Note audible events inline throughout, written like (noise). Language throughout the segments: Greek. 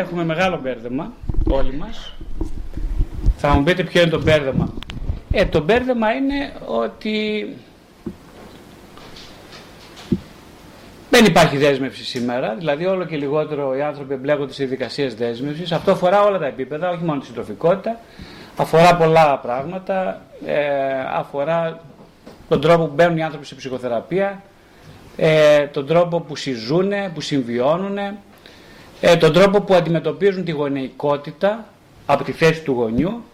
έχουμε μεγάλο μπέρδεμα όλοι μας. Θα μου πείτε ποιο είναι το μπέρδεμα. Ε, το μπέρδεμα είναι ότι δεν υπάρχει δέσμευση σήμερα, δηλαδή όλο και λιγότερο οι άνθρωποι εμπλέκονται σε δικασίες δέσμευσης. Αυτό αφορά όλα τα επίπεδα, όχι μόνο τη συντροφικότητα, αφορά πολλά πράγματα, ε, αφορά τον τρόπο που μπαίνουν οι άνθρωποι σε ψυχοθεραπεία, ε, τον τρόπο που συζούν, που συμβιώνουν, ε, τον τρόπο που αντιμετωπίζουν τη γονεϊκότητα από τη θέση του γονιού,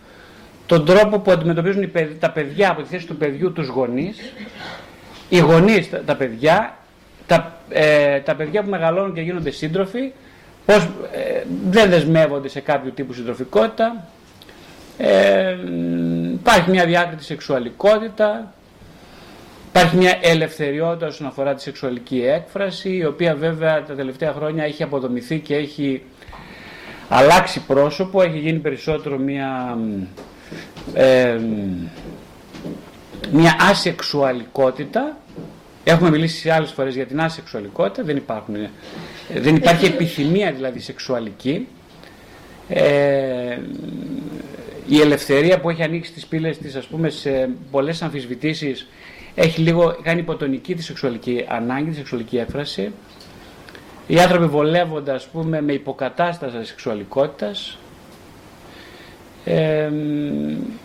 τον τρόπο που αντιμετωπίζουν τα παιδιά από τη θέση του παιδιού τους γονείς, οι γονείς τα, παιδιά, τα, ε, τα παιδιά που μεγαλώνουν και γίνονται σύντροφοι, πώς ε, δεν δεσμεύονται σε κάποιο τύπου συντροφικότητα, ε, υπάρχει μια διάκριτη σεξουαλικότητα, Υπάρχει μια ελευθεριότητα όσον αφορά τη σεξουαλική έκφραση, η οποία βέβαια τα τελευταία χρόνια έχει αποδομηθεί και έχει αλλάξει πρόσωπο, έχει γίνει περισσότερο μια, ε, μια ασεξουαλικότητα. Έχουμε μιλήσει σε άλλες φορές για την ασεξουαλικότητα, δεν, υπάρχουν, δεν υπάρχει επιθυμία δηλαδή σεξουαλική. Ε, η ελευθερία που έχει ανοίξει τις πύλες της ας πούμε σε πολλές αμφισβητήσεις έχει λίγο κάνει υποτονική τη σεξουαλική ανάγκη, τη σεξουαλική έκφραση. Οι άνθρωποι βολεύονται ας πούμε με υποκατάσταση σεξουαλικότητας. Ε,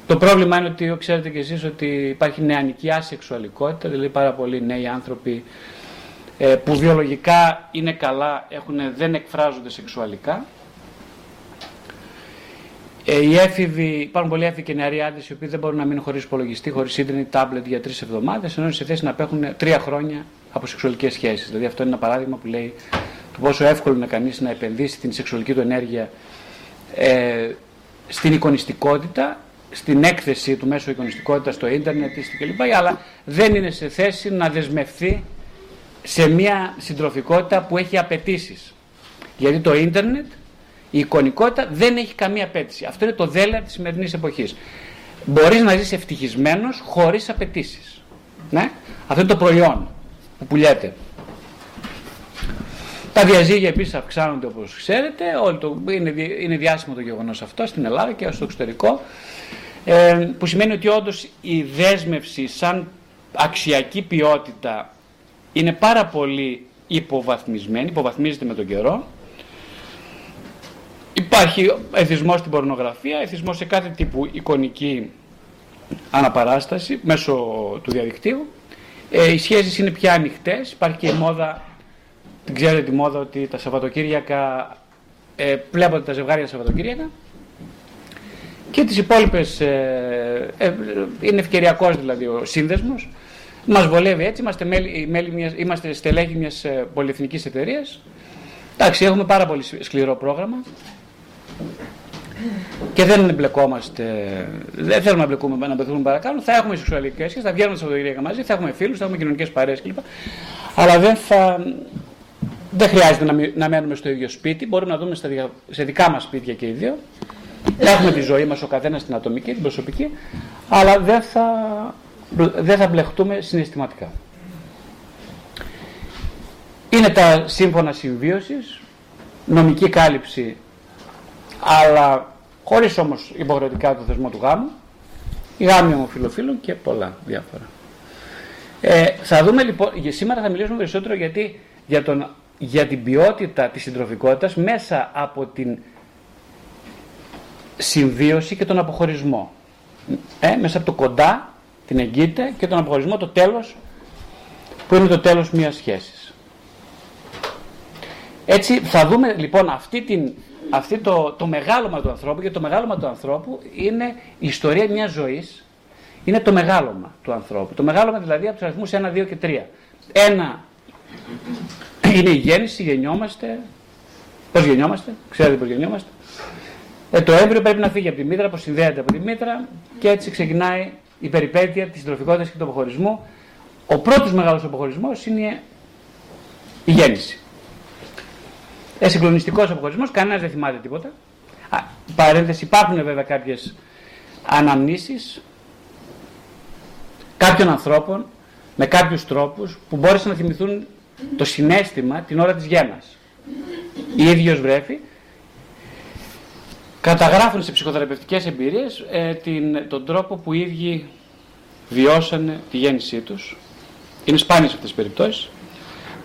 το πρόβλημα είναι ότι ξέρετε και εσείς ότι υπάρχει νεανική ασεξουαλικότητα, δηλαδή πάρα πολλοί νέοι άνθρωποι ε, που βιολογικά είναι καλά, έχουν, δεν εκφράζονται σεξουαλικά ε, οι έφηβοι, υπάρχουν πολλοί έφηβοι και νεαροί άντρες οι οποίοι δεν μπορούν να μείνουν χωρίς υπολογιστή, χωρίς ίντερνετ, τάμπλετ για τρεις εβδομάδες, ενώ είναι σε θέση να απέχουν τρία χρόνια από σεξουαλικές σχέσεις. Δηλαδή, αυτό είναι ένα παράδειγμα που λέει το πόσο εύκολο είναι κανείς να επενδύσει την σεξουαλική του ενέργεια ε, στην εικονιστικότητα, στην έκθεση του μέσω εικονιστικότητας στο ίντερνετ κλπ. Αλλά δεν είναι σε θέση να δεσμευθεί σε μια συντροφικότητα που έχει απαιτήσεις. Γιατί το ίντερνετ η εικονικότητα δεν έχει καμία απέτηση. Αυτό είναι το δέλεα της σημερινής εποχής. Μπορείς να ζεις ευτυχισμένος χωρίς απαιτήσεις. Ναι; Αυτό είναι το προϊόν που πουλιέται. Τα διαζύγια επίσης αυξάνονται όπως ξέρετε. Όλο το, είναι, είναι διάσημο το γεγονός αυτό στην Ελλάδα και στο εξωτερικό. Ε, που σημαίνει ότι όντως η δέσμευση σαν αξιακή ποιότητα είναι πάρα πολύ υποβαθμισμένη, υποβαθμίζεται με τον καιρό Υπάρχει εθισμός στην πορνογραφία, εθισμός σε κάθε τύπου εικονική αναπαράσταση μέσω του διαδικτύου. Ε, οι σχέσεις είναι πια ανοιχτές. υπάρχει και η μόδα, την ξέρετε τη μόδα ότι τα Σαββατοκύριακα ε, βλέπονται τα ζευγάρια Σαββατοκύριακα και τις υπόλοιπες ε, ε, είναι ευκαιριακός δηλαδή ο σύνδεσμος μας βολεύει έτσι, είμαστε, μέλη, μέλη μιας, είμαστε στελέχη μιας ε, πολυεθνικής εταιρείας εντάξει έχουμε πάρα πολύ σκληρό πρόγραμμα και δεν εμπλεκόμαστε, δεν θέλουμε να μπλεκούμε να μπλεκούμε παρακάτω. Θα έχουμε σεξουαλικές σχέσεις, θα βγαίνουμε Σαββατοκύριακα μαζί, θα έχουμε φίλους, θα έχουμε κοινωνικές παρέες κλπ. Αλλά δεν, θα, δεν χρειάζεται να, να μένουμε στο ίδιο σπίτι. Μπορούμε να δούμε στα, σε δικά μας σπίτια και οι δύο. Έχουμε τη ζωή μας ο καθένας την ατομική, την προσωπική, αλλά δεν θα, δεν θα μπλεχτούμε συναισθηματικά. Είναι τα σύμφωνα συμβίωσης, νομική κάλυψη αλλά χωρίς όμως υποχρεωτικά το θεσμό του γάμου, η γάμη ομοφιλοφίλων και πολλά διάφορα. Ε, θα δούμε λοιπόν, σήμερα θα μιλήσουμε περισσότερο γιατί, για, τον, για την ποιότητα της συντροφικότητας μέσα από την συμβίωση και τον αποχωρισμό. Ε, μέσα από το κοντά, την εγκύτε και τον αποχωρισμό, το τέλος που είναι το τέλος μιας σχέσης. Έτσι θα δούμε λοιπόν αυτή την αυτό το, το μεγάλωμα του ανθρώπου, και το μεγάλωμα του ανθρώπου είναι η ιστορία μιας ζωής, είναι το μεγάλωμα του ανθρώπου. Το μεγάλωμα δηλαδή από τους αριθμούς 1, 2 και 3. Ένα είναι η γέννηση, γεννιόμαστε. Πώς γεννιόμαστε, ξέρετε πώς γεννιόμαστε. Ε, το έμβριο πρέπει να φύγει από τη μήτρα, αποσυνδέεται από τη μήτρα και έτσι ξεκινάει η περιπέτεια της συντροφικότητας και του αποχωρισμού. Ο πρώτος μεγάλος αποχωρισμός είναι η γέννηση. Ε, συγκλονιστικός αποχωρισμός, κανένας δεν θυμάται τίποτα. Α, παρένθεση, υπάρχουν βέβαια κάποιες αναμνήσεις κάποιων ανθρώπων με κάποιους τρόπους που μπόρεσαν να θυμηθούν το συνέστημα την ώρα της γέννας. Η ίδιος βρέφη καταγράφουν σε ψυχοθεραπευτικές εμπειρίες ε, την, τον τρόπο που οι ίδιοι βιώσανε τη γέννησή τους. Είναι σπάνιες αυτές τις περιπτώσεις.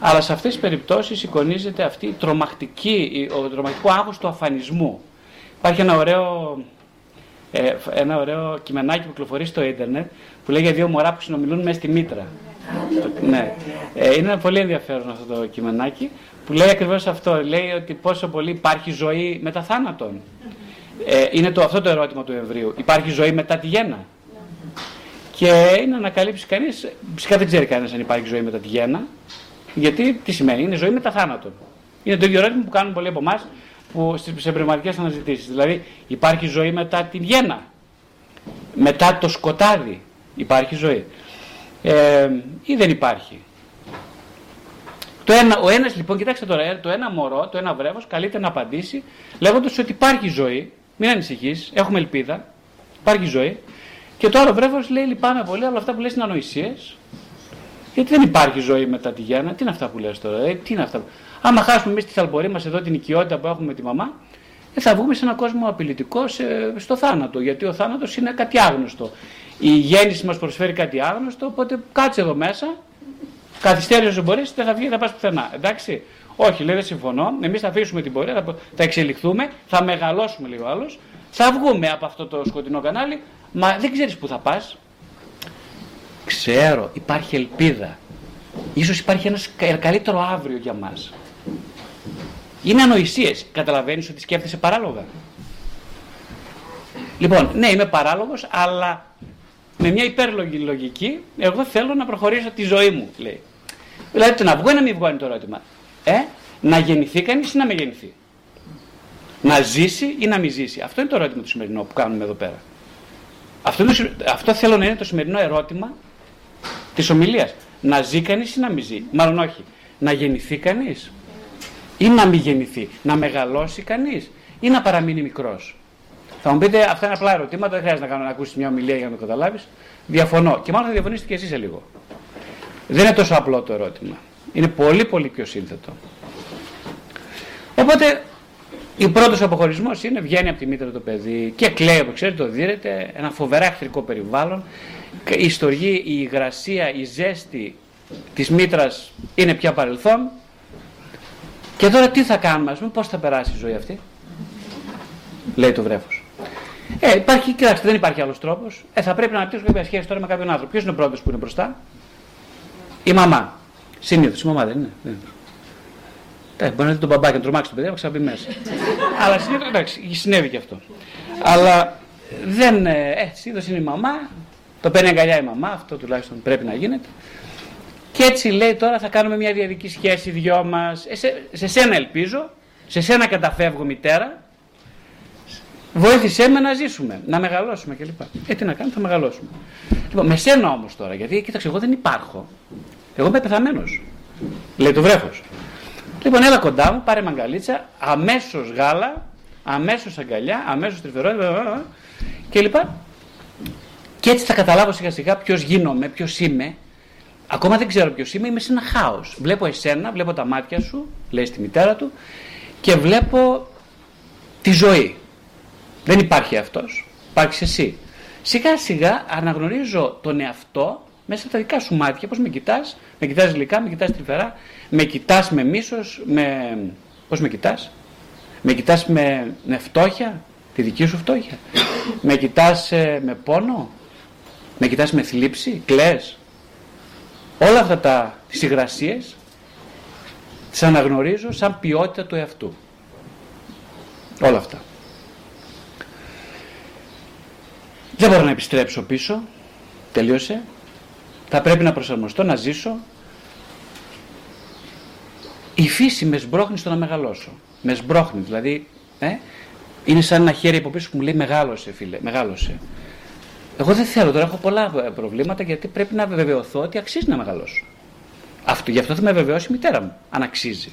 Αλλά σε αυτές τις περιπτώσεις εικονίζεται αυτή η τρομακτική, ο τρομακτικό άγχος του αφανισμού. Υπάρχει ένα ωραίο, ε, ένα ωραίο κειμενάκι που κυκλοφορεί στο ίντερνετ που λέει για δύο μωρά που συνομιλούν μέσα στη μήτρα. ναι. Ε, είναι πολύ ενδιαφέρον αυτό το κειμενάκι που λέει ακριβώς αυτό. Λέει ότι πόσο πολύ υπάρχει ζωή μετά θάνατον. Ε, είναι το, αυτό το ερώτημα του εμβρίου. Υπάρχει ζωή μετά τη γέννα. Και είναι να ανακαλύψει κανείς, φυσικά δεν ξέρει κανένας αν υπάρχει ζωή μετά τη γέννα, γιατί τι σημαίνει, είναι ζωή μετά θάνατον. Είναι το ίδιο ερώτημα που κάνουν πολλοί από εμάς σε πνευματικές αναζητήσεις. Δηλαδή, υπάρχει ζωή μετά τη γέννα. Μετά το σκοτάδι υπάρχει ζωή. Ε, ή δεν υπάρχει. Το ένα, ο ένας λοιπόν, κοιτάξτε τώρα, ε, το ένα μωρό, το ένα βρέφος καλείται να απαντήσει λέγοντας ότι υπάρχει ζωή, μην ανησυχείς, έχουμε ελπίδα, υπάρχει ζωή. Και το άλλο βρέφος λέει λυπάμαι πολύ, αλλά αυτά που λες είναι ανοησίες. Γιατί δεν υπάρχει ζωή μετά τη γέννα. Τι είναι αυτά που λες τώρα, ε, τι είναι αυτά. Άμα χάσουμε εμείς τη θαλπορή μας εδώ την οικειότητα που έχουμε με τη μαμά, ε, θα βγούμε σε έναν κόσμο απειλητικό σε, στο θάνατο. Γιατί ο θάνατος είναι κάτι άγνωστο. Η γέννηση μας προσφέρει κάτι άγνωστο, οπότε κάτσε εδώ μέσα, καθυστέρησε όσο μπορείς, δεν θα βγει, θα πας πουθενά. Εντάξει; Όχι, λέει δεν συμφωνώ. Εμείς θα αφήσουμε την πορεία, θα, θα εξελιχθούμε, θα μεγαλώσουμε λίγο άλλος, θα βγούμε από αυτό το σκοτεινό κανάλι, μα δεν ξέρεις πού θα πας. Ξέρω, υπάρχει ελπίδα. Ίσως υπάρχει ένας καλύτερο αύριο για μας. Είναι ανοησίες. Καταλαβαίνεις ότι σκέφτεσαι παράλογα. Λοιπόν, ναι, είμαι παράλογος, αλλά με μια υπέρλογη λογική, εγώ θέλω να προχωρήσω τη ζωή μου, λέει. Δηλαδή, το να βγω ή να μην βγω είναι το ερώτημα. Ε, να γεννηθεί κανείς ή να μην γεννηθεί; Να ζήσει ή να μην ζήσει; Αυτό είναι το ερώτημα του σημερινό που κάνουμε εδώ πέρα. Αυτό, αυτό θέλω να είναι το σημερινό ερώτημα της ομιλίας. Να ζει κανείς ή να μην ζει. Μάλλον όχι. Να γεννηθεί κανείς ή να μην γεννηθεί. Να μεγαλώσει κανείς ή να παραμείνει μικρός. Θα μου πείτε, αυτά είναι απλά ερωτήματα, δεν χρειάζεται να, κάνω, να ακούσεις μια ομιλία για να το καταλάβεις. Διαφωνώ. Και μάλλον θα διαφωνήσετε και εσείς σε λίγο. Δεν είναι τόσο απλό το ερώτημα. Είναι πολύ πολύ πιο σύνθετο. Οπότε, ο πρώτος αποχωρισμός είναι βγαίνει από τη μήτρα το παιδί και κλαίει, όπως ξέρετε, το δίνεται, ένα φοβερά εχθρικό περιβάλλον η στοργή, η υγρασία, η ζέστη της μήτρας είναι πια παρελθόν και τώρα τι θα κάνουμε, ας πούμε, πώς θα περάσει η ζωή αυτή. Λέει το βρέφος. Ε, υπάρχει, κοιτάξτε, δεν υπάρχει άλλος τρόπος. Ε, θα πρέπει να αναπτύξουμε κάποια σχέση τώρα με κάποιον άνθρωπο. Ποιος είναι ο πρώτος που είναι μπροστά; Η μαμά. Συνήθως, η μαμά δεν είναι. Δεν είναι. μπορεί να δει τον μπαμπά και να τρομάξει το παιδί, να ξαναμπεί μέσα. Αλλά συνήθως, εντάξει, συνέβη και αυτό. Αλλά δεν. Ε, ε συνήθω είναι η μαμά, το παίρνει αγκαλιά η μαμά, αυτό τουλάχιστον πρέπει να γίνεται. Και έτσι λέει τώρα θα κάνουμε μια διαδική σχέση δυο μας. Ε, σε, σε σένα ελπίζω, σε σένα καταφεύγω μητέρα. Βοήθησέ με να ζήσουμε, να μεγαλώσουμε κλπ. Ε, τι να κάνουμε, θα μεγαλώσουμε. Λοιπόν, με σένα όμως τώρα, γιατί κοίταξε, εγώ δεν υπάρχω. Εγώ είμαι πεθαμένο. Λέει το βρέφο. Λοιπόν, έλα κοντά μου, πάρε μαγκαλίτσα, αμέσω γάλα, αμέσω αγκαλιά, αμέσω τρυφερό κλπ. Και έτσι θα καταλάβω σιγά σιγά ποιος γίνομαι, ποιος είμαι. Ακόμα δεν ξέρω ποιος είμαι, είμαι σε ένα χάος. Βλέπω εσένα, βλέπω τα μάτια σου, λέει στη μητέρα του, και βλέπω τη ζωή. Δεν υπάρχει αυτός. Υπάρχεις εσύ. Σιγά σιγά αναγνωρίζω τον εαυτό μέσα από τα δικά σου μάτια. Πώς με κοιτάς, με κοιτάς γλυκά, με κοιτάς τρυφερά, με κοιτάς με μίσος, με. Πώς με κοιτάς, με κοιτάς με, με φτώχεια, τη δική σου φτώχεια. με κοιτάς ε, με πόνο, με κοιτάς με θλίψη, κλαις. Όλα αυτά τα, τις υγρασίες τις αναγνωρίζω σαν ποιότητα του εαυτού. Όλα αυτά. Δεν μπορώ να επιστρέψω πίσω. Τελείωσε. Θα πρέπει να προσαρμοστώ, να ζήσω. Η φύση με σμπρώχνει στο να μεγαλώσω. Με σμπρώχνει, δηλαδή, ε, είναι σαν ένα χέρι από πίσω που μου λέει μεγάλωσε φίλε, μεγάλωσε. Εγώ δεν θέλω τώρα, έχω πολλά προβλήματα γιατί πρέπει να βεβαιωθώ ότι αξίζει να μεγαλώσω. Αυτό, γι' αυτό θα με βεβαιώσει η μητέρα μου, αν αξίζει.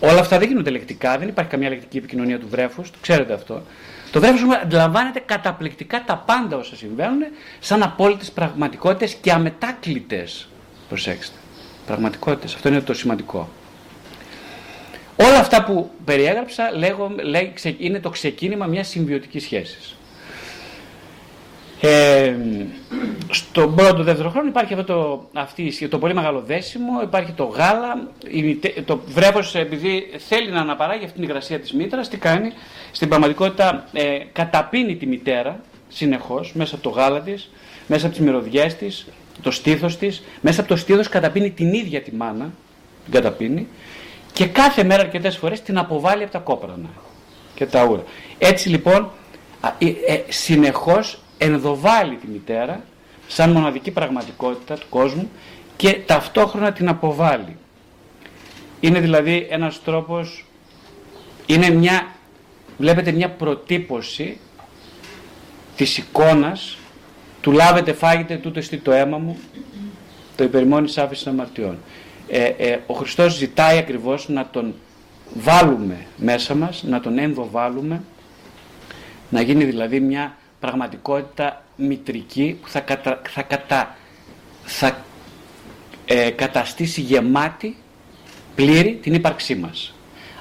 Όλα αυτά δεν γίνονται λεκτικά, δεν υπάρχει καμία λεκτική επικοινωνία του βρέφους, το ξέρετε αυτό. Το βρέφος μου αντιλαμβάνεται καταπληκτικά τα πάντα όσα συμβαίνουν, σαν απόλυτες πραγματικότητες και αμετάκλητες. Προσέξτε. Πραγματικότητες. Αυτό είναι το σημαντικό. Όλα αυτά που περιέγραψα λέγω, λέει, είναι το ξεκίνημα μιας συμβιωτικής σχέσης. Ε, στον πρώτο δεύτερο χρόνο υπάρχει αυτό το, αυτή, το πολύ μεγάλο δέσιμο, υπάρχει το γάλα, το βρέφος επειδή θέλει να αναπαράγει αυτήν την υγρασία της μήτρας, τι κάνει, στην πραγματικότητα ε, καταπίνει τη μητέρα συνεχώς μέσα από το γάλα της, μέσα από τις μυρωδιές της, το στήθος της, μέσα από το στήθος καταπίνει την ίδια τη μάνα, την καταπίνει και κάθε μέρα αρκετές φορές την αποβάλλει από τα κόπρανα και τα ούρα. Έτσι λοιπόν ε, ε, συνεχώς ενδοβάλλει τη μητέρα σαν μοναδική πραγματικότητα του κόσμου και ταυτόχρονα την αποβάλλει. Είναι δηλαδή ένας τρόπος, είναι μια, βλέπετε μια προτύπωση της εικόνας του λάβετε φάγετε τούτο εστί το αίμα μου, το υπερημόνης άφηση αμαρτιών. Ε, ε, ο Χριστός ζητάει ακριβώς να τον βάλουμε μέσα μας, να τον ενδοβάλουμε, να γίνει δηλαδή μια πραγματικότητα μητρική που θα, κατα, θα, κατα, θα ε, καταστήσει γεμάτη, πλήρη την ύπαρξή μας.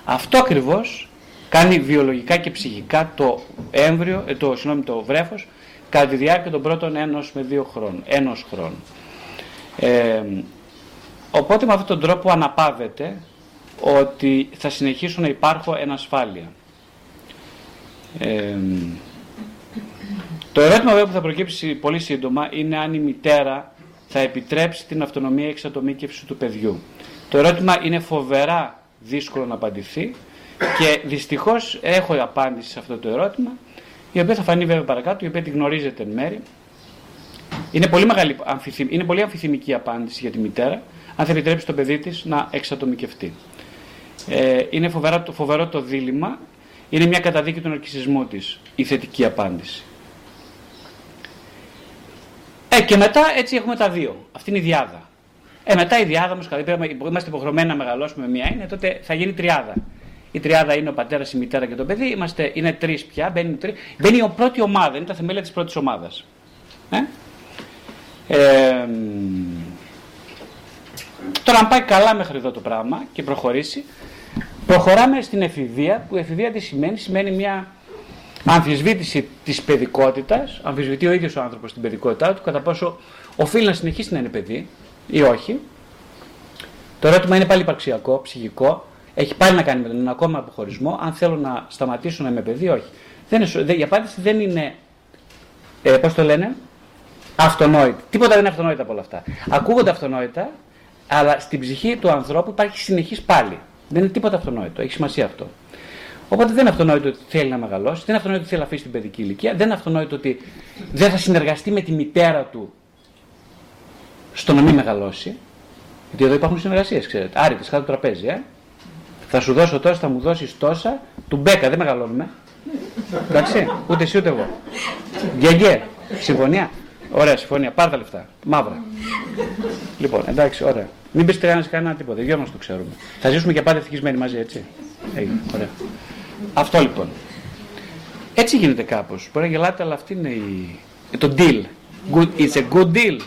Αυτό ακριβώς κάνει βιολογικά και ψυχικά το έμβριο, ε, το, συγγνώμη, το βρέφος κατά τη διάρκεια των πρώτων ένος με δύο χρόνων, ένος χρόνου. Ε, οπότε με αυτόν τον τρόπο αναπαύεται ότι θα συνεχίσουν να υπάρχω εν ασφάλεια. Ε, το ερώτημα βέβαια που θα προκύψει πολύ σύντομα είναι αν η μητέρα θα επιτρέψει την αυτονομία εξατομίκευσης του παιδιού. Το ερώτημα είναι φοβερά δύσκολο να απαντηθεί και δυστυχώς έχω απάντηση σε αυτό το ερώτημα η οποία θα φανεί βέβαια παρακάτω, η οποία τη γνωρίζετε εν μέρη. Είναι πολύ, μεγάλη, είναι πολύ αμφιθυμική απάντηση για τη μητέρα αν θα επιτρέψει το παιδί της να εξατομικευτεί. Ε, είναι φοβερό, φοβερό το δίλημα, είναι μια καταδίκη του ναρκισισμού της η θετική απάντηση. Ε, και μετά έτσι έχουμε τα δύο. Αυτή είναι η διάδα. Ε, μετά η διάδα όμω, είμαστε υποχρεωμένοι να μεγαλώσουμε μία είναι, τότε θα γίνει τριάδα. Η τριάδα είναι ο πατέρας, η μητέρα και το παιδί. Είμαστε, είναι τρεις πια. Μπαίνει, τρι... μπαίνει η πρώτη ομάδα, είναι τα θεμέλια της πρώτης ομάδας. Ε; Ε, τώρα, αν πάει καλά μέχρι εδώ το πράγμα και προχωρήσει, προχωράμε στην εφηβεία, που η εφηβεία τι σημαίνει, σημαίνει μια αμφισβήτηση της παιδικότητας, αμφισβητεί ο ίδιος ο άνθρωπος την παιδικότητά του, κατά πόσο οφείλει να συνεχίσει να είναι παιδί ή όχι. Το ερώτημα είναι πάλι υπαρξιακό, ψυχικό, έχει πάλι να κάνει με τον ακόμα αποχωρισμό, αν θέλω να σταματήσω να είμαι παιδί ή όχι. Δεν είναι, η απάντηση δεν είναι, ε, πώς το λένε, αυτονόητη. Τίποτα δεν είναι αυτονόητα από όλα αυτά. Ακούγονται αυτονόητα, αλλά στην ψυχή του ανθρώπου υπάρχει συνεχής πάλι. Δεν είναι τίποτα αυτονόητο, έχει σημασία αυτό. Οπότε δεν είναι αυτονόητο ότι θέλει να μεγαλώσει, δεν είναι αυτονόητο ότι θέλει να αφήσει την παιδική ηλικία, δεν είναι αυτονόητο ότι δεν θα συνεργαστεί με τη μητέρα του στο να μην μεγαλώσει. Γιατί εδώ υπάρχουν συνεργασίες, ξέρετε. Άρρητε, κάτω το τραπέζι, ε. Θα σου δώσω τόσα, θα μου δώσεις τόσα. Του μπέκα, δεν μεγαλώνουμε. Εντάξει, ούτε εσύ ούτε εγώ. Γκέγκε, συμφωνία. Ωραία, συμφωνία. Πάρ τα λεφτά. Μαύρα. λοιπόν, εντάξει, ωραία. Μην πεις κανένα κανένα τίποτα. Δυο μας το ξέρουμε. Θα ζήσουμε και πάντα ευτυχισμένοι μαζί, έτσι. Έγινε, ωραία. Αυτό λοιπόν. Έτσι γίνεται κάπως. Μπορεί να γελάτε, αλλά αυτή είναι η... το deal. Good, it's a good deal.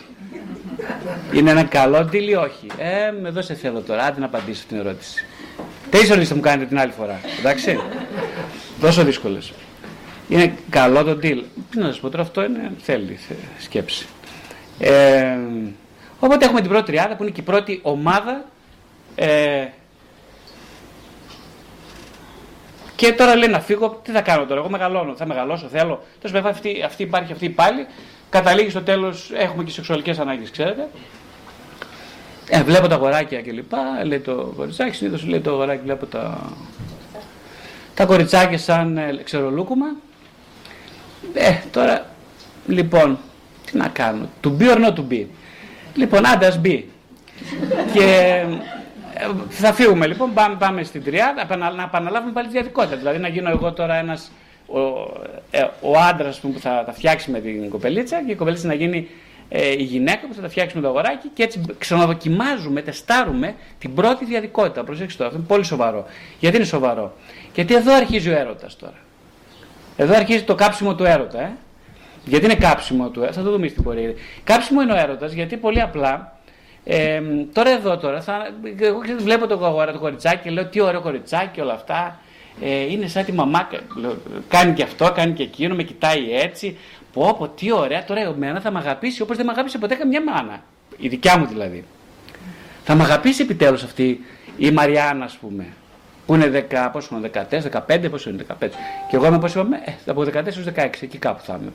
Είναι ένα καλό deal ή όχι; Ε, εδώ σε θέλω τώρα. Άντε να απαντήσω την ερώτηση. Τρει ερωτήσει θα μου κάνετε την άλλη φορά. Εντάξει. Τόσο δύσκολες. Είναι καλό το deal. Τι να σας πω τώρα, αυτό είναι θέλει σκέψη. Ε, οπότε έχουμε την πρώτη τριάδα που είναι και η πρώτη ομάδα ε, Και τώρα λέει να φύγω, τι θα κάνω τώρα, εγώ μεγαλώνω, θα μεγαλώσω, θέλω. Τέλος πάντων, αυτή, αυτή υπάρχει αυτή πάλι. Καταλήγει στο τέλος, έχουμε και σεξουαλικές ανάγκες, ξέρετε. Ε, βλέπω τα αγοράκια κλπ. Λέει το κοριτσάκι, συνήθως λέει το αγοράκι, βλέπω τα, τα κοριτσάκια σαν ε, ξερολούκουμα. Ε, τώρα, λοιπόν, τι να κάνω, to be or not to be. Λοιπόν, άντε ας be. και ε, θα φύγουμε λοιπόν, πάμε, πάμε στην τριάδα, να επαναλάβουμε πάλι τη διαδικότητα. Δηλαδή να γίνω εγώ τώρα ένας ο, ε, ο άντρας που θα τα φτιάξει με την κοπελίτσα και η κοπελίτσα να γίνει ε, η γυναίκα που θα τα φτιάξει με το αγοράκι και έτσι ξαναδοκιμάζουμε, τεστάρουμε την πρώτη διαδικότητα. Προσέξτε τώρα, αυτό είναι πολύ σοβαρό. Γιατί είναι σοβαρό, Γιατί εδώ αρχίζει ο έρωτας τώρα. Εδώ αρχίζει το κάψιμο του έρωτα. Ε; Γιατί είναι κάψιμο του έρωτα, θα το δούμε στην πορεία. Κάψιμο είναι ο έρωτας γιατί πολύ απλά Ε, τώρα εδώ τώρα, θα, εγώ βλέπω το αγορά το κοριτσάκι και λέω τι ωραίο κοριτσάκι όλα αυτά. Ε, είναι σαν τη μαμά, κάνει και αυτό, κάνει και εκείνο, με κοιτάει έτσι. Πω, πω, τι ωραία, τώρα εμένα θα με αγαπήσει όπως δεν με αγάπησε ποτέ καμιά μάνα. Η δικιά μου δηλαδή. Θα με αγαπήσει επιτέλους αυτή η Μαριάννα, ας πούμε. Που είναι 10, πόσο είναι, 14, 15, πόσο είναι, 15. Και εγώ είμαι πόσο είμαι, ε, από 14 έως 16, εκεί κάπου θα είμαι.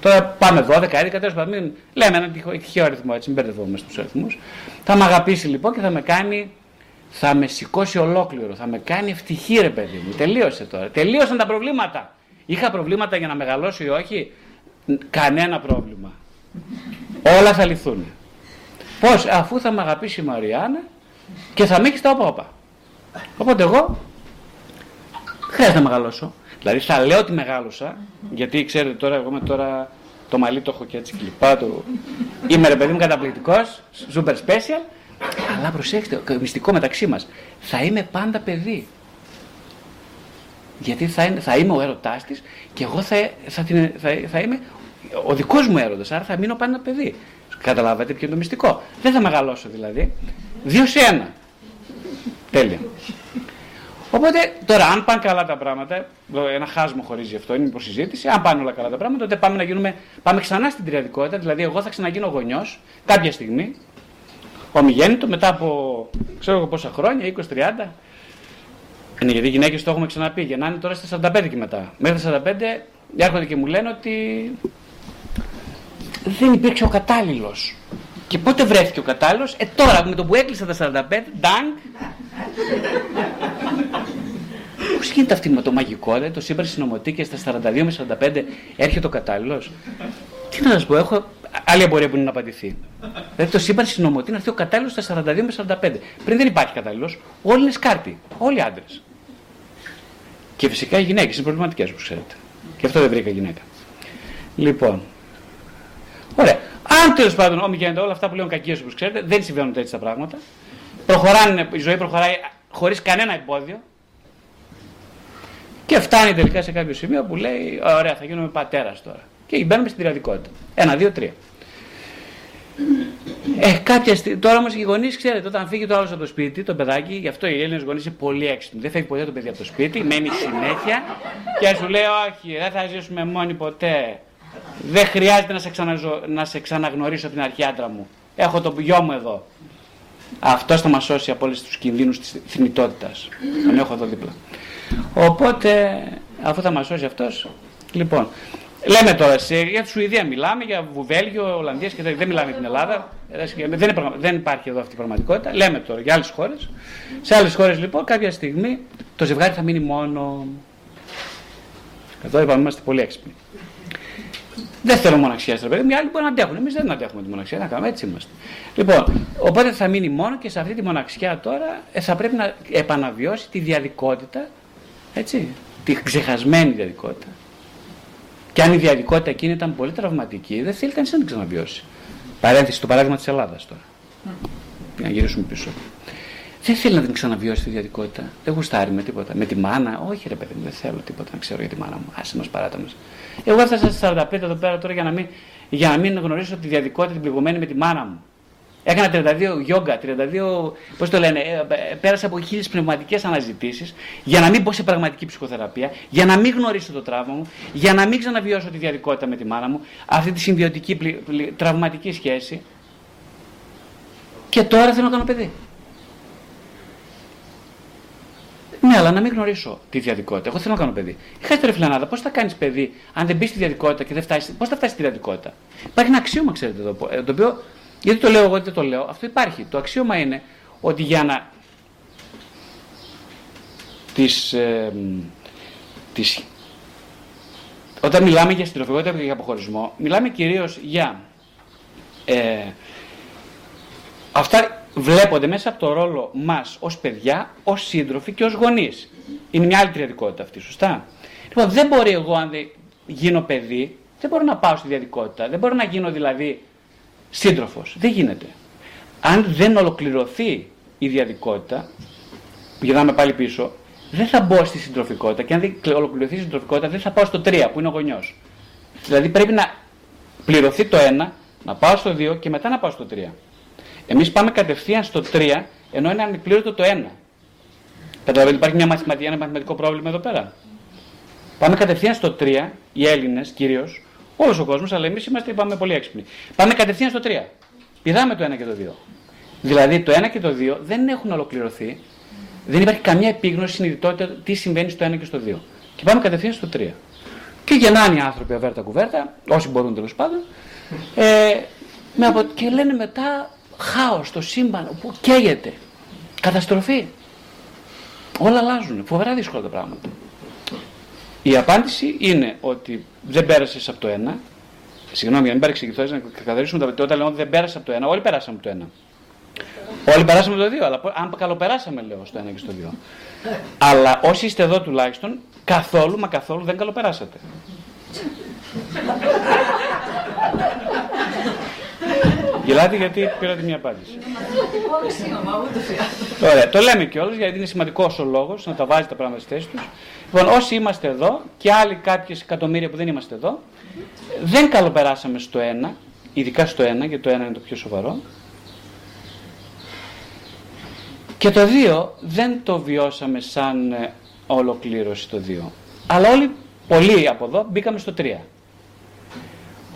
Τώρα πάμε 12, 11, τέλος πάντων, μην λέμε ένα τυχαίο αριθμό, έτσι, μην μπερδευόμαστε στου αριθμούς. Θα με αγαπήσει λοιπόν και θα με κάνει, θα με σηκώσει ολόκληρο, θα με κάνει ευτυχή ρε παιδί μου. Τελείωσε τώρα. Τελείωσαν τα προβλήματα. Είχα προβλήματα για να μεγαλώσω ή όχι; Κανένα πρόβλημα. Όλα θα λυθούν. Πώς, αφού θα με αγαπήσει η Μαριάννα και θα με έχει τα όπα. Οπότε εγώ χρειάζεται να μεγαλώσω. Δηλαδή θα λέω ότι μεγάλωσα, γιατί ξέρετε τώρα, εγώ είμαι τώρα το μαλλί το έχω και έτσι κλειπά, το... είμαι ρε παιδί μου καταπληκτικός, super special, αλλά προσέξτε, μυστικό μεταξύ μας, θα είμαι πάντα παιδί. Γιατί θα, είναι, θα είμαι ο έρωτάς της και εγώ θα, θα, θα, θα είμαι ο δικός μου έρωτας, άρα θα μείνω πάντα παιδί. Καταλάβατε ποιο είναι το μυστικό; Δεν θα μεγαλώσω δηλαδή. Δύο σε ένα. Τέλεια. Οπότε τώρα, αν πάνε καλά τα πράγματα, ένα χάσμα χωρίζει αυτό, είναι υποσυζήτηση. Αν πάνε όλα καλά τα πράγματα, τότε πάμε, να γίνουμε, πάμε ξανά στην τριαδικότητα. Δηλαδή, εγώ θα ξαναγίνω γονιός κάποια στιγμή, ομιγέννητο, μετά από ξέρω εγώ πόσα χρόνια, 20-30. Είναι γιατί οι γυναίκες το έχουμε ξαναπεί, γεννάνε τώρα στα 45 και μετά. Μέχρι τα 45 έρχονται και μου λένε ότι δεν υπήρξε ο κατάλληλος. Και πότε βρέθηκε ο κατάλληλος, ε τώρα με το που έκλεισα τα 45, ντάγκ, Πώς γίνεται αυτή με το μαγικό, δηλαδή το σύμπαν συνωμοτεί και στα 42 με 45 έρχεται ο κατάλληλος; Τι να σας πω, έχω άλλη απορία που είναι να απαντηθεί. Δηλαδή το σύμπαν συνωμοτεί να έρθει ο κατάλληλος στα 42 με 45. Πριν δεν υπάρχει κατάλληλος, όλοι είναι σκάρτη. Όλοι άντρες. Και φυσικά οι γυναίκες είναι προβληματικές όπως ξέρετε. Και αυτό δεν βρήκα γυναίκα. Λοιπόν. Ωραία. Αν τέλος πάντων, όμοι γίνεται όλα αυτά που λέω κακίες όπως ξέρετε, δεν συμβαίνουν έτσι τα πράγματα. Προχωράνε, η ζωή προχωράει χωρίς κανένα εμπόδιο. Και φτάνει τελικά σε κάποιο σημείο που λέει: Ωραία, θα γίνουμε πατέρας τώρα. Και μπαίνουμε στην τριαδικότητα. Ένα, δύο, τρία. Ε, κάποια στιγμή, τώρα όμως οι γονείς, ξέρετε, όταν φύγει το άλλος από το σπίτι, το παιδάκι, γι' αυτό οι Έλληνες γονείς είναι πολύ έξυπνοι. Δεν φεύγει ποτέ το παιδί από το σπίτι, μένει συνέχεια και σου λέει: Όχι, δεν θα ζήσουμε μόνοι ποτέ. Δεν χρειάζεται να σε, ξαναζω... να σε ξαναγνωρίσω την αρχή άντρα μου. Έχω το γιο μου εδώ. Αυτό θα μας σώσει από όλους τους κινδύνους της θνητότητας. Τον έχω εδώ δίπλα. Οπότε, αφού θα μας σώσει αυτός, λοιπόν. Λέμε τώρα, σε, για τη Σουηδία μιλάμε, για Βουβέλγιο, Ολλανδία και δεν μιλάμε για την Ελλάδα. Δεν, δεν υπάρχει εδώ αυτή η πραγματικότητα. Λέμε τώρα για άλλες χώρες. Σε άλλες χώρες λοιπόν κάποια στιγμή το ζευγάρι θα μείνει μόνο. Εδώ είπαμε είμαστε πολύ έξυπνοι. Δεν θέλω μοναξιάς στο παιδί μου. Οι άλλοι μπορεί να αντέχουν. Εμείς δεν αντέχουμε τη μοναξιά. Να κάνουμε έτσι είμαστε. Λοιπόν, οπότε θα μείνει μόνο και σε αυτή τη μοναξιά τώρα ε, θα πρέπει να επαναβιώσει τη διαδικότητα. Έτσι, τη ξεχασμένη διαδικότητα. Και αν η διαδικότητα εκείνη ήταν πολύ τραυματική, δεν θέλει κανείς να την ξαναβιώσει. Παρένθεση το παράδειγμα της Ελλάδας τώρα. Για να γυρίσουμε πίσω. Δεν θέλει να την ξαναβιώσει τη διαδικότητα. Δεν γουστάρει με τίποτα. Με τη μάνα, όχι ρε παιδί μου, δεν θέλω τίποτα να ξέρω για τη μάνα μου. Άσε μας παράτα μας. Εγώ έφτασα στα 45 εδώ πέρα τώρα για να μην, για να μην γνωρίσω τη διαδικότητα την πληγωμένη με τη μάνα μου. Έκανα 32 γιόγκα, 32, πώς το λένε, ε, ε, πέρασα από χίλιες πνευματικές αναζητήσεις για να μην πω σε πραγματική ψυχοθεραπεία, για να μην γνωρίσω το τραύμα μου, για να μην ξαναβιώσω τη διαδικότητα με τη μάνα μου, αυτή τη συμβιωτική τραυματική σχέση. Και τώρα θέλω να κάνω παιδί. Ναι, αλλά να μην γνωρίσω τη διαδικότητα. Εγώ θέλω να κάνω παιδί. Χάστε ρε φιλανάδα, πώς θα κάνεις παιδί αν δεν μπεις στη διαδικότητα και δεν φτάσει. Πώς θα φτάσεις στη διαδικότητα; Υπάρχει ένα αξίωμα, ξέρετε εδώ. Ε, το οποίο, γιατί το λέω εγώ, δεν το λέω. Αυτό υπάρχει. Το αξίωμα είναι ότι για να. Τις, ε, τις, όταν μιλάμε για συντροφικότητα και για αποχωρισμό, μιλάμε κυρίως για ε, αυτά βλέπονται μέσα από το ρόλο μας ως παιδιά, ως σύντροφοι και ως γονείς. Είναι μια άλλη τριαδικότητα αυτή, σωστά; Λοιπόν, δεν μπορεί εγώ, αν δεν γίνω παιδί, δεν μπορώ να πάω στη διαδικότητα. Δεν μπορώ να γίνω δηλαδή σύντροφος. Δεν γίνεται. Αν δεν ολοκληρωθεί η διαδικότητα, γυρνάμε πάλι πίσω, δεν θα μπω στη συντροφικότητα και αν δεν ολοκληρωθεί η συντροφικότητα, δεν θα πάω στο 3 που είναι ο γονιός. Δηλαδή πρέπει να πληρωθεί το 1, να πάω στο 2 και μετά να πάω στο 3. Εμείς πάμε κατευθείαν στο 3, ενώ είναι ανεκπλήρωτο το 1. Καταλαβαίνετε, υπάρχει μια μαθηματική, ένα μαθηματικό πρόβλημα εδώ πέρα. Πάμε κατευθείαν στο 3, οι Έλληνες κυρίως, όλος ο κόσμος, αλλά εμείς είμαστε είπαμε, πολύ έξυπνοι. Πάμε κατευθείαν στο 3. Πηδάμε το 1 και το 2. Δηλαδή το 1 και το 2 δεν έχουν ολοκληρωθεί, δεν υπάρχει καμία επίγνωση, συνειδητότητα τι συμβαίνει στο 1 και στο 2. Και πάμε κατευθείαν στο 3. Και γεννάνε οι άνθρωποι αβέρτα κουβέρτα, όσοι μπορούν τέλος πάντων, ε, με απο... και λένε μετά χάος στο σύμπαν που καίγεται. Καταστροφή. Όλα αλλάζουν. Φοβερά δύσκολα τα πράγματα. Η απάντηση είναι ότι δεν πέρασες από το ένα. Συγγνώμη, για να μην παρεξηγηθώ, να καθαρίσουμε τα Όταν λέω ότι δεν πέρασες από το ένα, όλοι περάσαμε από το ένα. Όλοι περάσαμε το δύο, αλλά αν καλοπεράσαμε λέω στο ένα και στο δύο. αλλά όσοι είστε εδώ τουλάχιστον, καθόλου μα καθόλου δεν καλοπεράσατε. Γελάτε γιατί πήρατε μια απάντηση. Ωραία, το λέμε κιόλας γιατί είναι σημαντικό ο λόγος να τα βάζει τα πράγματα στη θέση τους. Λοιπόν, όσοι είμαστε εδώ και άλλοι κάποιες εκατομμύρια που δεν είμαστε εδώ, δεν καλοπεράσαμε στο ένα, ειδικά στο ένα, γιατί το ένα είναι το πιο σοβαρό. Και το δύο δεν το βιώσαμε σαν ε, ολοκλήρωση το δύο. Αλλά όλοι, πολλοί από εδώ, μπήκαμε στο τρία.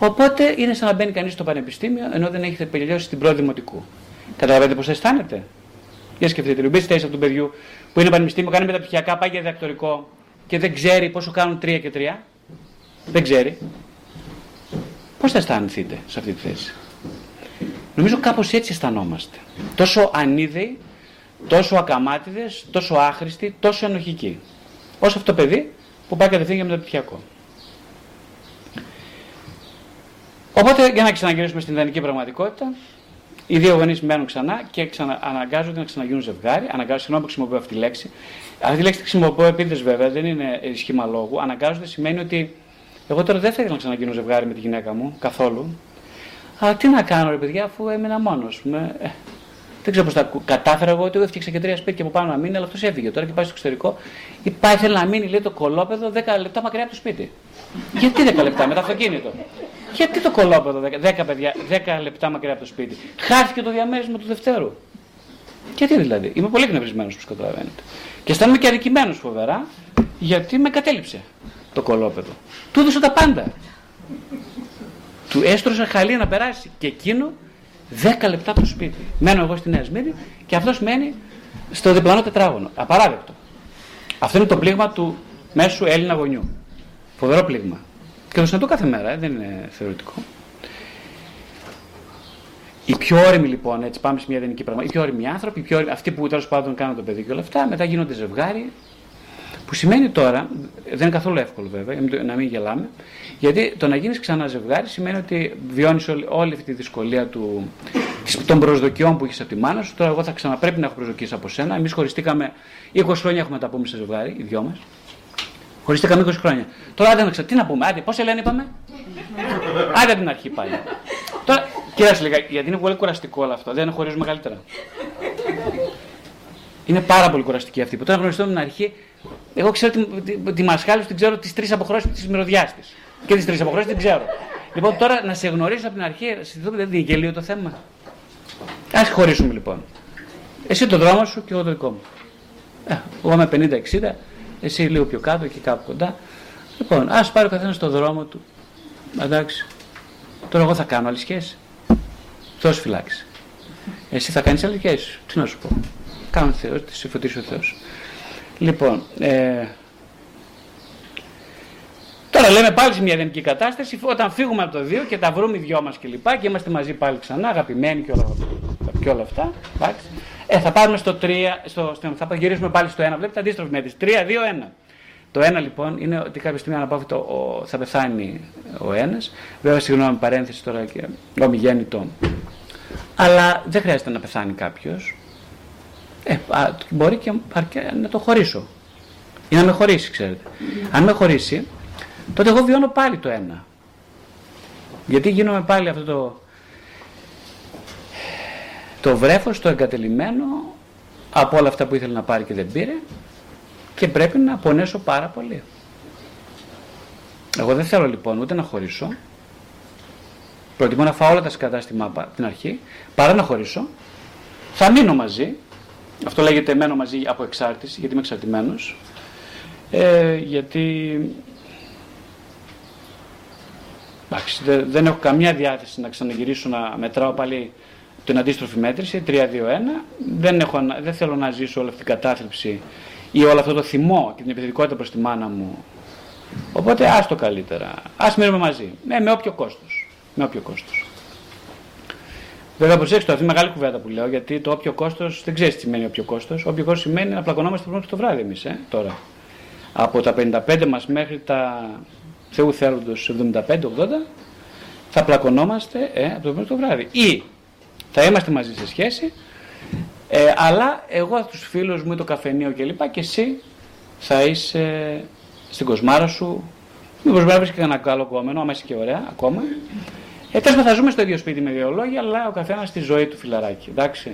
Οπότε είναι σαν να μπαίνει κανείς στο πανεπιστήμιο ενώ δεν έχετε τελειώσει την πρώτη δημοτικού. Καταλαβαίνετε πώς αισθάνεται; Για σκεφτείτε, μπείτε θέση από του παιδιού που είναι πανεπιστήμιο, κάνει μεταπτυχιακά, πάει για διδακτορικό και δεν ξέρει πόσο κάνουν τρία και τρία. Δεν ξέρει. Πώς θα αισθανθείτε σε αυτή τη θέση; Νομίζω κάπως έτσι αισθανόμαστε. Τόσο ανίδεοι, τόσο ακαμάτιδε, τόσο άχρηστοι, τόσο ενοχικοί. Ω αυτό το παιδί που πάει κατευθείαν για μεταπτυχιακό. Οπότε για να ξαναγυρίσουμε στην ιδανική πραγματικότητα, οι δύο γονείς μένουν ξανά και ξανα, αναγκάζονται να ξαναγίνουν ζευγάρι. Αναγκάζονται, συγγνώμη που χρησιμοποιώ αυτή τη λέξη. Αυτή τη λέξη τη χρησιμοποιώ επίτηδες βέβαια, δεν είναι σχήμα λόγου. Αναγκάζονται σημαίνει ότι εγώ τώρα δεν θα ήθελα να ξαναγίνω ζευγάρι με τη γυναίκα μου καθόλου. Αλλά τι να κάνω, ρε παιδιά, αφού έμεινα μόνος. Ε, δεν ξέρω πώς τα κατάφερα εγώ, ότι εγώ έφτιαξα και τρία σπίτια από πάνω να μείνει, αλλά αυτός έφυγε τώρα και πάει στο εξωτερικό. Υπάρχει, θέλει να μείνει, λέει το κολόπεδο 10 λεπτά μακριά από το σπίτι. Γιατί 10 λεπτά με το αυτοκίνητο. Γιατί το κολόπεδο 10, παιδιά, 10 λεπτά μακριά από το σπίτι. Χάθηκε το διαμέρισμα του Δευτέρου. Γιατί δηλαδή. Είμαι πολύ κνευρισμένο που καταλαβαίνετε. Και αισθάνομαι και αδικημένος φοβερά γιατί με κατέληψε το κολόπεδο. Του έδωσα τα πάντα. Του έστρωσα χαλί να περάσει. Και εκείνο 10 λεπτά από το σπίτι. Μένω εγώ στη Νέα Σμύρνη και αυτός μένει στο διπλανό τετράγωνο. Απαράδεκτο. Αυτό είναι το πλήγμα του μέσου Έλληνα γονιού. Φοβερό πλήγμα. Και το συναντώ κάθε μέρα, ε, δεν είναι θεωρητικό. Οι πιο όρημοι λοιπόν, έτσι πάμε σε μια ιδανική πράγμα, οι πιο όρημοι άνθρωποι, οι πιο όρημοι, αυτοί που τέλος πάντων κάνουν το παιδί και όλα αυτά, μετά γίνονται ζευγάρι. Που σημαίνει τώρα, δεν είναι καθόλου εύκολο βέβαια, να μην γελάμε, γιατί το να γίνεις ξανά ζευγάρι σημαίνει ότι βιώνεις όλη, όλη αυτή τη δυσκολία του, των προσδοκιών που έχεις από τη μάνα σου. Τώρα, εγώ θα ξαναπρέπει να έχω προσδοκίες από σένα. Εμείς χωριστήκαμε 20 χρόνια έχουμε τα πούμε σε ζευγάρι, οι δυο μας. Χωριστήκαμε 20 χρόνια. Τώρα δεν ξέρω τι να πούμε. Άντε, πώς σε λένε, είπαμε. Άντε την αρχή πάλι. Τώρα, κοίταξε λίγα, γιατί είναι πολύ κουραστικό όλο αυτό. Δεν χωρίζουμε καλύτερα. Είναι πάρα πολύ κουραστική αυτή. Που τώρα γνωριστούμε την αρχή, εγώ ξέρω τη, τη, τη μασχάλη την ξέρω τις τρεις αποχρώσεις της μυρωδιάς της. Και τις τρεις αποχρώσεις την ξέρω. Λοιπόν, τώρα να σε γνωρίσω από την αρχή, δεν είναι γελίο το θέμα. Α χωρίσουμε λοιπόν. Εσύ το δρόμο σου και εγώ το δικό μου. Ε, εγώ είμαι 50-60, εσύ λίγο πιο κάτω και κάπου κοντά. Λοιπόν, ας πάρει ο καθένας το δρόμο του. Εντάξει. Τώρα εγώ θα κάνω άλλη σχέση. Θεός φυλάξει. Εσύ θα κάνεις άλλη σχέση. Τι να σου πω. Κάνω Θεός, τη σε φωτίσει ο Θεός. Λοιπόν, ε, Τώρα λέμε πάλι σε μια ιδανική κατάσταση, όταν φύγουμε από το δύο και τα βρούμε οι δυο μας κλπ. Και, και είμαστε μαζί πάλι ξανά, αγαπημένοι και όλα, και όλα αυτά. Εντάξει. Ε, θα πάρουμε στο 3, στο, θα γυρίσουμε πάλι στο 1. Βλέπετε αντίστροφη μέτρηση. 3, 2, 1. Το ένα λοιπόν είναι ότι κάποια στιγμή αναπόφευκτο θα πεθάνει ο ένας. Βέβαια, συγγνώμη, παρένθεση τώρα και ομιγέννητο. Αλλά δεν χρειάζεται να πεθάνει κάποιος. Ε, μπορεί και να το χωρίσω. Ή να με χωρίσει, ξέρετε. Αν με χωρίσει, τότε εγώ βιώνω πάλι το ένα. Γιατί γίνομαι πάλι αυτό το, το βρέφος, το εγκατελειμμένο από όλα αυτά που ήθελε να πάρει και δεν πήρε και πρέπει να πονέσω πάρα πολύ. Εγώ δεν θέλω λοιπόν ούτε να χωρίσω, Προτιμώ να φάω όλα τα σκατά στη μάπα την αρχή, παρά να χωρίσω. Θα μείνω μαζί. Αυτό λέγεται μένω μαζί από εξάρτηση, γιατί είμαι εξαρτημένος. Ε, γιατί Εντάξει, δεν έχω καμία διάθεση να ξαναγυρίσω να μετράω πάλι την αντίστροφη μέτρηση, 3-2-1. Δεν, έχω, δεν θέλω να ζήσω όλη αυτή την κατάθλιψη ή όλο αυτό το θυμό και την επιθετικότητα προς τη μάνα μου. Οπότε το καλύτερα. Ας μείνουμε μαζί. Ναι, με όποιο κόστος. Με όποιο κόστος. Βέβαια, προσέξτε, αυτή είναι μεγάλη κουβέντα που λέω, γιατί το όποιο κόστος δεν ξέρεις τι σημαίνει όποιο κόστος. Όποιο κόστος σημαίνει να πλακωνόμαστε το βράδυ εμείς, ε, τώρα. Από τα 55 μας μέχρι τα Θεού θέλοντος 75-80 θα πλακωνόμαστε ε, από το πρώτο βράδυ. Ή θα είμαστε μαζί σε σχέση, ε, αλλά εγώ θα τους φίλους μου ή το καφενείο κλπ. Και, και εσύ θα είσαι στην κοσμάρα σου, μήπως βράβεις και ένα καλό κόμενο, άμα είσαι και ωραία ακόμα. Ε, τέλος θα ζούμε στο ίδιο σπίτι με δύο λόγια, αλλά ο καθένας στη ζωή του φιλαράκι. Εντάξει.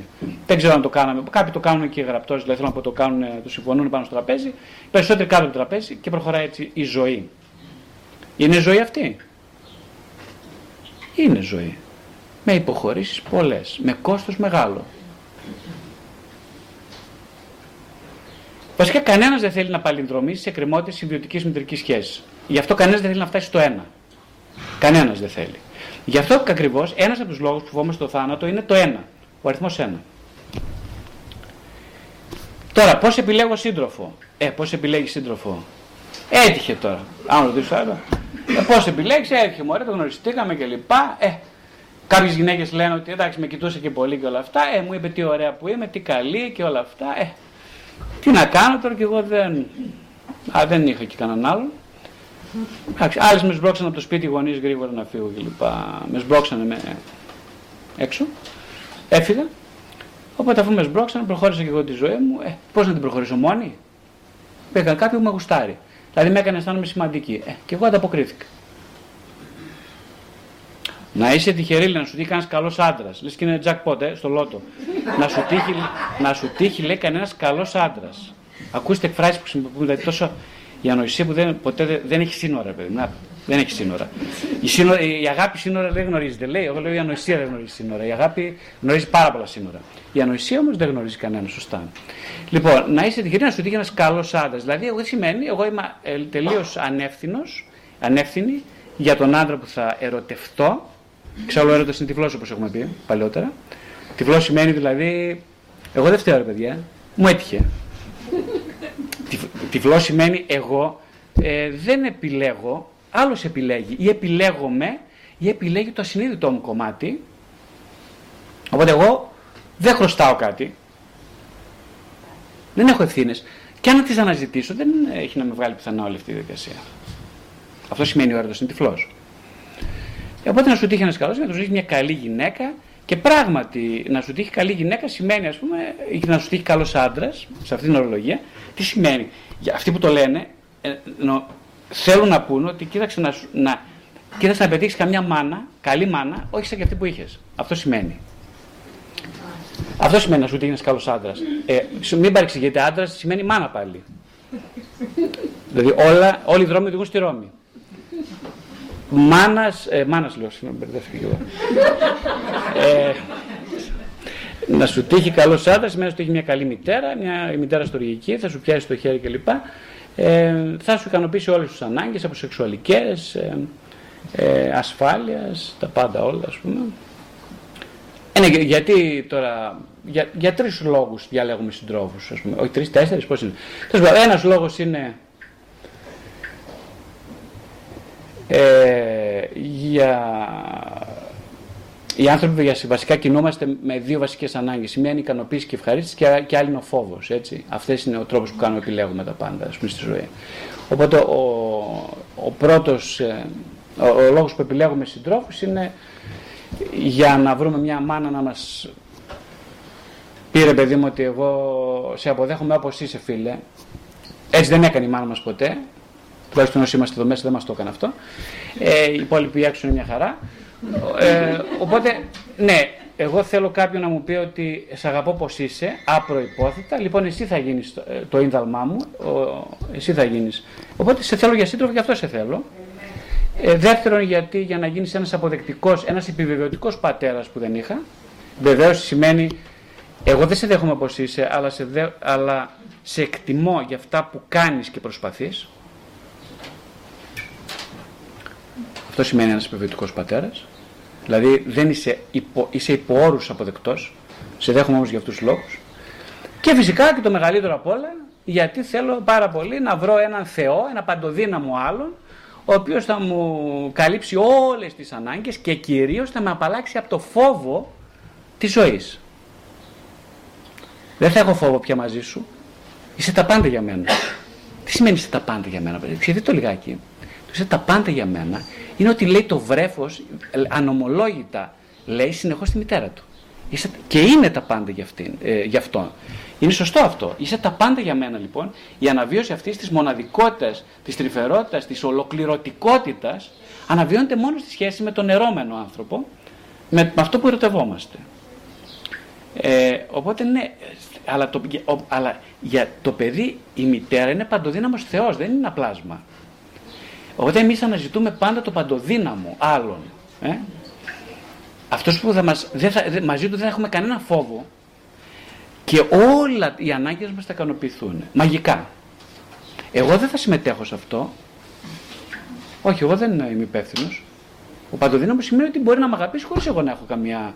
Δεν ξέρω αν το κάναμε. Κάποιοι το κάνουν και γραπτός, δηλαδή θέλω να πω το κάνουν, το συμφωνούν πάνω στο τραπέζι. Περισσότεροι κάτω από το τραπέζι και προχωράει έτσι η ζωή. Είναι ζωή αυτή; Είναι ζωή. Με υποχωρήσεις πολλές, με κόστος μεγάλο. Βασικά κανένας δεν θέλει να παλινδρομήσει σε κρεμότητες συμβιωτικής μητρικής σχέσης. Γι' αυτό κανένας δεν θέλει να φτάσει στο ένα. Κανένας δεν θέλει. Γι' αυτό ακριβώς ένας από τους λόγους που φοβόμαστε το θάνατο είναι το ένα. Ο αριθμός ένα. Τώρα, πώς επιλέγω σύντροφο; Ε, πώς επιλέγεις σύντροφο; Έτυχε τώρα. Αν ρωτήσω άλλο. Ε, Πώς επιλέξει, έτυχε μου, το γνωριστήκαμε κλπ. Ε, Κάποιες γυναίκες λένε ότι εντάξει με κοιτούσε και πολύ και όλα αυτά. Ε, μου είπε τι ωραία που είμαι, τι καλή και όλα αυτά. Ε, τι να κάνω τώρα και εγώ δεν. Α, δεν είχα και κανέναν άλλον. Άλλες με σμπρώξαν από το σπίτι γονείς γρήγορα να φύγω κλπ. Με σμπρώξανε με έξω. Έφυγα. Οπότε αφού με σμπρώξαν, προχώρησα και εγώ τη ζωή μου. Ε, Πώς να την προχωρήσω μόνη; Πήγα κάποιον που με γουστάρει. Δηλαδή με έκανε αισθάνομαι σημαντική. Ε, και εγώ ανταποκρίθηκα. Να είσαι τυχερή, να σου τύχει κανένα καλός άντρας. Λες και είναι jackpot, ε, στο λότο. να, σου τύχει, να σου τύχει, λέει κανένας καλός άντρας. Ακούστε εκφράσει που χρησιμοποιούν, δηλαδή τόσο η ανοησία που δεν, ποτέ δεν, έχει σύνορα, παιδί. Να, δεν έχει σύνορα. Η, σύνορα. η αγάπη σύνορα δεν γνωρίζεται. Λέει, εγώ λέω η ανοησία δεν γνωρίζει σύνορα. Η αγάπη γνωρίζει πάρα πολλά σύνορα. Η ανοησία όμως δεν γνωρίζει κανένα, σωστά. Λοιπόν, να είσαι τυχερή να σου τύχει ένας καλός άντρας. Δηλαδή, εγώ σημαίνει, εγώ είμαι ε, τελείως ανεύθυνος, ανεύθυνη για τον άντρα που θα ερωτευτώ. Ξέρω, ο έρωτας είναι τυφλό όπως έχουμε πει παλιότερα. Τυφλό σημαίνει δηλαδή, εγώ δεν φταίω, ρε παιδιά, μου έτυχε. Τυφλό σημαίνει εγώ ε, δεν επιλέγω, άλλος επιλέγει ή επιλέγομαι ή επιλέγει το ασυνείδητό μου κομμάτι. Οπότε εγώ δεν χρωστάω κάτι, δεν έχω ευθύνες. Και αν τις αναζητήσω, δεν έχει να με βγάλει πιθανά όλη αυτή η διαδικασία. Αυτό σημαίνει ο έρωτο είναι τυφλός. Οπότε να σου τύχει ένας καλός, να σου τύχει μια καλή γυναίκα και πράγματι να σου τύχει καλή γυναίκα σημαίνει, ας πούμε, ή να σου τύχει καλός άντρας, σε αυτή την ορολογία, τι σημαίνει. Για αυτοί που το λένε, ε, νο, θέλουν να πούνε ότι κοίταξε να, να, κοίταξε να πετύχεις καμιά μάνα, καλή μάνα, όχι σαν και αυτή που είχες. Αυτό σημαίνει. Αυτό σημαίνει να σου τύχει ένας καλός άντρας. Ε, μην παρεξηγείτε, άντρας σημαίνει μάνα πάλι. δηλαδή όλα, όλοι οι δρόμοι οδηγούν στη Ρώμη. Μάνας, ε, μάνας λέω, συγγνώμη, μπερδεύτηκα εγώ. ε, να σου τύχει καλός άντρας σημαίνει να σου τύχει μια καλή μητέρα, μια η μητέρα στοργική, θα σου πιάσει το χέρι κλπ. Ε, θα σου ικανοποιήσει όλες τις ανάγκες από σεξουαλικές, ε, ε, ασφάλειας, τα πάντα όλα ας πούμε. Ε, ναι, γιατί τώρα, για, για τρεις λόγους διαλέγουμε συντρόφους, ας πούμε. Όχι τρεις, τέσσερις, πώς είναι. Ένας λόγος είναι ε, για οι άνθρωποι βασικά κινούμαστε με δύο βασικές ανάγκες. Η μία είναι η ικανοποίηση και η ευχαρίστηση και, και άλλη είναι ο φόβος. Έτσι. Αυτές είναι ο τρόπος που κάνουμε επιλέγουμε τα πάντα ας πούμε, στη ζωή. Οπότε ο, ο πρώτος, ε, ο, ο λόγος που επιλέγουμε συντρόφους είναι για να βρούμε μια μάνα να μας πήρε παιδί μου ότι εγώ σε αποδέχομαι όπως είσαι φίλε. Έτσι δεν έκανε η μάνα μας ποτέ. Τουλάχιστον όσοι είμαστε εδώ μέσα δεν μας το έκανε αυτό. Ε, οι υπόλοιποι έξω είναι μια χαρά. Ε, οπότε, ναι, εγώ θέλω κάποιον να μου πει ότι σε αγαπώ πως είσαι, απροϋπόθετα, λοιπόν εσύ θα γίνεις το, ε, το ίνδαλμά μου, ο, εσύ θα γίνεις. Οπότε σε θέλω για σύντροφο και αυτό σε θέλω. Ε, δεύτερον, γιατί για να γίνεις ένας αποδεκτικός, ένας επιβεβαιωτικός πατέρας που δεν είχα. Βεβαίως σημαίνει, εγώ δεν σε δέχομαι όπω είσαι, αλλά σε, δε, αλλά σε εκτιμώ για αυτά που κάνεις και προσπαθείς. Αυτό σημαίνει ένας επιβεβαιωτικός πατέρας. Δηλαδή δεν είσαι, υπο, είσαι υπό όρους αποδεκτός. Σε δέχομαι όμως για αυτούς τους λόγους. Και φυσικά και το μεγαλύτερο απ' όλα, γιατί θέλω πάρα πολύ να βρω έναν Θεό, ένα παντοδύναμο άλλον, ο οποίος θα μου καλύψει όλες τις ανάγκες και κυρίως θα με απαλλάξει από το φόβο της ζωής. Δεν θα έχω φόβο πια μαζί σου. Είσαι τα πάντα για μένα. Τι σημαίνει είσαι τα πάντα για μένα, παιδί. το λιγάκι. Το είσαι τα πάντα για μένα είναι ότι λέει το βρέφος ανομολόγητα λέει συνεχώς τη μητέρα του. Είσαι, και είναι τα πάντα για, αυτήν, ε, για αυτόν. Είναι σωστό αυτό. Είσαι τα πάντα για μένα λοιπόν. Η αναβίωση αυτής της μοναδικότητας, της τρυφερότητας, της ολοκληρωτικότητας αναβιώνεται μόνο στη σχέση με τον ερώμενο άνθρωπο, με, αυτό που ερωτευόμαστε. Ε, οπότε ναι, αλλά, το, αλλά για το παιδί η μητέρα είναι παντοδύναμος Θεός, δεν είναι ένα πλάσμα. Οπότε εμείς αναζητούμε πάντα το παντοδύναμο άλλων. Ε; Αυτός που θα μας, δεν θα, μαζί του δεν έχουμε κανένα φόβο και όλα οι ανάγκες μας θα ικανοποιηθούν. Μαγικά. Εγώ δεν θα συμμετέχω σε αυτό. Όχι, εγώ δεν είμαι υπεύθυνος. Ο παντοδύναμος σημαίνει ότι μπορεί να με αγαπήσει χωρίς εγώ να έχω καμία,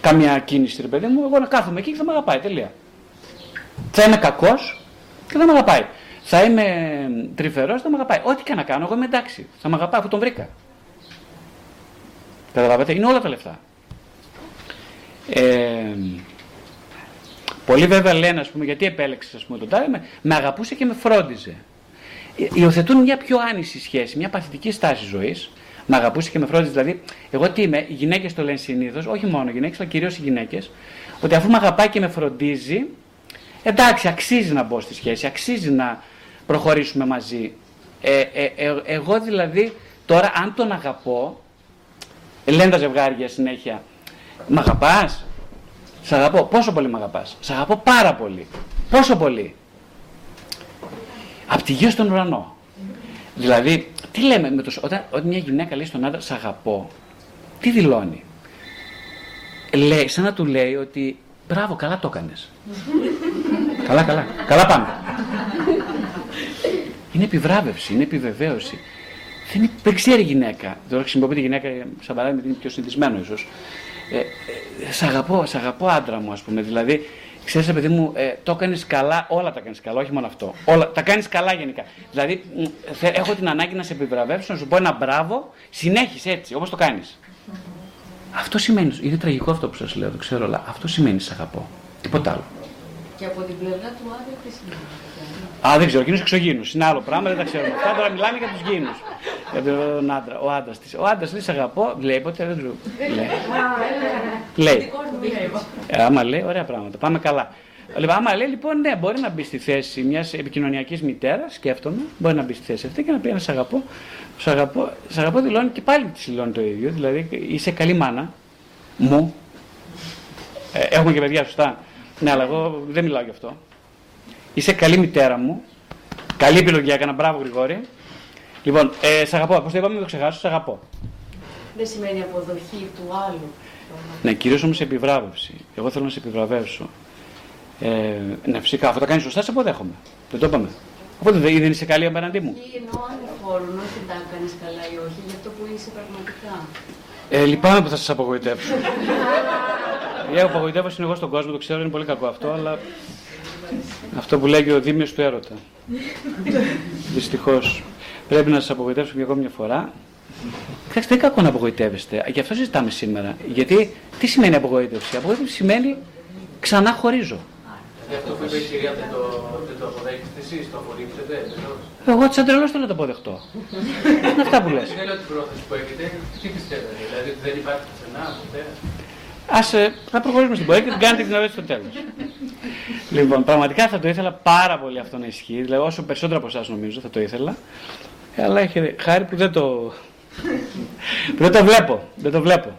καμία κίνηση, ρε παιδί μου. Εγώ να κάθομαι εκεί και θα με αγαπάει. Τελεία. Θα είμαι κακός και θα με αγαπάει. Θα είμαι τρυφερός, θα με αγαπάει. Ό,τι και να κάνω, εγώ είμαι εντάξει. Θα με αγαπάει αφού τον βρήκα. Καταλαβαίνετε, είναι όλα τα λεφτά. Ε, πολλοί βέβαια λένε, ας πούμε, γιατί επέλεξες ας πούμε, τον Τάρι, με, με αγαπούσε και με φρόντιζε. Ε, υιοθετούν μια πιο άνηση σχέση, μια παθητική στάση ζωής. Με αγαπούσε και με φρόντιζε. Δηλαδή, εγώ τι είμαι, οι γυναίκες το λένε συνήθως, όχι μόνο οι γυναίκες, αλλά κυρίως οι γυναίκες, ότι αφού με αγαπάει και με φροντίζει, εντάξει, αξίζει να μπω στη σχέση, αξίζει να προχωρήσουμε μαζί. Ε, ε, ε εγώ δηλαδή, τώρα αν τον αγαπώ, λένε τα ζευγάρια συνέχεια, Μ' αγαπάς; Σ' αγαπώ. Πόσο πολύ μ' αγαπάς; Σ' αγαπώ πάρα πολύ. Πόσο πολύ; Απ' τη γη στον ουρανό. Δηλαδή, τι λέμε με το, όταν, όταν μια γυναίκα λέει στον άντρα Σ' αγαπώ, τι δηλώνει; Λέει, σαν να του λέει ότι μπράβο, καλά το έκανες. (laughs) καλά, καλά. Καλά πάμε. Είναι επιβράβευση, είναι επιβεβαίωση. Δεν, δεν ξέρει η γυναίκα. Τώρα χρησιμοποιεί τη γυναίκα σαν παράδειγμα, είναι πιο συνηθισμένο ίσως ε, ε, σ' αγαπώ, σ' αγαπώ άντρα μου, ας πούμε. Δηλαδή, ξέρεις, παιδί μου, ε, το έκανες καλά, όλα τα κάνει καλά, όχι μόνο αυτό. Όλα, τα κάνεις καλά γενικά. Δηλαδή, έχω την ανάγκη να σε επιβραβεύσω, να σου πω ένα μπράβο, συνέχισε έτσι, όπως το κάνεις. Αυτό σημαίνει, είναι τραγικό αυτό που σας λέω, το ξέρω, αλλά αυτό σημαίνει σ' αγαπώ. Τίποτα άλλο. Και από την πλευρά του άντρα τι σημαίνει; Α, δεν ξέρω, εκείνος εξωγήινου. Είναι άλλο πράγμα, δεν τα ξέρουμε αυτά. Τώρα μιλάμε για τους γήνου. Για τον άντρα. Ο άντρας της. Ο άντρας της αγαπώ, λέει ποτέ δεν του. Λέει. λέει. Ε, άμα λέει, ωραία πράγματα. Πάμε καλά. Λοιπόν, άμα λέει λοιπόν, ναι, μπορεί να μπει στη θέση μιας επικοινωνιακής μητέρας, σκέφτομαι, μπορεί να μπει στη θέση αυτή και να πει ένα σ' αγαπώ. Σ' αγαπώ, σ αγαπώ δηλώνει και πάλι της δηλώνει το ίδιο. Δηλαδή είσαι καλή μάνα μου. Ε, έχουμε και παιδιά, σωστά. Ναι, αλλά εγώ δεν μιλάω γι' αυτό. Είσαι καλή μητέρα μου. Καλή επιλογή έκανα. Μπράβο, Γρηγόρη. Λοιπόν, ε, σ' αγαπώ. Πώ το είπαμε, το ξεχάσω. Σ' αγαπώ. Δεν σημαίνει αποδοχή του άλλου. Ναι, κυρίως όμως επιβράβευση. Εγώ θέλω να σε επιβραβεύσω. Ε, ναι, φυσικά, αυτό το κάνεις σωστά, σε αποδέχομαι. Δεν το είπαμε. Οπότε δεν είσαι καλή απέναντί μου. Ή εννοώ ανεφόρουν, όχι τα κάνεις καλά ή όχι, για αυτό που είσαι πραγματικά. Ε, λυπάμαι που θα σας απογοητεύσω. (laughs) Η απογοητεύωση είναι εγώ στον κόσμο, το ξέρω, είναι πολύ κακό αυτό, αλλά αυτό που λέγει ο Δήμιος του έρωτα. Δυστυχώς. Πρέπει να σας απογοητεύσω και εγώ μια φορά. Κοιτάξτε, δεν κακό να απογοητεύεστε. Γι' αυτό συζητάμε σήμερα. Γιατί τι σημαίνει απογοήτευση; Απογοήτευση σημαίνει ξανά χωρίζω. Αυτό που είπε η κυρία δεν το, δεν το αποδέχεστε εσείς, το απορρίψετε. Εγώ σαν τρελός θέλω να το αποδεχτώ. (laughs) Είναι αυτά που λες. Δεν λέω την πρόθεση που έχετε. Τι πιστεύετε, δηλαδή ότι δεν υπάρχει πουθενά ποτέ; Α ε, θα προχωρήσουμε στην πορεία και την κάνετε την ερώτηση στο τέλος. λοιπόν, πραγματικά θα το ήθελα πάρα πολύ αυτό να ισχύει. Δηλαδή, όσο περισσότερο από εσάς νομίζω θα το ήθελα. Αλλά έχει χάρη που δεν το. δεν το βλέπω. Δεν το βλέπω.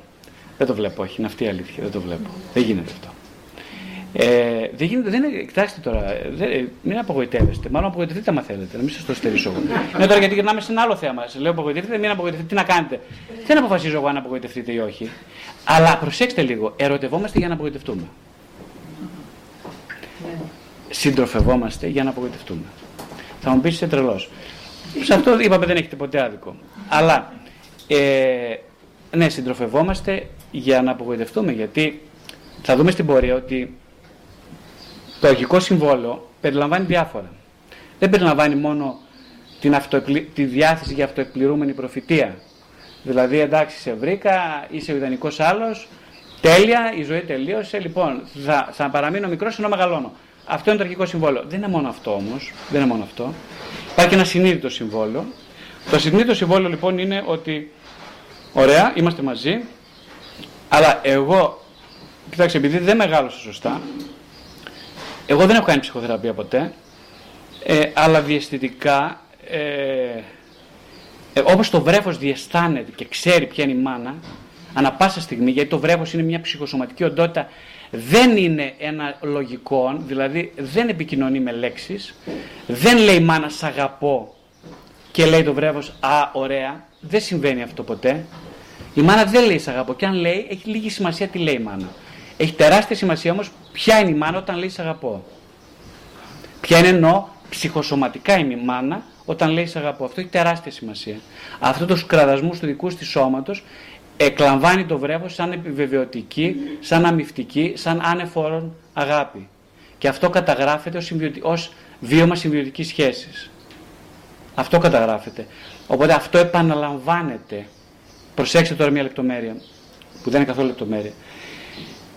Δεν το βλέπω, όχι. Είναι αυτή η αλήθεια. Δεν το βλέπω. Δεν γίνεται αυτό. Ε, δεν γίνεται, δεν είναι, κοιτάξτε τώρα, δεν, ε, μην απογοητεύεστε. Μάλλον απογοητευτείτε άμα θέλετε, να μην σας το στερήσω εγώ. Είναι τώρα γιατί γυρνάμε σε ένα άλλο θέμα. Σε λέω απογοητευτείτε, μην απογοητευτείτε, τι να κάνετε; Δεν αποφασίζω εγώ αν απογοητευτείτε ή όχι. Αλλά προσέξτε λίγο, ερωτευόμαστε για να απογοητευτούμε. Συντροφευόμαστε για να απογοητευτούμε. Θα μου πεις είσαι τρελός. Σε αυτό είπαμε δεν έχετε ποτέ άδικο. Αλλά ε, ναι, συντροφευόμαστε για να απογοητευτούμε. Γιατί θα δούμε στην πορεία ότι το αρχικό συμβόλαιο περιλαμβάνει διάφορα. Δεν περιλαμβάνει μόνο την τη διάθεση για αυτοεκπληρούμενη προφητεία. Δηλαδή, εντάξει, σε βρήκα, είσαι ο ιδανικός άλλος, τέλεια, η ζωή τελείωσε. Λοιπόν, θα, θα παραμείνω μικρός ενώ μεγαλώνω. Αυτό είναι το αρχικό συμβόλαιο. Δεν είναι μόνο αυτό όμως. Δεν είναι μόνο αυτό. Υπάρχει και ένα συνείδητο συμβόλαιο. Το συνείδητο συμβόλαιο λοιπόν είναι ότι, ωραία, είμαστε μαζί, αλλά εγώ, κοιτάξτε, επειδή δεν μεγάλωσα σωστά, εγώ δεν έχω κάνει ψυχοθεραπεία ποτέ, ε, αλλά διαισθητικά, ε, ε, όπως το βρέφος διαισθάνεται και ξέρει ποια είναι η μάνα, ανα πάσα στιγμή, γιατί το βρέφος είναι μια ψυχοσωματική οντότητα, δεν είναι ένα λογικό, δηλαδή δεν επικοινωνεί με λέξεις, δεν λέει μάνα σ' αγαπώ και λέει το βρέφος α ωραία, δεν συμβαίνει αυτό ποτέ. Η μάνα δεν λέει σ' αγαπώ και αν λέει έχει λίγη σημασία τι λέει η μάνα. Έχει τεράστια σημασία όμως ποια είναι η μάνα όταν λέει σ' αγαπώ. Ποια είναι εννοώ ψυχοσωματικά είναι η μάνα όταν λέει σ' αγαπώ. Αυτό έχει τεράστια σημασία. Αυτός το κραδασμό του δικού της σώματος εκλαμβάνει το βρέφος σαν επιβεβαιωτική, σαν αμυφτική, σαν άνεφορον αγάπη. Και αυτό καταγράφεται ως, ως βίωμα συμβιωτικής σχέσης. Αυτό καταγράφεται. Οπότε αυτό επαναλαμβάνεται. Προσέξτε τώρα μια λεπτομέρεια, που δεν είναι καθόλου λεπτομέρεια.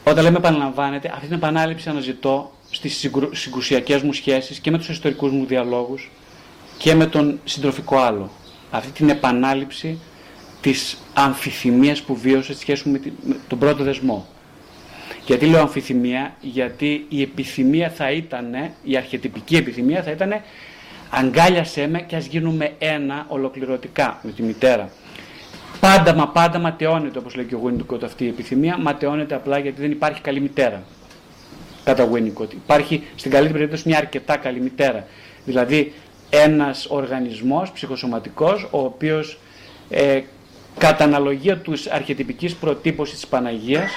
Όταν λέμε επαναλαμβάνεται, αυτή την επανάληψη αναζητώ στις συγκρουσιακές μου σχέσεις και με τους ιστορικούς μου διαλόγους και με τον συντροφικό άλλο. Αυτή την επανάληψη της αμφιθυμίας που βίωσε στη σχέση με τον πρώτο δεσμό. Γιατί λέω αμφιθυμία, γιατί η επιθυμία θα ήταν, η αρχιετυπική επιθυμία θα ήταν αγκάλιασέ με και ας γίνουμε ένα ολοκληρωτικά με τη μητέρα. Πάντα μα πάντα ματαιώνεται όπως λέει και ο Winnicott αυτή η επιθυμία, ματαιώνεται απλά γιατί δεν υπάρχει καλή μητέρα. Κατά Winnicott. Υπάρχει στην καλύτερη περίπτωση μια αρκετά καλή μητέρα. Δηλαδή ένας οργανισμός ψυχοσωματικός ο οποίος ε, κατά αναλογία τους αρχιετυπικής προτύπωσης της Παναγίας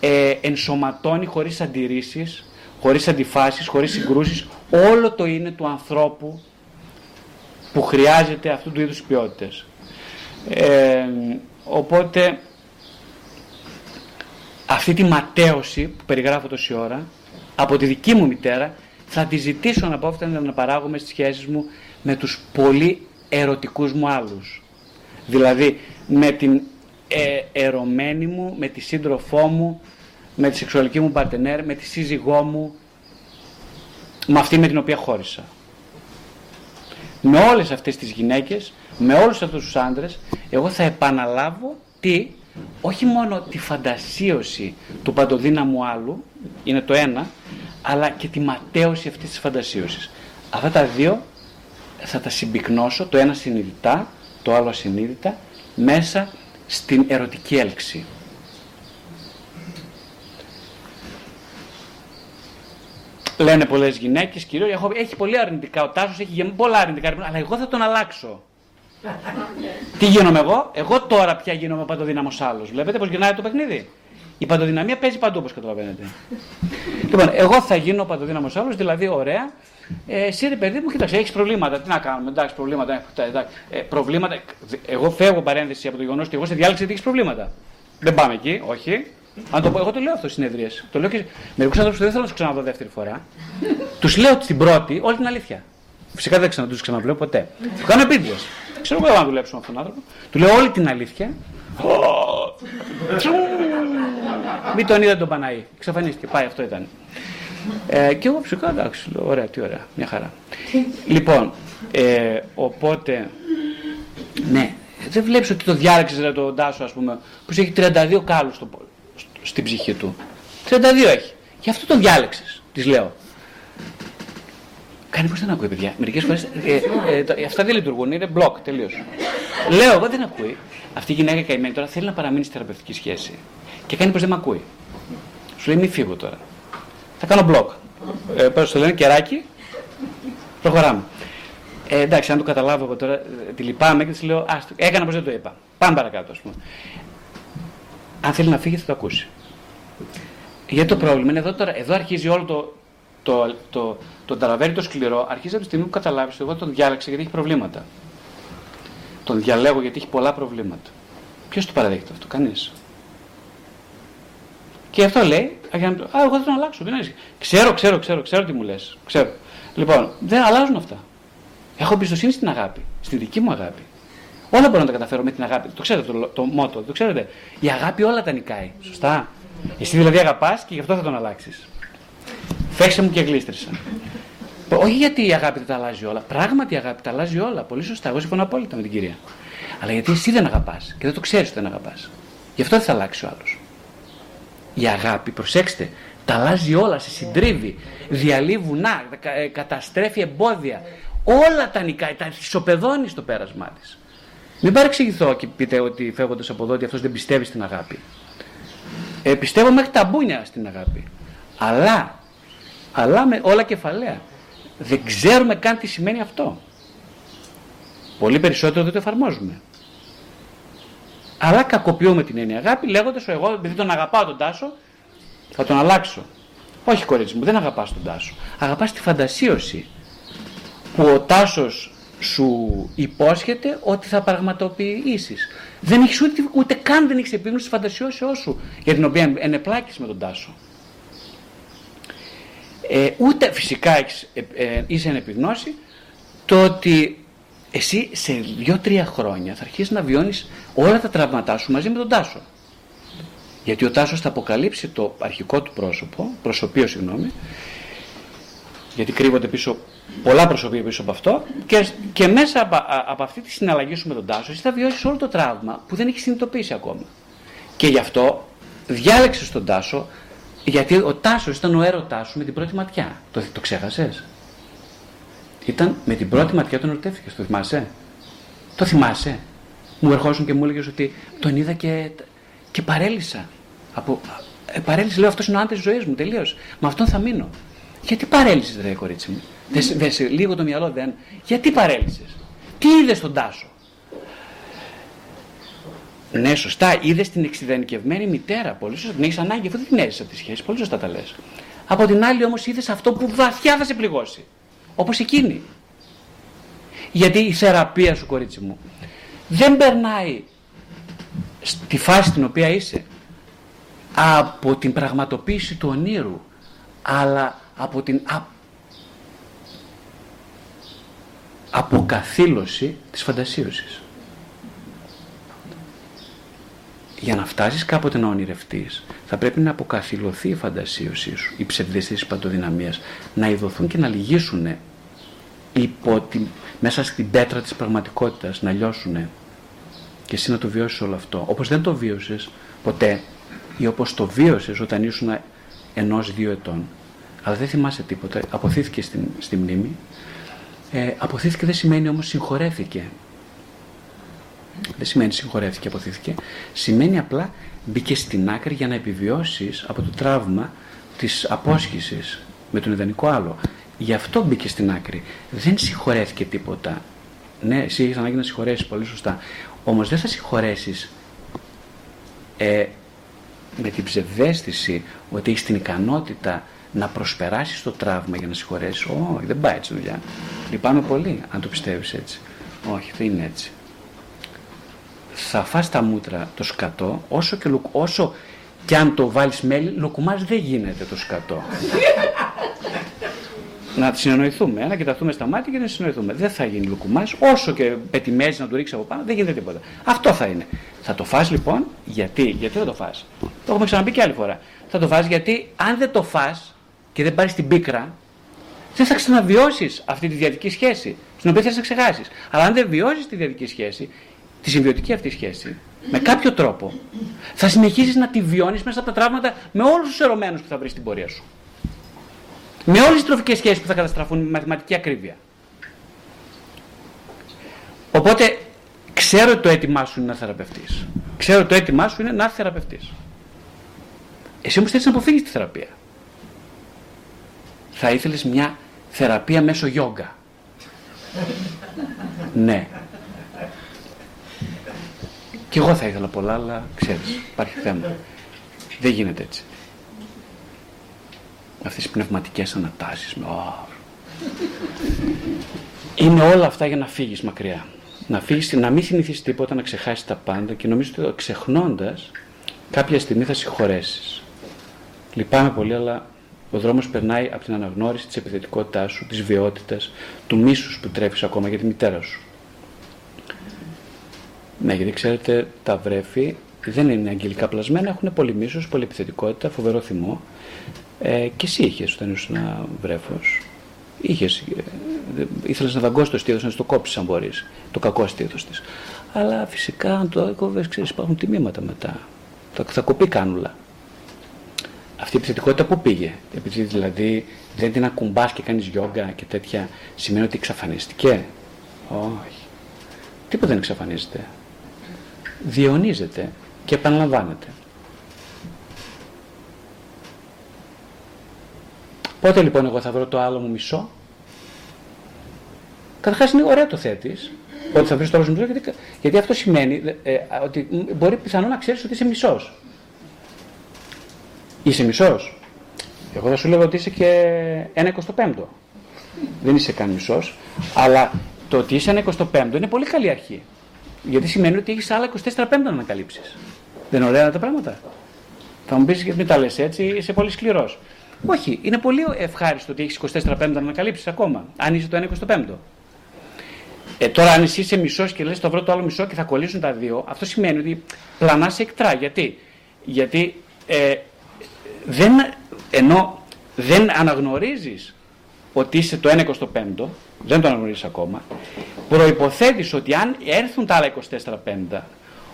ε, ενσωματώνει χωρίς αντιρρήσεις, χωρίς αντιφάσεις, χωρίς συγκρούσεις όλο το είναι του ανθρώπου που χρειάζεται αυτού του είδους ποιότητες. Ε, οπότε αυτή τη ματέωση που περιγράφω τόση ώρα από τη δική μου μητέρα θα τη ζητήσω να πω να παράγουμε στις σχέσεις μου με τους πολύ ερωτικούς μου άλλους. Δηλαδή με την ε, ερωμένη μου, με τη σύντροφό μου, με τη σεξουαλική μου παρτενέρ, με τη σύζυγό μου, με αυτή με την οποία χώρισα. Με όλες αυτές τις γυναίκες, με όλους αυτούς τους άντρες, εγώ θα επαναλάβω τι, όχι μόνο τη φαντασίωση του παντοδύναμου άλλου, είναι το ένα, αλλά και τη ματέωση αυτής της φαντασίωσης. Αυτά τα δύο θα τα συμπυκνώσω, το ένα συνειδητά, το άλλο ασυνείδητα, μέσα στην ερωτική έλξη. Λένε πολλές γυναίκες, κυρίως, έχει πολύ αρνητικά. Ο Τάσος έχει πολλά αρνητικά, αλλά εγώ θα τον αλλάξω. (laughs) Τι γίνομαι εγώ, εγώ τώρα πια γίνομαι παντοδύναμος άλλος. Βλέπετε πώς γυρνάει το παιχνίδι; Η παντοδυναμία παίζει παντού όπως καταλαβαίνετε. λοιπόν, εγώ θα γίνω παντοδύναμος άλλος, δηλαδή ωραία, ε, εσύ ρε παιδί μου, κοίταξε, έχεις προβλήματα. Τι να κάνουμε, εντάξει, προβλήματα. Εντάξει, ε, προβλήματα. Εγώ φεύγω παρένθεση από το γεγονός ότι εγώ σε διάλεξα ότι έχεις προβλήματα. Δεν πάμε εκεί, όχι. Αν το πω, εγώ το λέω αυτό στις συνεδρίες. Το λέω και μερικούς άνθρωπου δεν θέλω να τους ξαναδώ δεύτερη φορά. τους λέω στην πρώτη όλη την αλήθεια. Φυσικά δεν ξανα, τους ξαναβλέπω ποτέ. Του κάνω επίτηδες. Ξέρω εγώ να δουλέψω με αυτόν τον άνθρωπο. Του λέω όλη την αλήθεια. Μην τον είδα τον Παναή. Ξαφανίστηκε. Πάει, αυτό ήταν. Ε, και εγώ φυσικά εντάξει, λέω, ωραία, τι ωραία, μια χαρά. λοιπόν, ε, οπότε, ναι, δεν βλέπεις ότι το διάλεξες ρε, τον Τάσο, ας πούμε, που έχει 32 κάλους στο, στην ψυχή του. 32 έχει. Γι' αυτό τον διάλεξες, της λέω. Κάνει πως δεν ακούει, παιδιά. Μερικές φορές ε, ε, ε, αυτά δεν λειτουργούν, είναι μπλοκ τελείως. Λέω, εγώ δεν ακούει. Αυτή η γυναίκα καημένη τώρα θέλει να παραμείνει στη θεραπευτική σχέση. Και κάνει πως δεν με ακούει. Σου λέει, μη φύγω τώρα. Θα κάνω μπλοκ. Ε, Πώς το λένε, κεράκι. Προχωράμε. Ε, εντάξει, αν το καταλάβω εγώ τώρα, ε, τη λυπάμαι και της λέω, άστο, έκανα πως δεν το είπα. Πάμε παρακάτω, ας πούμε. Αν θέλει να φύγει θα το ακούσει. Γιατί το πρόβλημα είναι εδώ τώρα, εδώ αρχίζει όλο το, το, το, το, το το σκληρό, αρχίζει από τη στιγμή που καταλάβεις εγώ τον διάλεξα γιατί έχει προβλήματα. Τον διαλέγω γιατί έχει πολλά προβλήματα. Ποιος το παραδέχεται αυτό, κανείς. Και αυτό λέει, Α, εγώ θα τον αλλάξω. Δεν ξέρω, ξέρω, ξέρω, ξέρω τι μου λες. Ξέρω. Λοιπόν, δεν αλλάζουν αυτά. Έχω εμπιστοσύνη στην αγάπη, στη δική μου αγάπη. Όλα μπορώ να τα καταφέρω με την αγάπη. Το ξέρετε το, το μότο, το ξέρετε. Η αγάπη όλα τα νικάει. Σωστά. Εσύ δηλαδή αγαπάς και γι' αυτό θα τον αλλάξεις. Φέξε μου και γλίστρισα. Όχι γιατί η αγάπη δεν τα αλλάζει όλα. Πράγματι η αγάπη τα αλλάζει όλα. Πολύ σωστά. Εγώ συμφωνώ απόλυτα με την κυρία. Αλλά γιατί εσύ δεν αγαπάς και δεν το ξέρεις ότι δεν αγαπάς. Γι' αυτό δεν θα αλλάξει ο άλλος. Η αγάπη, προσέξτε, τα αλλάζει όλα, σε συντρίβει, διαλύει βουνά, ε, καταστρέφει εμπόδια. Όλα τα νικάει, τα ισοπεδώνει στο πέρασμά της. Μην παρεξηγηθώ και πείτε ότι φεύγοντας από εδώ ότι αυτός δεν πιστεύει στην αγάπη. Ε, πιστεύω μέχρι τα μπούνια στην αγάπη. Αλλά, αλλά με όλα κεφαλαία. Δεν ξέρουμε καν τι σημαίνει αυτό. Πολύ περισσότερο δεν το εφαρμόζουμε. Αλλά κακοποιούμε την έννοια αγάπη λέγοντας εγώ επειδή τον αγαπάω τον Τάσο θα τον αλλάξω. Όχι κορίτσι μου, δεν αγαπάς τον Τάσο. Αγαπάς τη φαντασίωση που ο Τάσος σου υπόσχεται ότι θα πραγματοποιήσεις. Δεν έχεις ούτε, ούτε καν δεν έχεις επίγνωση της φαντασιώσεώς σου για την οποία ενεπλάκεις με τον Τάσο. Ε, ούτε φυσικά έχεις, ε, ε, είσαι εν επιγνώση το ότι εσύ σε δύο-τρία χρόνια θα αρχίσεις να βιώνεις όλα τα τραύματά σου μαζί με τον Τάσο. Γιατί ο Τάσος θα αποκαλύψει το αρχικό του πρόσωπο, προσωπείο συγγνώμη, γιατί κρύβονται πίσω πολλά προσωπία πίσω από αυτό και, και μέσα από, από αυτή τη συναλλαγή σου με τον Τάσο εσύ θα βιώσεις όλο το τραύμα που δεν έχεις συνειδητοποιήσει ακόμα. Και γι' αυτό διάλεξες τον Τάσο γιατί ο Τάσος ήταν ο έρωτάς σου με την πρώτη ματιά. Το, το ξέχασες; Ήταν με την πρώτη ματιά τον ερωτεύτηκες. Το θυμάσαι; Το θυμάσαι; Μου ερχόσουν και μου έλεγες ότι τον είδα και, και παρέλυσα. Από, ε, παρέλυσα, λέω αυτός είναι ο άντρας της ζωής μου. Τελείως. Με αυτόν θα μείνω. Γιατί παρέλυσες, ρε κορίτσι μου; Δεν σε λίγο το μυαλό δεν. Γιατί παρέλυσες; Τι είδες στον Τάσο; Ναι, σωστά. Είδες την εξειδανικευμένη μητέρα. Πολύ σωστά. Την έχεις ανάγκη, αφού δεν την έζησες αυτή τη σχέση. Πολύ σωστά τα λες. Από την άλλη όμως είδες αυτό που βαθιά θα σε πληγώσει. Όπως εκείνη. Γιατί η θεραπεία σου, κορίτσι μου, δεν περνάει στη φάση στην οποία είσαι από την πραγματοποίηση του ονείρου, αλλά από την αποκαθήλωση της φαντασίωσης. Για να φτάσεις κάποτε να ονειρευτείς, θα πρέπει να αποκαθιλωθεί η φαντασίωσή σου, οι ψευδεστήσεις παντοδυναμίας, να ειδωθούν και να λυγίσουν υπό τη, μέσα στην πέτρα της πραγματικότητας, να λιώσουν και εσύ να το βιώσεις όλο αυτό. Όπως δεν το βίωσες ποτέ ή όπως το βίωσες όταν ήσουν ενός-δύο ετών, αλλά δεν θυμάσαι τίποτα, αποθήθηκε στην, στη μνήμη, ε, αποθήθηκε δεν σημαίνει όμως συγχωρέθηκε. Δεν σημαίνει συγχωρέθηκε, αποθήθηκε. Σημαίνει απλά μπήκε στην άκρη για να επιβιώσεις από το τραύμα της απόσχησης με τον ιδανικό άλλο. Γι' αυτό μπήκε στην άκρη. Δεν συγχωρέθηκε τίποτα. Ναι, εσύ έχεις ανάγκη να συγχωρέσεις πολύ σωστά. Όμως δεν θα συγχωρέσεις ε, με την ψευδέστηση ότι έχεις την ικανότητα να προσπεράσεις το τραύμα για να συγχωρέσεις. Όχι, δεν πάει έτσι δουλειά. Λυπάμαι πολύ αν το πιστεύεις έτσι. Όχι, δεν είναι έτσι. Θα φας τα μούτρα το σκατό, όσο και, όσο και αν το βάλεις μέλι, λοκουμάς δεν γίνεται το σκατό. Να συνεννοηθούμε, να κοιταχτούμε στα μάτια και να συνεννοηθούμε. Δεν θα γίνει λουκουμάς, όσο και πετυμέζει να το ρίξει από πάνω, δεν γίνεται τίποτα. Αυτό θα είναι. Θα το φας λοιπόν, γιατί, γιατί θα το φας; Το έχουμε ξαναπεί και άλλη φορά. Θα το φας γιατί αν δεν το φας και δεν πάρεις την πίκρα, δεν θα ξαναβιώσεις αυτή τη διαδική σχέση, την οποία θε να ξεχάσεις. Αλλά αν δεν βιώσεις τη διαδική σχέση, τη συμβιωτική αυτή σχέση, με κάποιο τρόπο, θα συνεχίσει να τη βιώνεις μέσα από τα τραύματα με όλους τους ερωμένους που θα βρεις στην πορεία σου. Με όλες τις τροφικές σχέσεις που θα καταστραφούν με μαθηματική ακρίβεια. Οπότε ξέρω ότι το έτοιμά σου είναι να θεραπευτεί. Ξέρω ότι το έτοιμά σου είναι να θεραπευτεί. Εσύ όμως θέλει να αποφύγεις τη θεραπεία. θα ήθελες μια θεραπεία μέσω γιόγκα. (laughs) ναι. Και εγώ θα ήθελα πολλά, αλλά ξέρεις, υπάρχει θέμα. Δεν γίνεται έτσι. Αυτές οι πνευματικές ανατάσεις. Με... Είναι όλα αυτά για να φύγεις μακριά. Να, φύγεις, να μην συνηθίσεις τίποτα, να ξεχάσεις τα πάντα και νομίζω ότι ξεχνώντας κάποια στιγμή θα συγχωρέσεις. Λυπάμαι πολύ, αλλά ο δρόμος περνάει από την αναγνώριση της επιθετικότητάς σου, της βιότητας, του μίσους που τρέφεις ακόμα για τη μητέρα σου. Ναι, γιατί ξέρετε, τα βρέφη δεν είναι αγγελικά πλασμένα, έχουν πολύ μίσος, πολύ επιθετικότητα, φοβερό θυμό. Ε, και εσύ είχες όταν ήσουν ένα βρέφος. Είχες. Ε, ήθελες να δαγκώσεις το στήθο, να το κόψεις αν μπορείς. Το κακό στήθο της. Αλλά φυσικά αν το έκοβες, ξέρεις, υπάρχουν τιμήματα μετά. Θα, θα κοπεί κάνουλα. Αυτή η επιθετικότητα που πήγε. Επειδή δηλαδή δεν την ακουμπάς και κάνεις γιόγκα και τέτοια, σημαίνει ότι εξαφανίστηκε. Όχι. Τίποτα δεν εξαφανίζεται. Διονύζεται και επαναλαμβάνεται. Πότε λοιπόν εγώ θα βρω το άλλο μου μισό; Καταρχάς είναι ωραίο το θέτεις. Ότι θα βρεις το άλλο μου μισό, γιατί, γιατί αυτό σημαίνει ε, ότι μπορεί πιθανόν να ξέρεις ότι είσαι μισός. Είσαι μισός. Εγώ θα σου λέω ότι είσαι και ένα 25. Δεν είσαι καν μισός. Αλλά το ότι είσαι ένα 25 είναι πολύ καλή αρχή. Γιατί σημαίνει ότι έχεις άλλα 24 πέμπτα να ανακαλύψεις. Δεν είναι ωραία τα πράγματα. Θα μου πεις γιατί μην τα λες έτσι, είσαι πολύ σκληρός. Όχι, είναι πολύ ευχάριστο ότι έχεις 24 πέμπτα να ανακαλύψεις ακόμα, αν είσαι το 1 25. Ε, τώρα, αν εσύ είσαι μισό και λες το βρω το άλλο μισό και θα κολλήσουν τα δύο, αυτό σημαίνει ότι πλανάς σε εκτρά. Γιατί, Γιατί ε, δεν, ενώ δεν αναγνωρίζεις ότι είσαι το 1 25, δεν το αναγνωρίζεις ακόμα, προποθέτει ότι αν έρθουν τα άλλα 24 πέμπτα,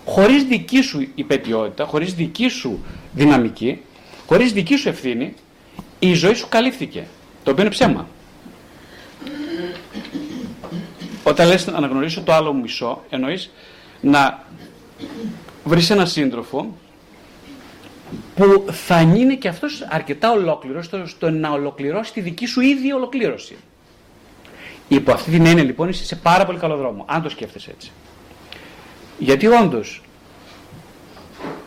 χωρίς δική σου υπετιότητα, χωρίς δική σου δυναμική, χωρίς δική σου ευθύνη, η ζωή σου καλύφθηκε. Το οποίο είναι ψέμα. Όταν λες να αναγνωρίσω το άλλο μισό, εννοείς να βρεις έναν σύντροφο που θα είναι και αυτός αρκετά ολόκληρος στο, να ολοκληρώσει τη δική σου ίδια ολοκλήρωση. Υπό αυτή την έννοια λοιπόν είσαι σε πάρα πολύ καλό δρόμο, αν το σκέφτεσαι έτσι. Γιατί όντως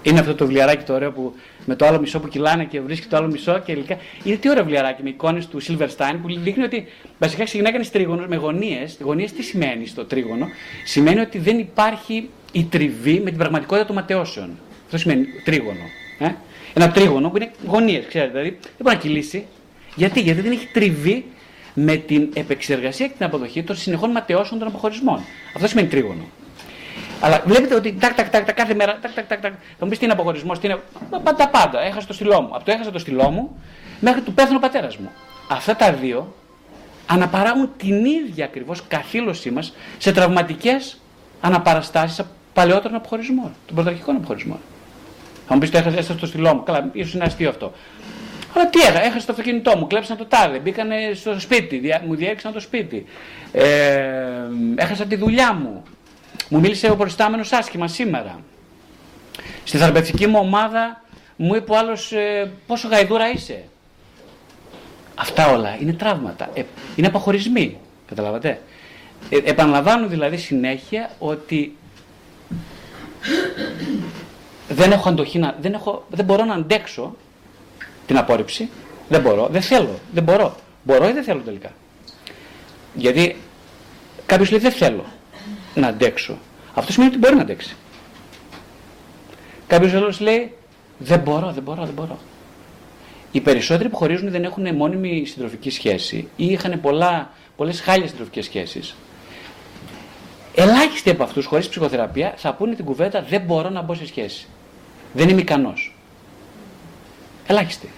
είναι αυτό το βιβλιαράκι το ωραίο που με το άλλο μισό που κυλάνε και βρίσκει το άλλο μισό και υλικά. Είναι τι ωραίο βιβλιαράκι με εικόνες του Silverstein που δείχνει ότι βασικά ξεκινάει κανεί τρίγωνο με γωνίες. Γωνίες τι σημαίνει στο τρίγωνο, Σημαίνει ότι δεν υπάρχει η τριβή με την πραγματικότητα των ματαιώσεων. Αυτό σημαίνει τρίγωνο. Ε; Ένα τρίγωνο που είναι γωνίες, ξέρετε. Δηλαδή δεν μπορεί να κυλήσει. Γιατί, Γιατί δεν έχει τριβή με την επεξεργασία και την αποδοχή των συνεχών ματαιώσεων των αποχωρισμών. Αυτό σημαίνει τρίγωνο. Αλλά βλέπετε ότι τάκ, τάκ, τάκ, κάθε μέρα. Τάκ, τάκ, τάκ, τάκ. Θα μου πεις τι είναι αποχωρισμό, τι είναι. Πάντα, πάντα. Έχασα το στυλό μου. Από το έχασα το στυλό μου μέχρι του πέθανε ο πατέρας μου. Αυτά τα δύο αναπαράγουν την ίδια ακριβώς καθήλωσή μας σε τραυματικές αναπαραστάσεις παλαιότερων αποχωρισμών, των πρωταρχικών αποχωρισμών. Θα μου πεις το έχασα το στυλό μου. Καλά, ίσως είναι αστείο αυτό. Αλλά τι έχασα, έχασα το αυτοκίνητό μου, κλέψαν το τάδε, μπήκανε στο σπίτι, μου διέριξαν το σπίτι. Ε, έχασα τη δουλειά μου. Μου μίλησε ο προϊστάμενος άσχημα σήμερα. Στη θεραπευτική μου ομάδα μου είπε ο άλλος ε, πόσο γαϊδούρα είσαι; Αυτά όλα είναι τραύματα. Ε, είναι αποχωρισμοί. Καταλάβατε. Ε, επαναλαμβάνω δηλαδή συνέχεια ότι δεν έχω αντοχή να, δεν, έχω, δεν μπορώ να αντέξω την απόρριψη. Δεν μπορώ, δεν θέλω, δεν μπορώ. Μπορώ ή δεν θέλω τελικά. Γιατί κάποιος λέει δεν θέλω να αντέξω. Αυτό σημαίνει ότι μπορεί να αντέξει. Κάποιος άλλος λέει δεν μπορώ, δεν μπορώ, δεν μπορώ. Οι περισσότεροι που χωρίζουν δεν έχουν μόνιμη συντροφική σχέση ή είχαν πολλές χάλιε συντροφικές σχέσεις. Ελάχιστοι από αυτούς, χωρίς ψυχοθεραπεία, θα πούνε την κουβέντα Δεν μπορώ να μπω σε σχέση. Δεν είμαι ικανός. Ελάχιστοι.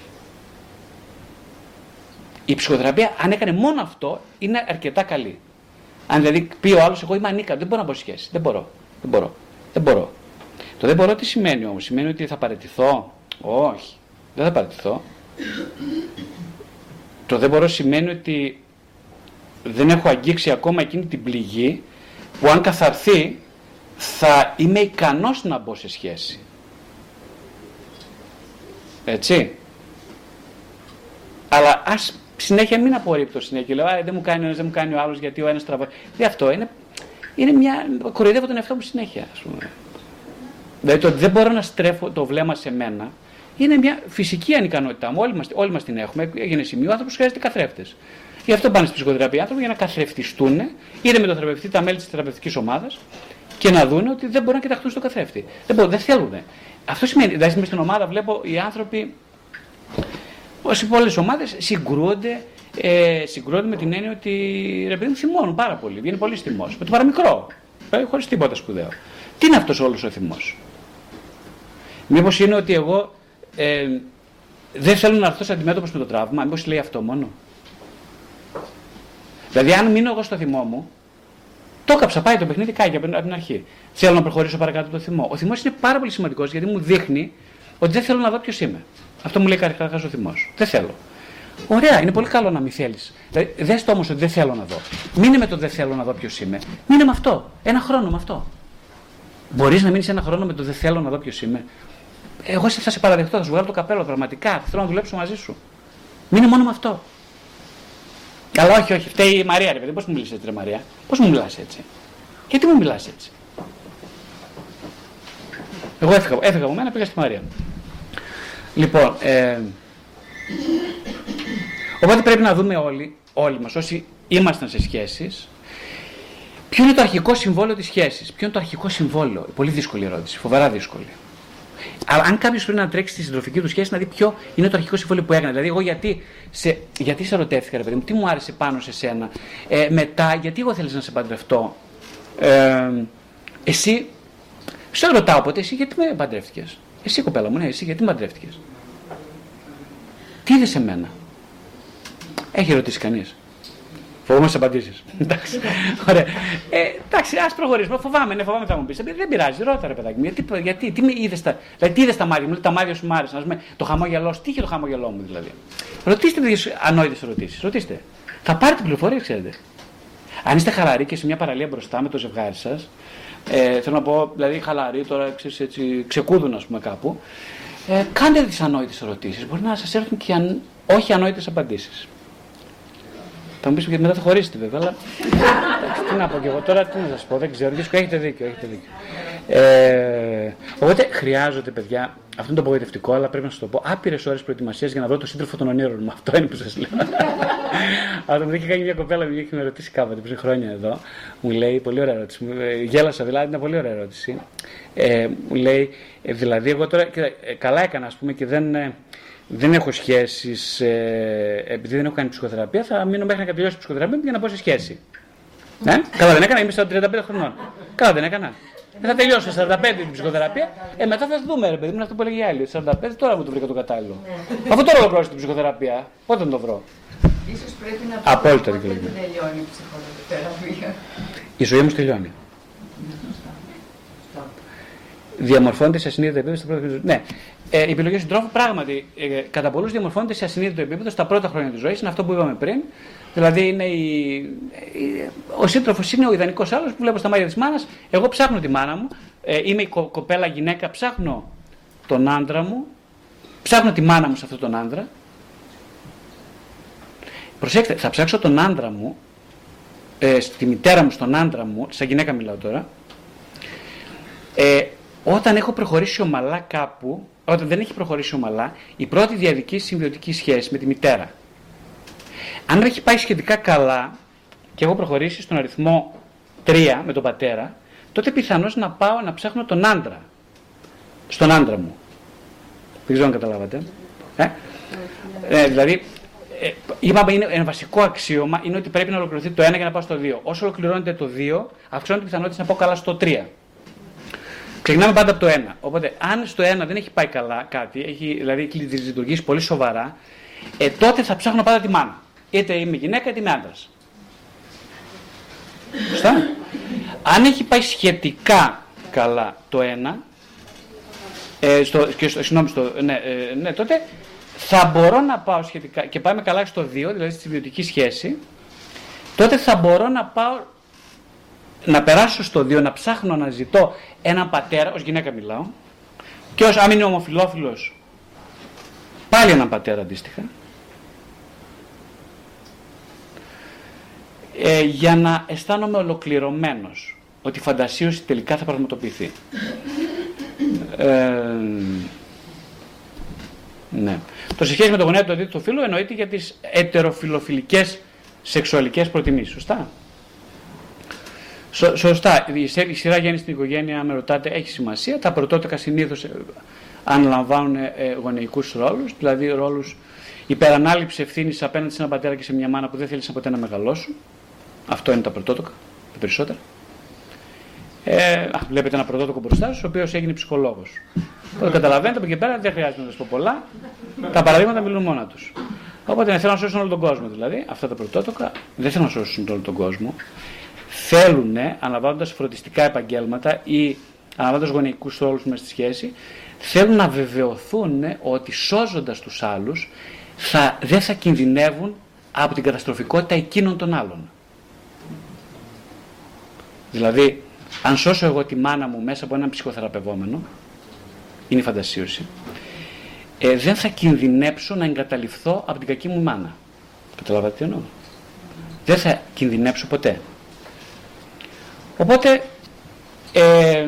Η ψυχοθεραπεία, αν έκανε μόνο αυτό, είναι αρκετά καλή. Αν δηλαδή πει ο άλλος, εγώ είμαι ανίκανος, δεν μπορώ να μπω σχέση. Δεν μπορώ. Δεν μπορώ. Δεν μπορώ. Το δεν μπορώ τι σημαίνει όμως, σημαίνει ότι θα παραιτηθώ; Όχι. Δεν θα παραιτηθώ. Το δεν μπορώ σημαίνει ότι δεν έχω αγγίξει ακόμα εκείνη την πληγή που αν καθαρθεί θα είμαι ικανός να μπω σε σχέση. Έτσι. Αλλά ας συνέχεια μην απορρίπτω συνέχεια. Λέω, Α, δεν μου κάνει ο ένας, δεν μου κάνει ο άλλος, γιατί ο ένας τραβάει. Δεν αυτό είναι, είναι μια. Κοροϊδεύω τον εαυτό μου συνέχεια, ας πούμε. Δηλαδή το ότι δεν μπορώ να στρέφω το βλέμμα σε μένα είναι μια φυσική ανικανότητά μου. Όλοι μας όλοι μας την έχουμε. Έγινε σημείο, ο άνθρωπος χρειάζεται καθρέφτες. Γι' αυτό πάνε στη ψυχοθεραπεία άνθρωποι για να καθρεφτιστούν, είτε με τον θεραπευτή, τα μέλη της θεραπευτικής ομάδας και να δουν ότι δεν μπορούν να κοιταχτούν στο καθρέφτη. Δεν, μπορούν, δεν θέλουν. Αυτό σημαίνει, δηλαδή στην ομάδα βλέπω οι άνθρωποι, όσοι πολλέ ομάδες συγκρούονται, ε, συγκρούονται με την έννοια ότι ρε παιδί μου θυμώνουν πάρα πολύ. Βγαίνει πολύ θυμός. Με το παραμικρό. Ε, Χωρίς τίποτα σπουδαίο. Τι είναι αυτός όλος ο θυμός; Μήπως είναι ότι εγώ ε, δεν θέλω να έρθω σε αντιμέτωπος με το τραύμα, μήπως λέει αυτό μόνο; Δηλαδή, αν μείνω εγώ στο θυμό μου, το έκαψα, πάει το παιχνίδι, κάγει από την αρχή. Θέλω να προχωρήσω παρακάτω το θυμό. Ο θυμός είναι πάρα πολύ σημαντικός γιατί μου δείχνει ότι δεν θέλω να δω ποιος είμαι. Αυτό μου λέει καταρχάς ο θυμός. Δεν θέλω. Ωραία, είναι πολύ καλό να μην θέλεις. Δηλαδή, δες το όμως ότι δεν θέλω να δω. Μείνε με το δεν θέλω να δω ποιος είμαι. Μείνε με αυτό. Ένα χρόνο με αυτό. Μπορείς να μείνεις ένα χρόνο με το δεν θέλω να δω ποιος είμαι. Εγώ θα σε παραδεχτώ, θα σου βγάλω το καπέλο πραγματικά. Θέλω να δουλέψω μαζί σου. Μείνε μόνο με αυτό. Αλλά όχι, όχι, φταίει η Μαρία, ρε παιδί. Πώς μου μιλήσει έτσι, ρε Μαρία; Πώς μου μιλάς έτσι; Γιατί μου μιλάς έτσι; Εγώ έφυγα, έφυγα από μένα, πήγα στη Μαρία. Λοιπόν, ε, οπότε πρέπει να δούμε όλοι, όλοι μας, όσοι ήμασταν σε σχέσεις, ποιο είναι το αρχικό συμβόλαιο της σχέσης. Ποιο είναι το αρχικό συμβόλαιο; Πολύ δύσκολη ερώτηση, φοβερά δύσκολη. Αλλά αν κάποιος πρέπει να τρέξει στη συντροφική του σχέση, να δει ποιο είναι το αρχικό συμβόλαιο που έκανε. Δηλαδή, εγώ γιατί σε, γιατί σε ερωτεύτηκα, ρε παιδί μου, τι μου άρεσε πάνω σε σένα. Ε, μετά, γιατί εγώ θέλεις να σε παντρευτώ; Ε, εσύ, σε ρωτάω ποτέ, εσύ γιατί με παντρεύτηκες; Εσύ κοπέλα μου, ναι, εσύ γιατί με παντρεύτηκε. Τι είδε σε μένα; Έχει ρωτήσει κανείς. Φοβόμαστε τις απαντήσεις. (laughs) εντάξει. Ωραία. Ε, εντάξει, ας προχωρήσουμε. Φοβάμαι, ναι, φοβάμαι θα μου πεις. Ε, δεν πειράζει, ρώτα ρε παιδάκι μου. Γιατί, γιατί τι με είδες τα, δηλαδή, τι είδες τα μάτια μου, τα μάτια σου μου άρεσαν. Α πούμε, το χαμόγελό σου, τι είχε το χαμόγελό μου δηλαδή. Ρωτήστε τέτοιε ανόητες ερωτήσεις. Ρωτήστε. Θα πάρετε πληροφορίες, ξέρετε. Αν είστε χαλαροί και σε μια παραλία μπροστά με το ζευγάρι σας, ε, θέλω να πω, δηλαδή χαλαροί τώρα, ξέρεις, έτσι, ξεκούδουν, ας πούμε, κάπου, ε, κάντε τι ανόητε ερωτήσεις. Μπορεί να σας έρθουν και αν, όχι ανόητες απαντήσεις. Θα μου πεις γιατί μετά θα χωρίσετε βέβαια, αλλά. τι να πω κι εγώ τώρα, τι να σας πω, δεν ξέρω. Δίσκο, έχετε δίκιο, έχετε δίκιο. Ε, οπότε χρειάζονται, παιδιά, αυτό είναι το απογοητευτικό, αλλά πρέπει να σας το πω, άπειρες ώρες προετοιμασίας για να βρω το σύντροφο των ονείρων μου. Αυτό είναι που σας λέω. (laughs) Αλλά μου είχε κάνει μια κοπέλα μου, είχε με ρωτήσει κάποτε πριν χρόνια εδώ. Μου λέει, πολύ ωραία ερώτηση. Ε, γέλασα δηλαδή, είναι πολύ ωραία ερώτηση. Ε, μου λέει, ε, δηλαδή, εγώ τώρα ε, καλά έκανα, ας πούμε, και δεν. Ε, δεν έχω σχέσεις, ε, επειδή δεν έχω κάνει ψυχοθεραπεία, θα μείνω μέχρι να τελειώσει η ψυχοθεραπεία για να πω σε σχέση. Ναι, καλά δεν έκανα, είμαι στα 35 χρονών. Καλά δεν έκανα. Ε, θα τελειώσω στα 45 την ψυχοθεραπεία, ε, μετά θα δούμε, ρε παιδί μου, αυτό που έλεγε η άλλη. 45 τώρα μου το βρήκα το κατάλληλο. Αφού τώρα ολοκληρώσω την ψυχοθεραπεία, πότε να το βρω; Ίσως πρέπει να πω Απόλυτα ότι δεν τελειώνει η ψυχοθεραπεία. Η ζωή μου τελειώνει. Διαμορφώνεται σε ασυνείδητο επίπεδο στο πρώτο Ναι, ε, η επιλογή συντρόφου πράγματι ε, κατά πολλούς διαμορφώνεται σε ασυνείδητο επίπεδο στα πρώτα χρόνια της ζωής. Είναι αυτό που είπαμε πριν. Δηλαδή είναι η, η, ο σύντροφος είναι ο ιδανικός άλλος που βλέπω στα μάτια της μάνας. Εγώ ψάχνω τη μάνα μου. Ε, είμαι η κο, κοπέλα γυναίκα, ψάχνω τον άντρα μου. Ψάχνω τη μάνα μου σε αυτόν τον άντρα. Προσέξτε, θα ψάξω τον άντρα μου, ε, στη μητέρα μου, στον άντρα μου, σαν γυναίκα μιλάω τώρα, ε, όταν έχω προχωρήσει ομαλά κάπου, όταν δεν έχει προχωρήσει ομαλά, η πρώτη διαδική συμβιωτική σχέση με τη μητέρα. Αν έχει πάει σχετικά καλά και έχω προχωρήσει στον αριθμό 3 με τον πατέρα, τότε πιθανώς να πάω να ψάχνω τον άντρα. Στον άντρα μου. Δεν ξέρω αν καταλάβατε. Ε; Ε, δηλαδή, ε, είπαμε είναι ένα βασικό αξίωμα είναι ότι πρέπει να ολοκληρωθεί το 1 για να πάω στο 2. Όσο ολοκληρώνεται το 2, αυξάνονται οι πιθανότητε να πάω καλά στο 3. Ξεκινάμε πάντα από το 1. Οπότε, αν στο 1 δεν έχει πάει καλά κάτι, έχει δηλαδή λειτουργήσει πολύ σοβαρά, ε, τότε θα ψάχνω πάντα τη μάνα. Είτε είμαι γυναίκα είτε είμαι άντρας. Σωστά; Αν έχει πάει σχετικά καλά το 1, ε, στο, και στο, συγγνώμη, στο, ναι, ε, ναι, τότε θα μπορώ να πάω σχετικά και πάμε καλά στο 2, δηλαδή στη βιωτική σχέση, τότε θα μπορώ να πάω να περάσω στο 2, να ψάχνω να ζητώ έναν πατέρα, ως γυναίκα μιλάω, και ως αν είναι ομοφιλόφιλος, πάλι έναν πατέρα αντίστοιχα. ε, για να αισθάνομαι ολοκληρωμένος ότι η φαντασίωση τελικά θα πραγματοποιηθεί. Ε, ναι. Το σε σχέση με το γονέα του αντίθετου φίλου εννοείται για τις ετεροφιλοφιλικές σεξουαλικές προτιμήσεις. Σωστά; Σω, σωστά. Η, σειρά γέννης στην οικογένεια, με ρωτάτε, έχει σημασία. Τα πρωτότοκα συνήθως ε, αναλαμβάνουν ε, γονεϊκούς ρόλους, δηλαδή ρόλους υπερανάληψη ευθύνης απέναντι σε έναν πατέρα και σε μια μάνα που δεν θέλησαν ποτέ να μεγαλώσουν. Αυτό είναι τα πρωτότοκα, τα περισσότερα. Ε, βλέπετε ένα πρωτότοκο μπροστά σας, ο οποίος έγινε ψυχολόγος. Το καταλαβαίνετε από εκεί πέρα, δεν χρειάζεται να σας πω πολλά. Τα παραδείγματα μιλούν μόνα τους. Οπότε θέλω να σώσουν όλο τον κόσμο δηλαδή. Αυτά τα πρωτότοκα δεν θέλουν να σώσουν όλο τον κόσμο. Θέλουν, αναλαμβάνοντας φροντιστικά επαγγέλματα ή αναλαμβάνοντας γονεϊκούς ρόλους μέσα στη σχέση, θέλουν να βεβαιωθούν ότι σώζοντας τους άλλους θα, δεν θα κινδυνεύουν από την καταστροφικότητα εκείνων των άλλων. Δηλαδή, αν σώσω εγώ τη μάνα μου μέσα από έναν ψυχοθεραπευόμενο, είναι η φαντασίωση, ε, δεν θα κινδυνέψω να εγκαταληφθώ από την κακή μου μάνα. Καταλάβατε τι εννοώ; Δεν θα κινδυνέψω ποτέ. Οπότε ε,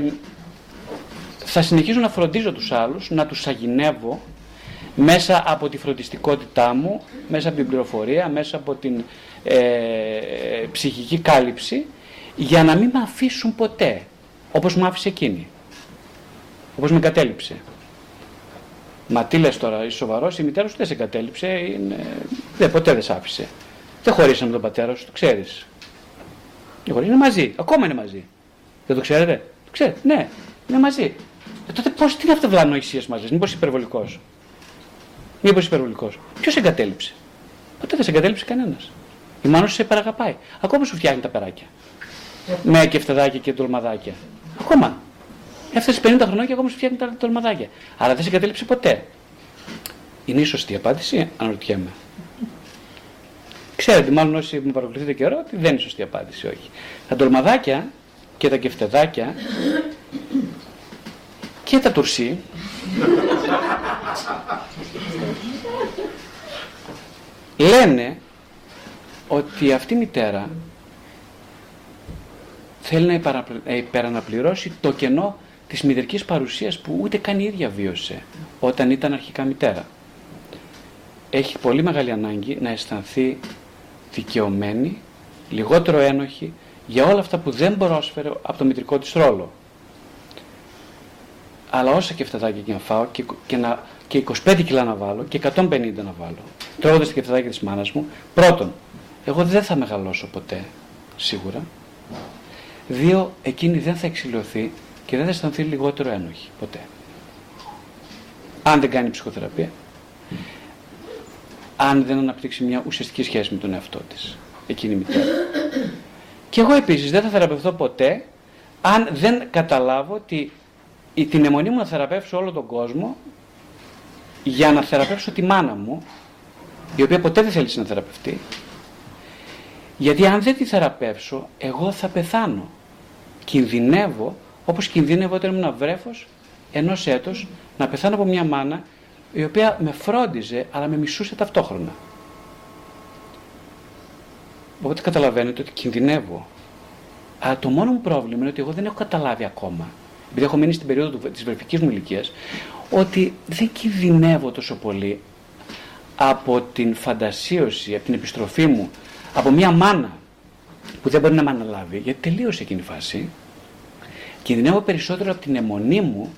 θα συνεχίζω να φροντίζω τους άλλους, να τους αγινεύω μέσα από τη φροντιστικότητά μου, μέσα από την πληροφορία, μέσα από την ε, ψυχική κάλυψη για να μην με αφήσουν ποτέ όπως μου άφησε εκείνη. Όπως με κατέληψε. Μα τι λες τώρα, είσαι σοβαρός, η μητέρα σου δεν σε κατέληψε, είναι... δεν, ποτέ δεν σε άφησε. Δεν χωρίσαμε τον πατέρα σου, το ξέρεις. Δεν είναι μαζί, ακόμα είναι μαζί. Δεν το ξέρετε, το ξέρετε, ναι, είναι μαζί. Ε, τότε πώς, τι είναι αυτό βλανοησίες μαζί, μήπως υπερβολικός; Μήπως υπερβολικός; Ποιος εγκατέλειψε; Ποτέ δεν σε εγκατέλειψε κανένας. Η μάνα σου σε παραγαπάει. Ακόμα σου φτιάχνει τα περάκια με κεφτεδάκια και τολμαδάκια. Ακόμα. Έφτασε 50 χρόνια και ακόμα σου φτιάχνει τα τολμαδάκια. Άρα δεν σε εγκατέλειψε ποτέ. Είναι η σωστή απάντηση, αναρωτιέμαι. Ξέρετε, μάλλον όσοι με παρακολουθείτε καιρό, ότι δεν είναι η σωστή απάντηση, όχι. Τα τολμαδάκια και τα κεφτεδάκια και τα τουρσί λένε ότι αυτή η μητέρα θέλει να υπεραναπληρώσει το κενό της μηδερικής παρουσίας που ούτε καν η ίδια βίωσε όταν ήταν αρχικά μητέρα. Έχει πολύ μεγάλη ανάγκη να αισθανθεί δικαιωμένη, λιγότερο ένοχη για όλα αυτά που δεν πρόσφερε από το μητρικό της ρόλο. Αλλά όσα κεφτεδάκια και να φάω και, και, να, και 25 κιλά να βάλω και 150 να βάλω, τρώγοντας τα κεφτεδάκια της μάνας μου, πρώτον, εγώ δεν θα μεγαλώσω ποτέ, σίγουρα, Δύο, εκείνη δεν θα εξηλωθεί και δεν θα αισθανθεί λιγότερο ένοχη ποτέ. Αν δεν κάνει ψυχοθεραπεία, αν δεν αναπτύξει μια ουσιαστική σχέση με τον εαυτό της, εκείνη η μητέρα. Και εγώ επίσης δεν θα θεραπευθώ ποτέ αν δεν καταλάβω ότι την αιμονή μου να θεραπεύσω όλο τον κόσμο για να θεραπεύσω τη μάνα μου, η οποία ποτέ δεν θέλει να θεραπευτεί, γιατί αν δεν τη θεραπεύσω, εγώ θα πεθάνω. Κινδυνεύω, όπως κινδύνευω όταν ήμουν βρέφος, ενός έτος, να πεθάνω από μια μάνα η οποία με φρόντιζε αλλά με μισούσε ταυτόχρονα. Οπότε καταλαβαίνετε ότι κινδυνεύω. Αλλά το μόνο μου πρόβλημα είναι ότι εγώ δεν έχω καταλάβει ακόμα, επειδή έχω μείνει στην περίοδο της βρεφικής μου ηλικίας, ότι δεν κινδυνεύω τόσο πολύ από την φαντασίωση, από την επιστροφή μου από μια μάνα που δεν μπορεί να με αναλάβει, γιατί τελείωσε εκείνη η φάση, κινδυνεύω περισσότερο από την αιμονή μου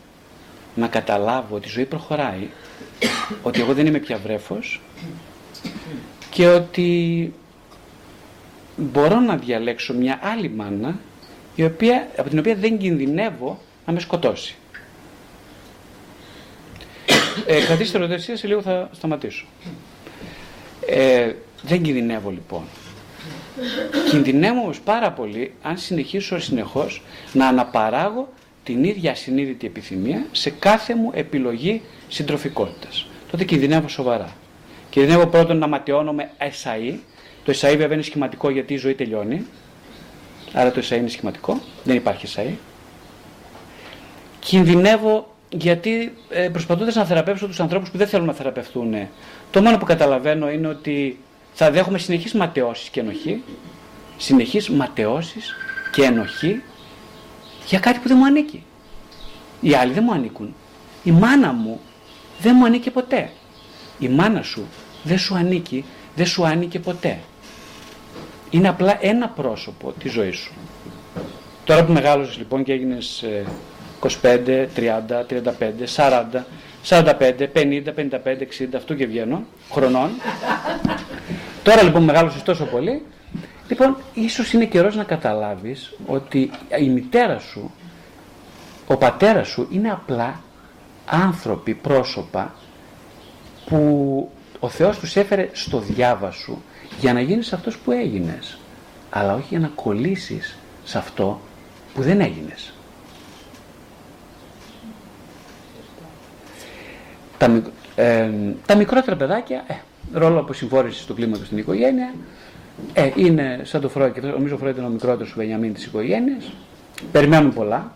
να καταλάβω ότι η ζωή προχωράει, ότι εγώ δεν είμαι πια βρέφος και ότι μπορώ να διαλέξω μια άλλη μάνα η οποία, από την οποία δεν κινδυνεύω να με σκοτώσει. Ε, κρατήστε ερωτησία, σε λίγο θα σταματήσω. Ε, δεν κινδυνεύω λοιπόν. Κινδυνεύω όμως πάρα πολύ αν συνεχίσω συνεχώς να αναπαράγω την ίδια συνείδητη επιθυμία σε κάθε μου επιλογή συντροφικότητας. Τότε κινδυνεύω σοβαρά. Κινδυνεύω πρώτον να ματαιώνομαι εσαΐ. Το εσαΐ βέβαια είναι σχηματικό γιατί η ζωή τελειώνει. Άρα το εσαΐ είναι σχηματικό. Δεν υπάρχει εσαΐ. Κινδυνεύω γιατί ε, προσπαθώντας να θεραπεύσω τους ανθρώπους που δεν θέλουν να θεραπευτούν, το μόνο που καταλαβαίνω είναι ότι θα δέχομαι συνεχείς ματαιώσεις και ενοχή συνεχείς ματαιώσεις και ενοχή για κάτι που δεν μου ανήκει. Οι άλλοι δεν μου ανήκουν. Η μάνα μου δεν μου ανήκει ποτέ. Η μάνα σου δεν σου ανήκει, δεν σου ανήκε ποτέ. Είναι απλά ένα πρόσωπο της ζωής σου. Τώρα που μεγάλωσες λοιπόν και έγινες 25, 30, 35, 40, 45, 50, 55, 60, αυτού και βγαίνω, χρονών. Τώρα λοιπόν μεγάλωσες τόσο πολύ, λοιπόν ίσως είναι καιρός να καταλάβεις ότι η μητέρα σου, ο πατέρας σου είναι απλά άνθρωποι, πρόσωπα που ο Θεός τους έφερε στο διάβα σου για να γίνεις αυτός που έγινες αλλά όχι για να κολλήσεις σε αυτό που δεν έγινες. Τα, ε, τα μικρότερα παιδάκια, ε, ρόλο αποσυμφόρησης του κλίματος στην οικογένεια, ε, είναι σαν το Φρόιτ, και νομίζω ο Φρόιτ είναι ο μικρότερος του Βενιαμίν της οικογένειας, περιμένουν πολλά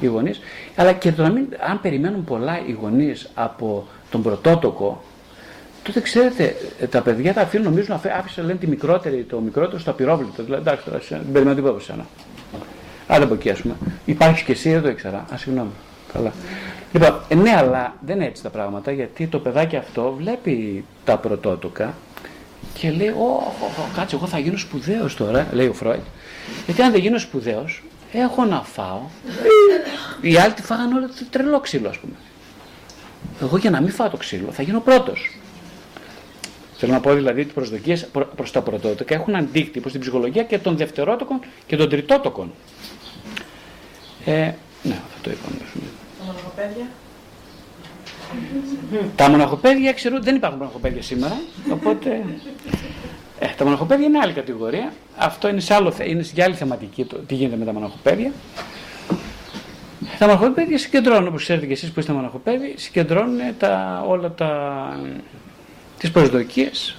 οι γονείς, αλλά και το να μην, αν περιμένουν πολλά οι γονείς από τον πρωτότοκο, τότε ξέρετε, ε, τα παιδιά τα αφήνουν, νομίζουν, άφησε λένε τη μικρότερη, το μικρότερο στο απειρόβλητο. Δηλαδή, εντάξει, τώρα δεν περιμένω τίποτα από σένα. Άντε από εκεί, ας πούμε. Υπάρχεις και εσύ, δεν το ήξερα. Α, συγγνώμη. Καλά. Λοιπόν, ε, ναι, αλλά δεν είναι έτσι τα πράγματα, γιατί το παιδάκι αυτό βλέπει τα πρωτότοκα και λέει, Ω, κάτσε, εγώ θα γίνω σπουδαίος τώρα, λέει ο Φρόιτ. Γιατί αν δεν γίνω σπουδαίος, έχω να φάω. Οι άλλοι τη φάγανε όλο το τρελό ξύλο, ας πούμε. Εγώ για να μην φάω το ξύλο θα γίνω πρώτος. Θέλω να πω δηλαδή ότι οι προσδοκίες προ τα πρωτότοκα έχουν αντίκτυπο στην ψυχολογία και των δευτερότοκων και των τριτότοκων. Ε, ναι, αυτό το είπαμε. Τα μοναχοπαίδια. Τα μοναχοπαίδια ξέρω, δεν υπάρχουν μοναχοπαίδια σήμερα, οπότε ε, τα μοναχοπαίδια είναι άλλη κατηγορία. Αυτό είναι σε, άλλο, είναι σε άλλη θεματική το τι γίνεται με τα μοναχοπαίδια. Τα μοναχοπαίδια συγκεντρώνουν, όπως ξέρετε και εσείς που είστε μοναχοπαίδοι, συγκεντρώνουν τα, όλα τα, τις προσδοκίες.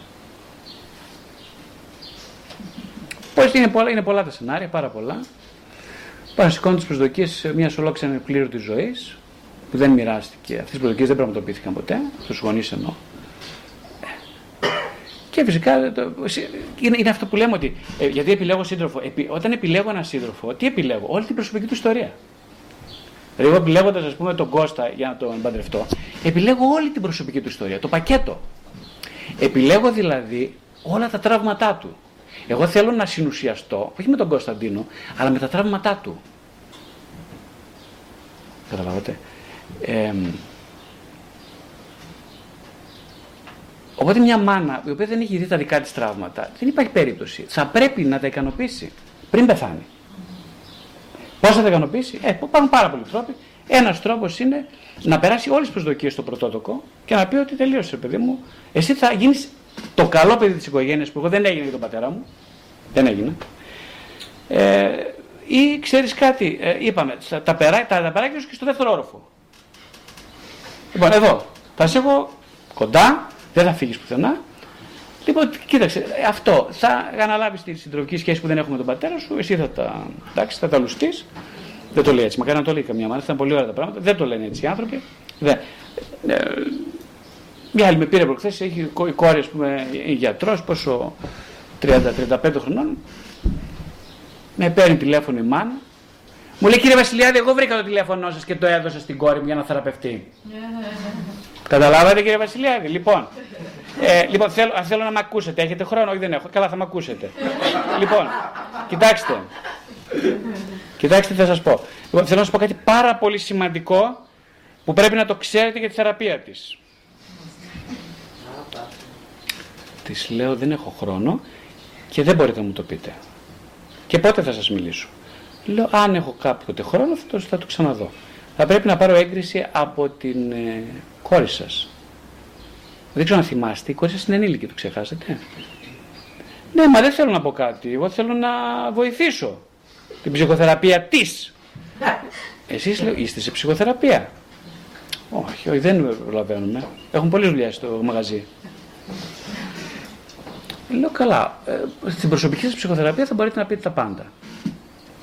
Πώς είναι πολλά, είναι πολλά τα σενάρια, πάρα πολλά. Πάνω σηκώνουν τις προσδοκίες μια ολόκληρη πλήρου της ζωής, που δεν μοιράστηκε. Αυτές οι προσδοκίες δεν πραγματοποιήθηκαν ποτέ, τους γονείς εννοώ. Και φυσικά το, είναι, είναι, αυτό που λέμε ότι ε, γιατί επιλέγω σύντροφο. Επι, όταν επιλέγω έναν σύντροφο, τι επιλέγω, όλη την προσωπική του ιστορία. Δηλαδή, εγώ επιλέγοντας, ας πούμε, τον Κώστα για να τον παντρευτώ, επιλέγω όλη την προσωπική του ιστορία, το πακέτο. Επιλέγω δηλαδή όλα τα τραύματά του. Εγώ θέλω να συνουσιαστώ, όχι με τον Κωνσταντίνο, αλλά με τα τραύματά του. Καταλάβατε; Ε, οπότε μια μάνα η οποία δεν έχει δει τα δικά της τραύματα, δεν υπάρχει περίπτωση. Θα πρέπει να τα ικανοποιήσει πριν πεθάνει. Πώς θα τα ικανοποιήσει, ε, υπάρχουν πάρα πολλοί τρόποι. Ένας τρόπος είναι να περάσει όλες τις προσδοκίες στο πρωτότοκο και να πει ότι τελείωσε παιδί μου, εσύ θα γίνεις το καλό παιδί της οικογένειας που εγώ δεν έγινε για τον πατέρα μου, δεν έγινε. Ε, ή ξέρεις κάτι, ε, είπαμε, τα, τα, τα, τα περάκια σου και στο δεύτερο όροφο. Λοιπόν, εδώ, θα σε έχω κοντά, δεν θα φύγεις πουθενά. Λοιπόν, κοίταξε, αυτό, θα αναλάβεις τη συντροφική σχέση που δεν έχουμε με τον πατέρα σου, εσύ θα τα, εντάξει, θα τα λουστείς, δεν το λέει έτσι. Μακάρι να το λέει καμιά μάνα, ήταν πολύ ωραία τα πράγματα. Δεν το λένε έτσι οι άνθρωποι. Δεν. Ε, μια άλλη με πήρε προχθές, έχει η κόρη, ας πούμε, γιατρός, πόσο 30-35 χρονών. Με παίρνει τηλέφωνο η μάνα. Μου λέει κύριε Βασιλιάδη, εγώ βρήκα το τηλέφωνό σας και το έδωσα στην κόρη μου για να θεραπευτεί. Καταλάβατε κύριε Βασιλιάδη; Λοιπόν, ε, λοιπόν θέλω, θέλω να με ακούσετε. Έχετε χρόνο, όχι δεν έχω. Καλά, θα με ακούσετε. λοιπόν, κοιτάξτε. Κοιτάξτε τι θα σας πω. Λοιπόν, θέλω να σας πω κάτι πάρα πολύ σημαντικό που πρέπει να το ξέρετε για τη θεραπεία της. Της λέω δεν έχω χρόνο και δεν μπορείτε να μου το πείτε. Και πότε θα σας μιλήσω; Λέω αν έχω κάποτε χρόνο θα το, θα το ξαναδώ. Θα πρέπει να πάρω έγκριση από την ε, κόρη σας. Δεν ξέρω αν θυμάστε, η κόρη σας είναι ενήλικη, το ξεχάσετε. Ναι, μα δεν θέλω να πω κάτι. Εγώ θέλω να βοηθήσω την ψυχοθεραπεία της. Εσείς λέω, είστε σε ψυχοθεραπεία. Όχι, όχι, δεν προλαβαίνουμε. Έχουν πολλές δουλειές στο μαγαζί. Λέω καλά, ε, στην προσωπική σας ψυχοθεραπεία θα μπορείτε να πείτε τα πάντα.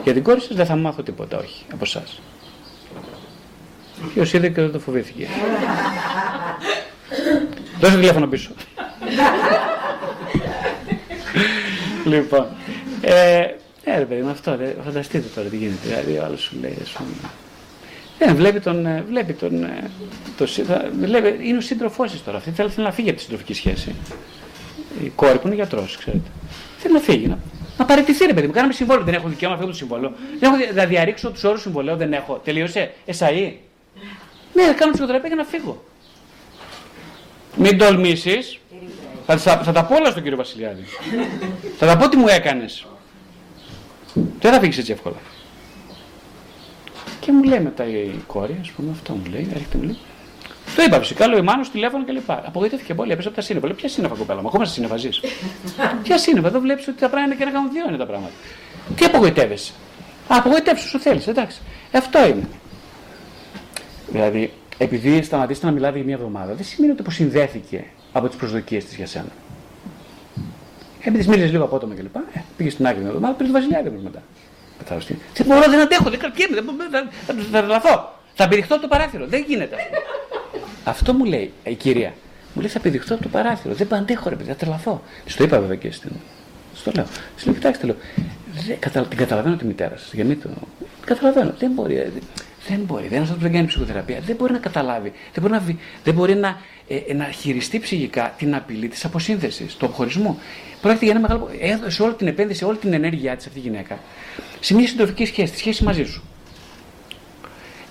Για την κόρη σας δεν θα μάθω τίποτα, όχι, από εσάς. Ποιο είδε και δεν το φοβήθηκε. (laughs) Δώσε τηλέφωνο πίσω. λοιπόν, Ε, ε, ρε παιδί με αυτό, ρε, φανταστείτε τώρα τι γίνεται. Δηλαδή, ο άλλος σου λέει, ας πούμε, δεν βλέπει τον. ε, Βλέπει τον ε, το, σύ- θα- βλέπει, είναι ο σύντροφός της τώρα. Αυτή θέλει, θέλει να φύγει από τη συντροφική σχέση. Η κόρη που είναι γιατρός, ξέρετε. Θέλει να φύγει. Να, να παραιτηθεί, ρε παιδί μου. Κάναμε συμβόλαιο. Δεν έχω δικαίωμα να φύγω από το συμβόλαιο. Δεν έχω, δι- να διαρρήξω τους όρους συμβολέου. Δεν έχω. Τελείωσε. Εσαή. Ναι, θα κάνω ψυχοθεραπεία για να φύγω. Μην τολμήσεις. Θα, θα, θα τα πω όλα στον κύριο Βασιλιάδη. θα τα πω τι μου έκανες. Δεν θα φύγεις έτσι εύκολα. Και μου λέει μετά η κόρη, ας πούμε, αυτό μου λέει, έρχεται μου λέει. Το είπα φυσικά, λέω Μάνο τηλέφωνο κλπ. Απογοητεύτηκε πολύ, έπεσε από τα σύννεφα. Λέω, ποια σύννεφα κοπέλα μου, ακόμα στα σύννεφα ζει. ποια σύννεφα, εδώ βλέπει ότι τα πράγματα είναι και ένα κάνουν δύο είναι τα πράγματα. Τι απογοητεύεσαι. Α, απογοητεύσου όσο θέλει, εντάξει. Ε, αυτό είναι. Δηλαδή, επειδή σταματήσετε να μιλάτε για μια εβδομάδα, δεν σημαίνει ότι αποσυνδέθηκε από τι προσδοκίε τη για σένα. Επειδή μίλησε λίγο απότομα κλπ. Ε, πήγε στην άκρη μια εβδομάδα, πήρε το βασιλιάδη μου μετά. Πεθάω στην. Δεν μπορώ, δεν αντέχω, δεν κρατιέμαι, δεν μπορώ, θα, θα, θα, θα τρελαθώ. Θα πηδηχτώ από το παράθυρο. Δεν γίνεται αυτό. Αυτό μου λέει η κυρία. Μου λέει θα πηδηχτώ από το παράθυρο. Δεν αντέχω, ρε παιδί, θα τρελαθώ. Της το είπα βέβαια και στην. Στο λέω. Της λέω, κοιτάξτε, λέω, δεν, κατα, την καταλαβαίνω τη μητέρα σας. Γιατί το. Την καταλαβαίνω. Δεν μπορεί. ε, Δεν μπορεί. Δεν είναι αυτό που δεν κάνει ψυχοθεραπεία. Δεν μπορεί να καταλάβει. Δεν μπορεί να, βι- δεν μπορεί να, ε, να χειριστεί ψυχικά την απειλή της αποσύνθεση, του αποχωρισμού. Πρόκειται για ένα μεγάλο. Έδωσε όλη την επένδυση, όλη την ενέργειά της αυτή η γυναίκα σε μια συντροφική σχέση, τη σχέση μαζί σου.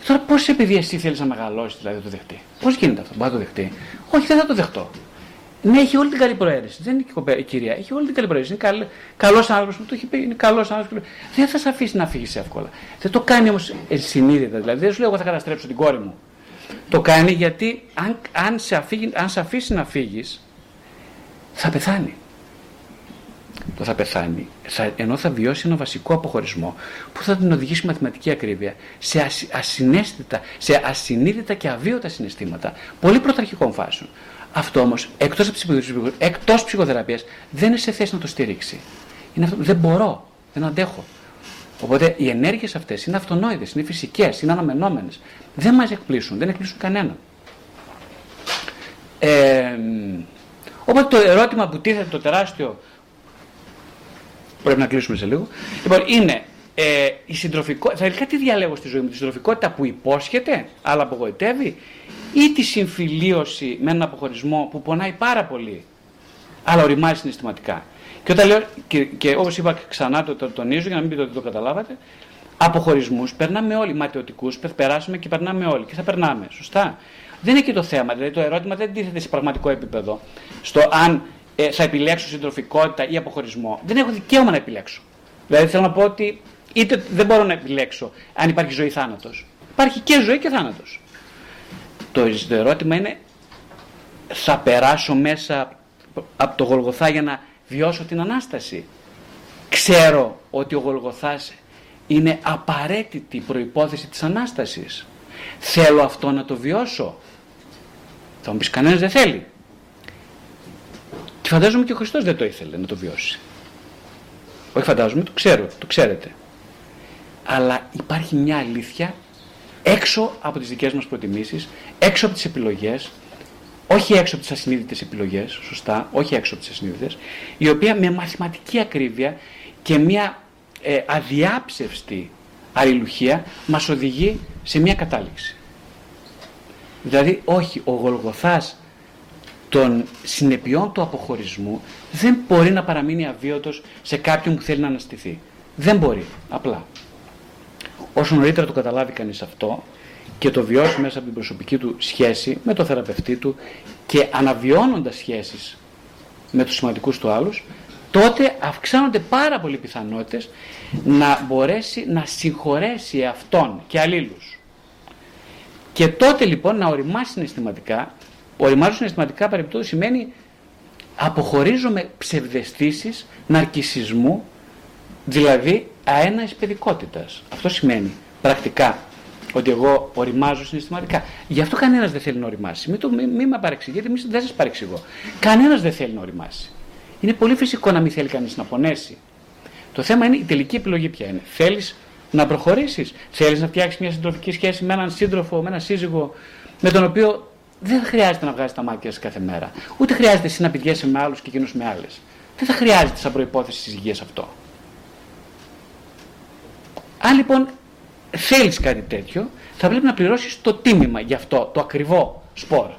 Τώρα πώς επειδή εσύ θέλεις να μεγαλώσεις, δηλαδή να το δεχτεί. Πώς γίνεται αυτό, μπορεί να το δεχτεί. Όχι, δεν θα το δεχτώ. Ναι, έχει όλη την καλή προαίρεση. Δεν είναι και η κοπέ- η κυρία, έχει όλη την καλή προαίρεση. Είναι καλός άνθρωπος που το έχει πει, είναι καλός άνθρωπος. Δεν θα σε αφήσει να φύγεις εύκολα. Δεν το κάνει όμως ενσυνείδητα. Δηλαδή δεν σου λέει εγώ θα καταστρέψω την κόρη μου. Το κάνει γιατί αν, αν, σε, αφήγει, αν σε αφήσει να φύγεις, θα πεθάνει. Το θα πεθάνει, θα, ενώ θα βιώσει ένα βασικό αποχωρισμό που θα την οδηγήσει με μαθηματική ακρίβεια σε ασυ, ασυναίσθητα, σε ασυνείδητα και αβίωτα συναισθήματα πολύ πρωταρχικών φάσεων. Αυτό όμως, εκτός εκτός ψυχοθεραπείας, δεν είναι σε θέση να το στηρίξει. Είναι αυτό, δεν μπορώ, δεν αντέχω. Οπότε οι ενέργειες αυτές είναι αυτονόητες, είναι φυσικές, είναι αναμενόμενες. Δεν μας εκπλήσουν, δεν εκπλήσουν κανέναν. Ε, οπότε το ερώτημα που τίθεται το τεράστιο πρέπει να κλείσουμε σε λίγο. Λοιπόν, είναι ε, η συντροφικότητα. Τελικά τι διαλέγω στη ζωή μου, τη συντροφικότητα που υπόσχεται, αλλά απογοητεύει, ή τη συμφιλίωση με έναν αποχωρισμό που πονάει πάρα πολύ, αλλά οριμάζει συναισθηματικά. Και όταν λέω, και, και όπως είπα ξανά, το, το τονίζω για να μην πείτε ότι το καταλάβατε, αποχωρισμούς περνάμε όλοι, ματαιωτικούς, περάσουμε και περνάμε όλοι. Και θα περνάμε, σωστά. Δεν είναι και το θέμα, δηλαδή το ερώτημα δεν τίθεται σε πραγματικό επίπεδο. Στο αν ε, θα επιλέξω συντροφικότητα ή αποχωρισμό. Δεν έχω δικαίωμα να επιλέξω. Δηλαδή θέλω να πω ότι είτε δεν μπορώ να επιλέξω αν υπάρχει ζωή ή θάνατος. Υπάρχει και ζωή και θάνατος. Το, το ερώτημα είναι, θα περάσω μέσα από το Γολγοθά για να βιώσω την Ανάσταση; Ξέρω ότι ο Γολγοθάς είναι απαραίτητη προϋπόθεση της Ανάστασης. Θέλω αυτό να το βιώσω. Θα μου πεις κανένας δεν θέλει. Και φαντάζομαι και ο Χριστός δεν το ήθελε να το βιώσει. Όχι φαντάζομαι, το ξέρω, το ξέρετε. Αλλά υπάρχει μια αλήθεια έξω από τις δικές μας προτιμήσεις, έξω από τις επιλογές, όχι έξω από τις ασυνείδητες επιλογές, σωστά, όχι έξω από τις ασυνείδητες, η οποία με μαθηματική ακρίβεια και μια ε, αδιάψευστη αλληλουχία μας οδηγεί σε μια κατάληξη. Δηλαδή, όχι, ο Γολγοθάς των συνεπειών του αποχωρισμού δεν μπορεί να παραμείνει αβίωτος σε κάποιον που θέλει να αναστηθεί. Δεν μπορεί, απλά. Όσο νωρίτερα το καταλάβει κανείς αυτό και το βιώσει μέσα από την προσωπική του σχέση με το θεραπευτή του και αναβιώνοντας σχέσεις με τους σημαντικούς του άλλους, τότε αυξάνονται πάρα πολλοί πιθανότητες να μπορέσει να συγχωρέσει αυτόν και αλλήλους. Και τότε λοιπόν να οριμάσει συναισθηματικά, οριμάζω συναισθηματικά παρεμπιπτόντως σημαίνει αποχωρίζω με ψευδεστήσεις ναρκισισμού, δηλαδή αέναης παιδικότητας. Αυτό σημαίνει πρακτικά ότι εγώ οριμάζω συναισθηματικά. Γι' αυτό κανένας δεν θέλει να οριμάσει. Μην, το, μην, μην με παρεξηγείτε, μην, δεν σας παρεξηγώ. Κανένας δεν θέλει να οριμάσει. Είναι πολύ φυσικό να μην θέλει κανείς να πονέσει. Το θέμα είναι η τελική επιλογή ποια είναι. Θέλεις να προχωρήσεις, θέλεις να φτιάξεις μια συντροφική σχέση με έναν σύντροφο, με έναν σύζυγο, με τον οποίο δεν χρειάζεται να βγάζεις τα μάτια σου κάθε μέρα. Ούτε χρειάζεται εσύ να πηγαίνεις με άλλους και εκείνο με άλλες. Δεν θα χρειάζεται σαν προπόθεση της υγείας αυτό. Αν λοιπόν θέλεις κάτι τέτοιο, θα πρέπει να πληρώσεις το τίμημα γι' αυτό, το ακριβό σπορ.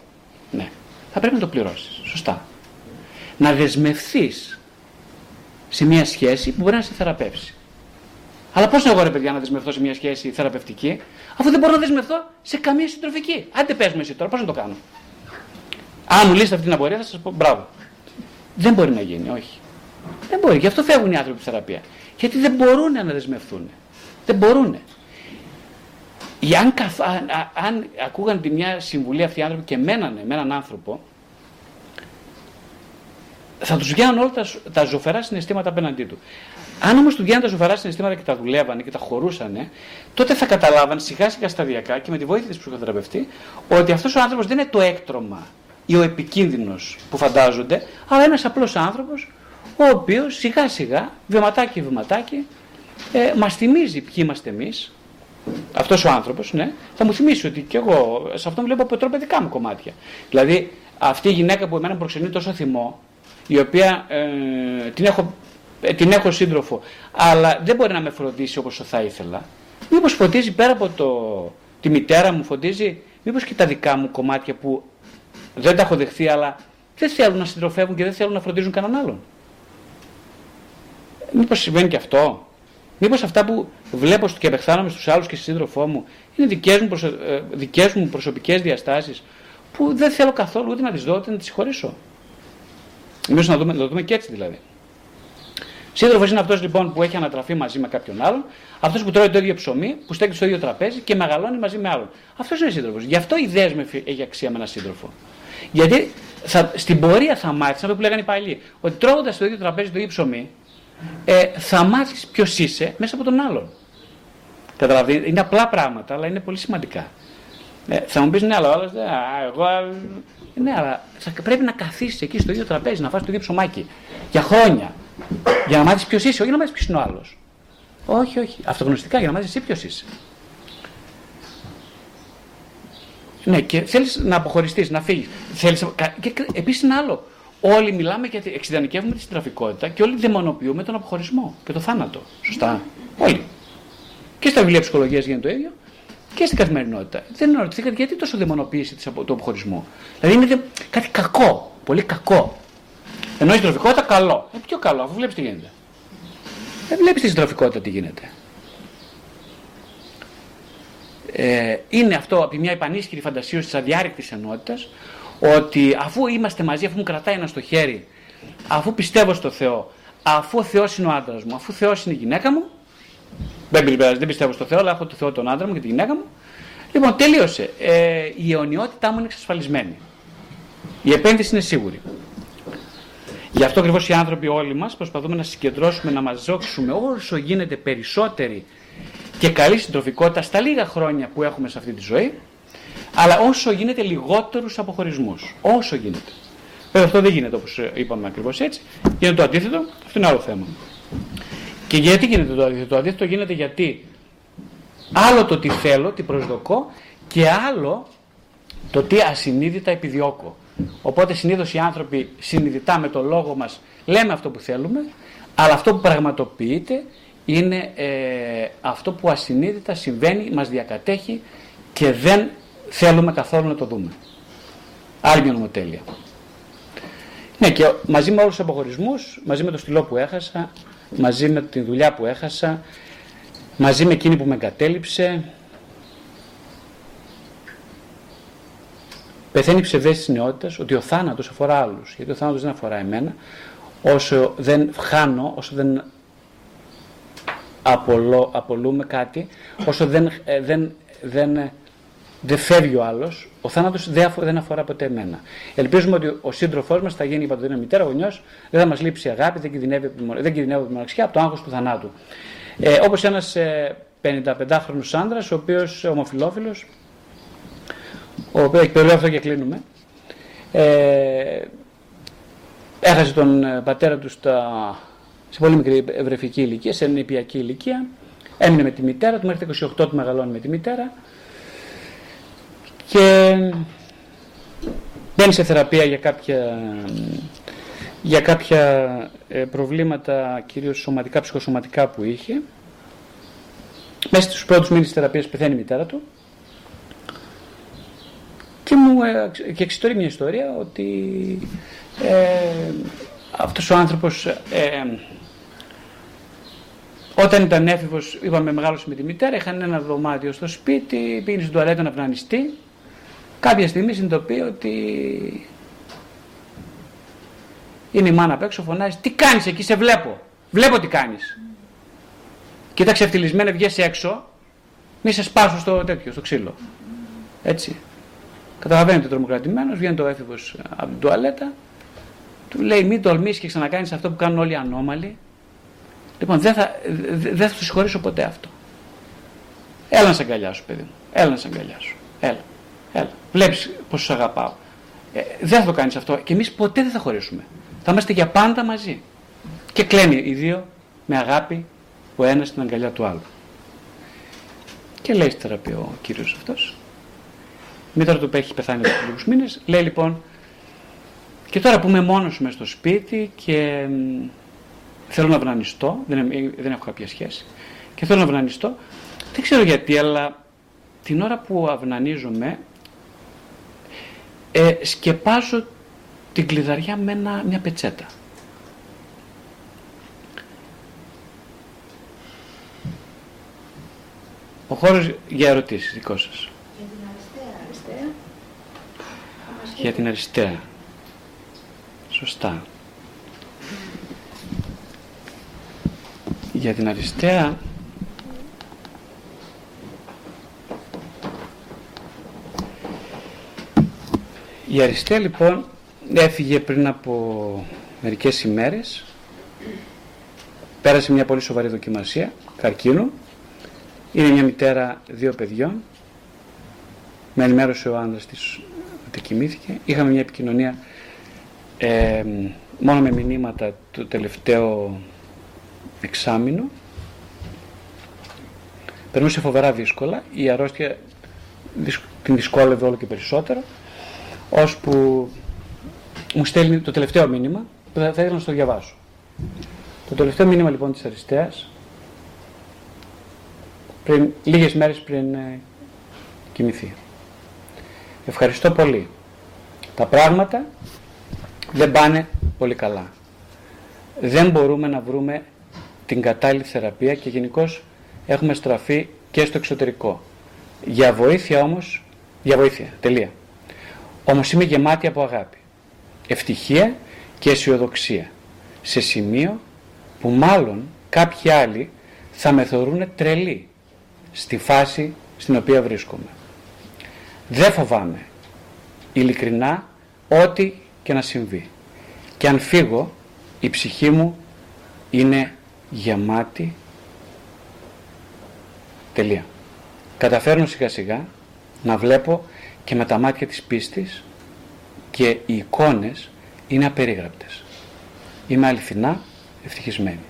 Ναι. Θα πρέπει να το πληρώσεις. Σωστά. Να δεσμευθείς σε μια σχέση που μπορεί να σε θεραπεύσει. Αλλά πώς εγώ ρε παιδιά να δεσμευτώ σε μια σχέση θεραπευτική, αφού δεν μπορώ να δεσμευτώ σε καμία συντροφική. Άντε πες με εσύ τώρα, πώς να το κάνω. Αν μου λύσετε αυτή την απορία, θα σας πω μπράβο. Δεν μπορεί να γίνει, όχι. Δεν μπορεί. Γι' αυτό φεύγουν οι άνθρωποι στη θεραπεία. Γιατί δεν μπορούν να δεσμευτούν. Δεν μπορούν. Αν, καθ, αν, αν ακούγαν τη μια συμβουλή αυτοί οι άνθρωποι και μένανε με έναν άνθρωπο, θα τους βγαίνουν όλα τα, τα ζωφερά συναισθήματα απέναντί του. Αν όμως του βγαίνουν τα ζωφερά συναισθήματα και τα δουλεύανε και τα χωρούσαν, τότε θα καταλάβαν σιγά σιγά σταδιακά και με τη βοήθεια της ψυχοθεραπευτή ότι αυτός ο άνθρωπος δεν είναι το έκτρωμα ή ο επικίνδυνος που φαντάζονται, αλλά ένας απλός άνθρωπος ο οποίος σιγά σιγά, βηματάκι βηματάκι, ε, μας θυμίζει ποιοι είμαστε εμείς, αυτός ο άνθρωπος, ναι, θα μου θυμίσει ότι και εγώ σε αυτόν βλέπω παιδικά μου κομμάτια. Δηλαδή, αυτή η γυναίκα που εμένα μου προξενεί τόσο θυμό, η οποία ε, την, έχω, ε, την έχω σύντροφο, αλλά δεν μπορεί να με φροντίσει όπως θα ήθελα. Μήπως φωτίζει πέρα από το, τη μητέρα μου, φωτίζει μήπως και τα δικά μου κομμάτια που δεν τα έχω δεχθεί, αλλά δεν θέλουν να συντροφεύουν και δεν θέλουν να φροντίζουν κανέναν άλλον. Μήπως συμβαίνει και αυτό; Μήπως αυτά που βλέπω και απεχθάνομαι στους άλλους και στη σύντροφό μου είναι δικές μου, προσω... Ε, δικές μου προσωπικές διαστάσεις που δεν θέλω καθόλου ούτε να τις δω ούτε να τις συγχωρήσω. Εμείς να, δούμε, να το δούμε και έτσι δηλαδή. Σύντροφος είναι αυτός λοιπόν που έχει ανατραφεί μαζί με κάποιον άλλον, αυτός που τρώει το ίδιο ψωμί, που στέκει στο ίδιο τραπέζι και μεγαλώνει μαζί με άλλον. Αυτός είναι σύντροφος. Γι' αυτό η δέσμευση έχει αξία με έναν σύντροφο. Γιατί θα, στην πορεία θα μάθεις, αυτό που λέγανε οι παλιοί, ότι τρώγοντας το ίδιο τραπέζι το ίδιο ψωμί, ε, θα μάθεις ποιος είσαι μέσα από τον άλλον. Καταλαβαίνετε, είναι απλά πράγματα, αλλά είναι πολύ σημαντικά. Ε, θα μου πεις ναι, αλλά άλλος εγώ. Ναι, αλλά θα πρέπει να καθίσεις εκεί στο ίδιο τραπέζι, να φας το ίδιο ψωμάκι για χρόνια. Για να μάθεις ποιος είσαι, όχι να μάθεις ποιος είναι ο άλλος. Όχι, όχι. Αυτογνωστικά για να μάθεις εσύ ποιος είσαι. Ναι, και θέλεις να αποχωριστείς, να φύγεις. Θέλεις... Και επίσης είναι άλλο. Όλοι μιλάμε και εξειδανικεύουμε τη συντραφικότητα και όλοι δαιμονοποιούμε τον αποχωρισμό και το θάνατο. Σωστά. Όλοι. Και στα βιβλία ψυχολογίας γίνεται το ίδιο και στην καθημερινότητα. Δεν αναρωτηθήκατε γιατί τόσο δαιμονοποίηση του αποχωρισμού. Δηλαδή είναι κάτι κακό, πολύ κακό. Ενώ η συντροφικότητα καλό. Ε, πιο καλό, αφού βλέπεις τι γίνεται. Δεν βλέπεις τη συντροφικότητα τι γίνεται. Ε, είναι αυτό από μια επανίσχυρη φαντασίωση της αδιάρρηκτης ενότητας ότι αφού είμαστε μαζί, αφού μου κρατάει ένα στο χέρι, αφού πιστεύω στο Θεό, αφού ο Θεός είναι ο άντρας μου, αφού ο Θεός είναι η γυναίκα μου, δεν, δεν πιστεύω στο Θεό, αλλά έχω το Θεό τον άντρα μου και τη γυναίκα μου. Λοιπόν, τελείωσε. Ε, η αιωνιότητά μου είναι εξασφαλισμένη. Η επένδυση είναι σίγουρη. Γι' αυτό ακριβώς οι άνθρωποι όλοι μας προσπαθούμε να συγκεντρώσουμε, να μαζόξουμε όσο γίνεται περισσότερη και καλή συντροφικότητα στα λίγα χρόνια που έχουμε σε αυτή τη ζωή, αλλά όσο γίνεται λιγότερους αποχωρισμούς. Όσο γίνεται. Βέβαια αυτό δεν γίνεται όπως είπαμε ακριβώς έτσι. Γίνεται το αντίθετο, αυτό είναι άλλο θέμα. Και γιατί γίνεται το αντίθετο; Το αντίθετο γίνεται γιατί άλλο το τι θέλω, τι προσδοκώ και άλλο το τι ασυνείδητα επιδιώκω. Οπότε συνήθως οι άνθρωποι συνειδητά με το λόγο μας λέμε αυτό που θέλουμε, αλλά αυτό που πραγματοποιείται είναι ε, αυτό που ασυνείδητα συμβαίνει, μας διακατέχει και δεν θέλουμε καθόλου να το δούμε. Άλλη μια νομοτέλεια. Ναι, και μαζί με όλους τους αποχωρισμούς, μαζί με το στυλό που έχασα, μαζί με τη δουλειά που έχασα, μαζί με εκείνη που με εγκατέλειψε, πεθαίνει η ψευδέστηση της νεότητας ότι ο θάνατος αφορά άλλους, γιατί ο θάνατος δεν αφορά εμένα, όσο δεν χάνω, όσο δεν απολώ, απολούμε κάτι, όσο δεν, ε, δεν, δεν, δεν φεύγει ο άλλος, ο θάνατος δεν αφορά ποτέ εμένα. Ελπίζουμε ότι ο σύντροφός μας θα γίνει η παντοδύναμη μητέρα, ο γονιός, δεν θα μας λείψει αγάπη, δεν κινδυνεύει, δεν κινδυνεύει από τη μοναξιά, από το άγχος του θανάτου. Ε, όπως ένας ε, 55χρονος άντρας, ο οποίος ομοφιλόφιλος, ο οποίος εκπαιδεύει αυτό και κλείνουμε, ε, έχασε τον ε, πατέρα του στα, σε πολύ μικρή ευρεφική ηλικία, σε νηπιακή ηλικία, έμεινε με τη μητέρα του, μέχρι τα 28 του μεγαλώνει με τη μητέρα. Και μπαίνει σε θεραπεία για κάποια, για κάποια ε, προβλήματα κυρίως σωματικά, ψυχοσωματικά που είχε. Μέσα στους πρώτους μήνες της θεραπείας πεθαίνει η μητέρα του και μου ε, και εξιστορεί μια ιστορία ότι ε, αυτός ο άνθρωπος ε, όταν ήταν έφηβος, είπαμε μεγάλος με τη μητέρα, είχαν ένα δωμάτιο στο σπίτι, πήγαινε στην τουαλέτα να πνανιστεί. Κάποια στιγμή συνειδητοποιεί ότι είναι η μάνα απ' έξω, φωνάζει «Τι κάνεις εκεί, σε βλέπω, βλέπω τι κάνεις». Κοίταξε ευτυλισμένα, βγες έξω, μη σε σπάσω στο τέτοιο, στο ξύλο. Έτσι. Καταλαβαίνετε τρομοκρατημένος, βγαίνει το έφηβος από την τουαλέτα, του λέει: Μην τολμήσεις και ξανακάνεις αυτό που κάνουν όλοι οι ανώμαλοι. Λοιπόν, δεν θα, δεν θα τους συγχωρήσω ποτέ αυτό. Έλα να σε αγκαλιάσω, παιδί μου. Έλα να σε αγκαλιάσω. Έλα. Έλα. Βλέπεις πώ σου αγαπάω. Ε, δεν θα το κάνεις αυτό και εμείς ποτέ δεν θα χωρίσουμε. Θα είμαστε για πάντα μαζί. Και κλαίνει οι δύο με αγάπη ο ένας στην αγκαλιά του άλλου. Και λέει στη θεραπεία ο κύριος αυτός, μήτρα του που έχει πεθάνει από λίγους μήνες, λέει λοιπόν, και τώρα που είμαι μόνος μες στο σπίτι και θέλω να βρανιστώ, δεν, δεν έχω κάποια σχέση, και θέλω να βρανιστώ, δεν ξέρω γιατί, αλλά την ώρα που αυνανίζομαι, ε, σκεπάζω την κλειδαριά με ένα, μια πετσέτα. Ο χώρος για ερωτήσεις δικό σας. Για την αριστεία. Σωστά. Για την αριστεία Η αριστεία λοιπόν έφυγε πριν από μερικές ημέρες πέρασε μια πολύ σοβαρή δοκιμασία καρκίνου είναι μια μητέρα δύο παιδιών με ενημέρωσε ο άντρας της κοιμήθηκε. Είχαμε μια επικοινωνία ε, μόνο με μηνύματα το τελευταίο εξάμεινο. Περνούσε φοβερά δύσκολα. Η αρρώστια την δυσκόλευε όλο και περισσότερο. Ώσπου μου στέλνει το τελευταίο μήνυμα που θα, ήθελα να το διαβάσω. Το τελευταίο μήνυμα λοιπόν της Αριστείας πριν, λίγες μέρες πριν ε, κοιμηθεί. Ευχαριστώ πολύ. Τα πράγματα δεν πάνε πολύ καλά. Δεν μπορούμε να βρούμε την κατάλληλη θεραπεία και γενικώς έχουμε στραφεί και στο εξωτερικό. Για βοήθεια όμως, για βοήθεια, τελεία. Όμως είμαι γεμάτη από αγάπη, ευτυχία και αισιοδοξία. Σε σημείο που μάλλον κάποιοι άλλοι θα με θεωρούν τρελή στη φάση στην οποία βρίσκομαι. Δεν φοβάμαι. Ειλικρινά ό,τι και να συμβεί. Και αν φύγω, η ψυχή μου είναι γεμάτη. Τελεία. Καταφέρνω σιγά σιγά να βλέπω και με τα μάτια της πίστης και οι εικόνες είναι απερίγραπτες. Είμαι αληθινά ευτυχισμένη.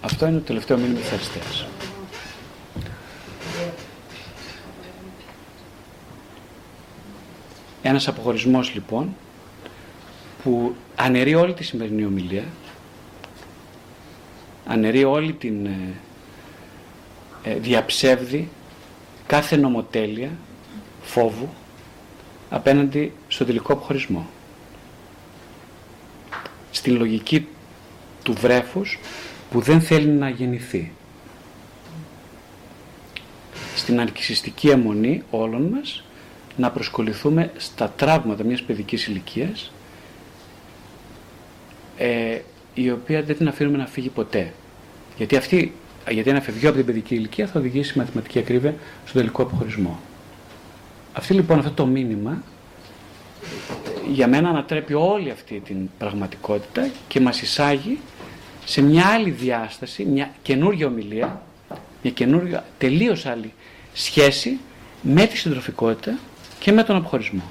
Αυτό είναι το τελευταίο μήνυμα της αριστείας. Ένας αποχωρισμός λοιπόν που αναιρεί όλη τη σημερινή ομιλία, αναιρεί όλη την ε, ε, διαψεύδη κάθε νομοτέλεια φόβου απέναντι στο τελικό αποχωρισμό. Στην λογική του βρέφους που δεν θέλει να γεννηθεί. Στην αρκισιστική αιμονή όλων μας να προσκοληθούμε στα τραύματα μιας παιδικής ηλικίας ε, η οποία δεν την αφήνουμε να φύγει ποτέ. Γιατί, αυτή, γιατί ένα φευγείο από την παιδική ηλικία θα οδηγήσει μαθηματική ακρίβεια στον τελικό αποχωρισμό. Αυτή λοιπόν αυτό το μήνυμα για μένα ανατρέπει όλη αυτή την πραγματικότητα και μας εισάγει σε μια άλλη διάσταση, μια καινούργια ομιλία, μια καινούργια τελείως άλλη σχέση με τη συντροφικότητα και με τον αποχωρισμό.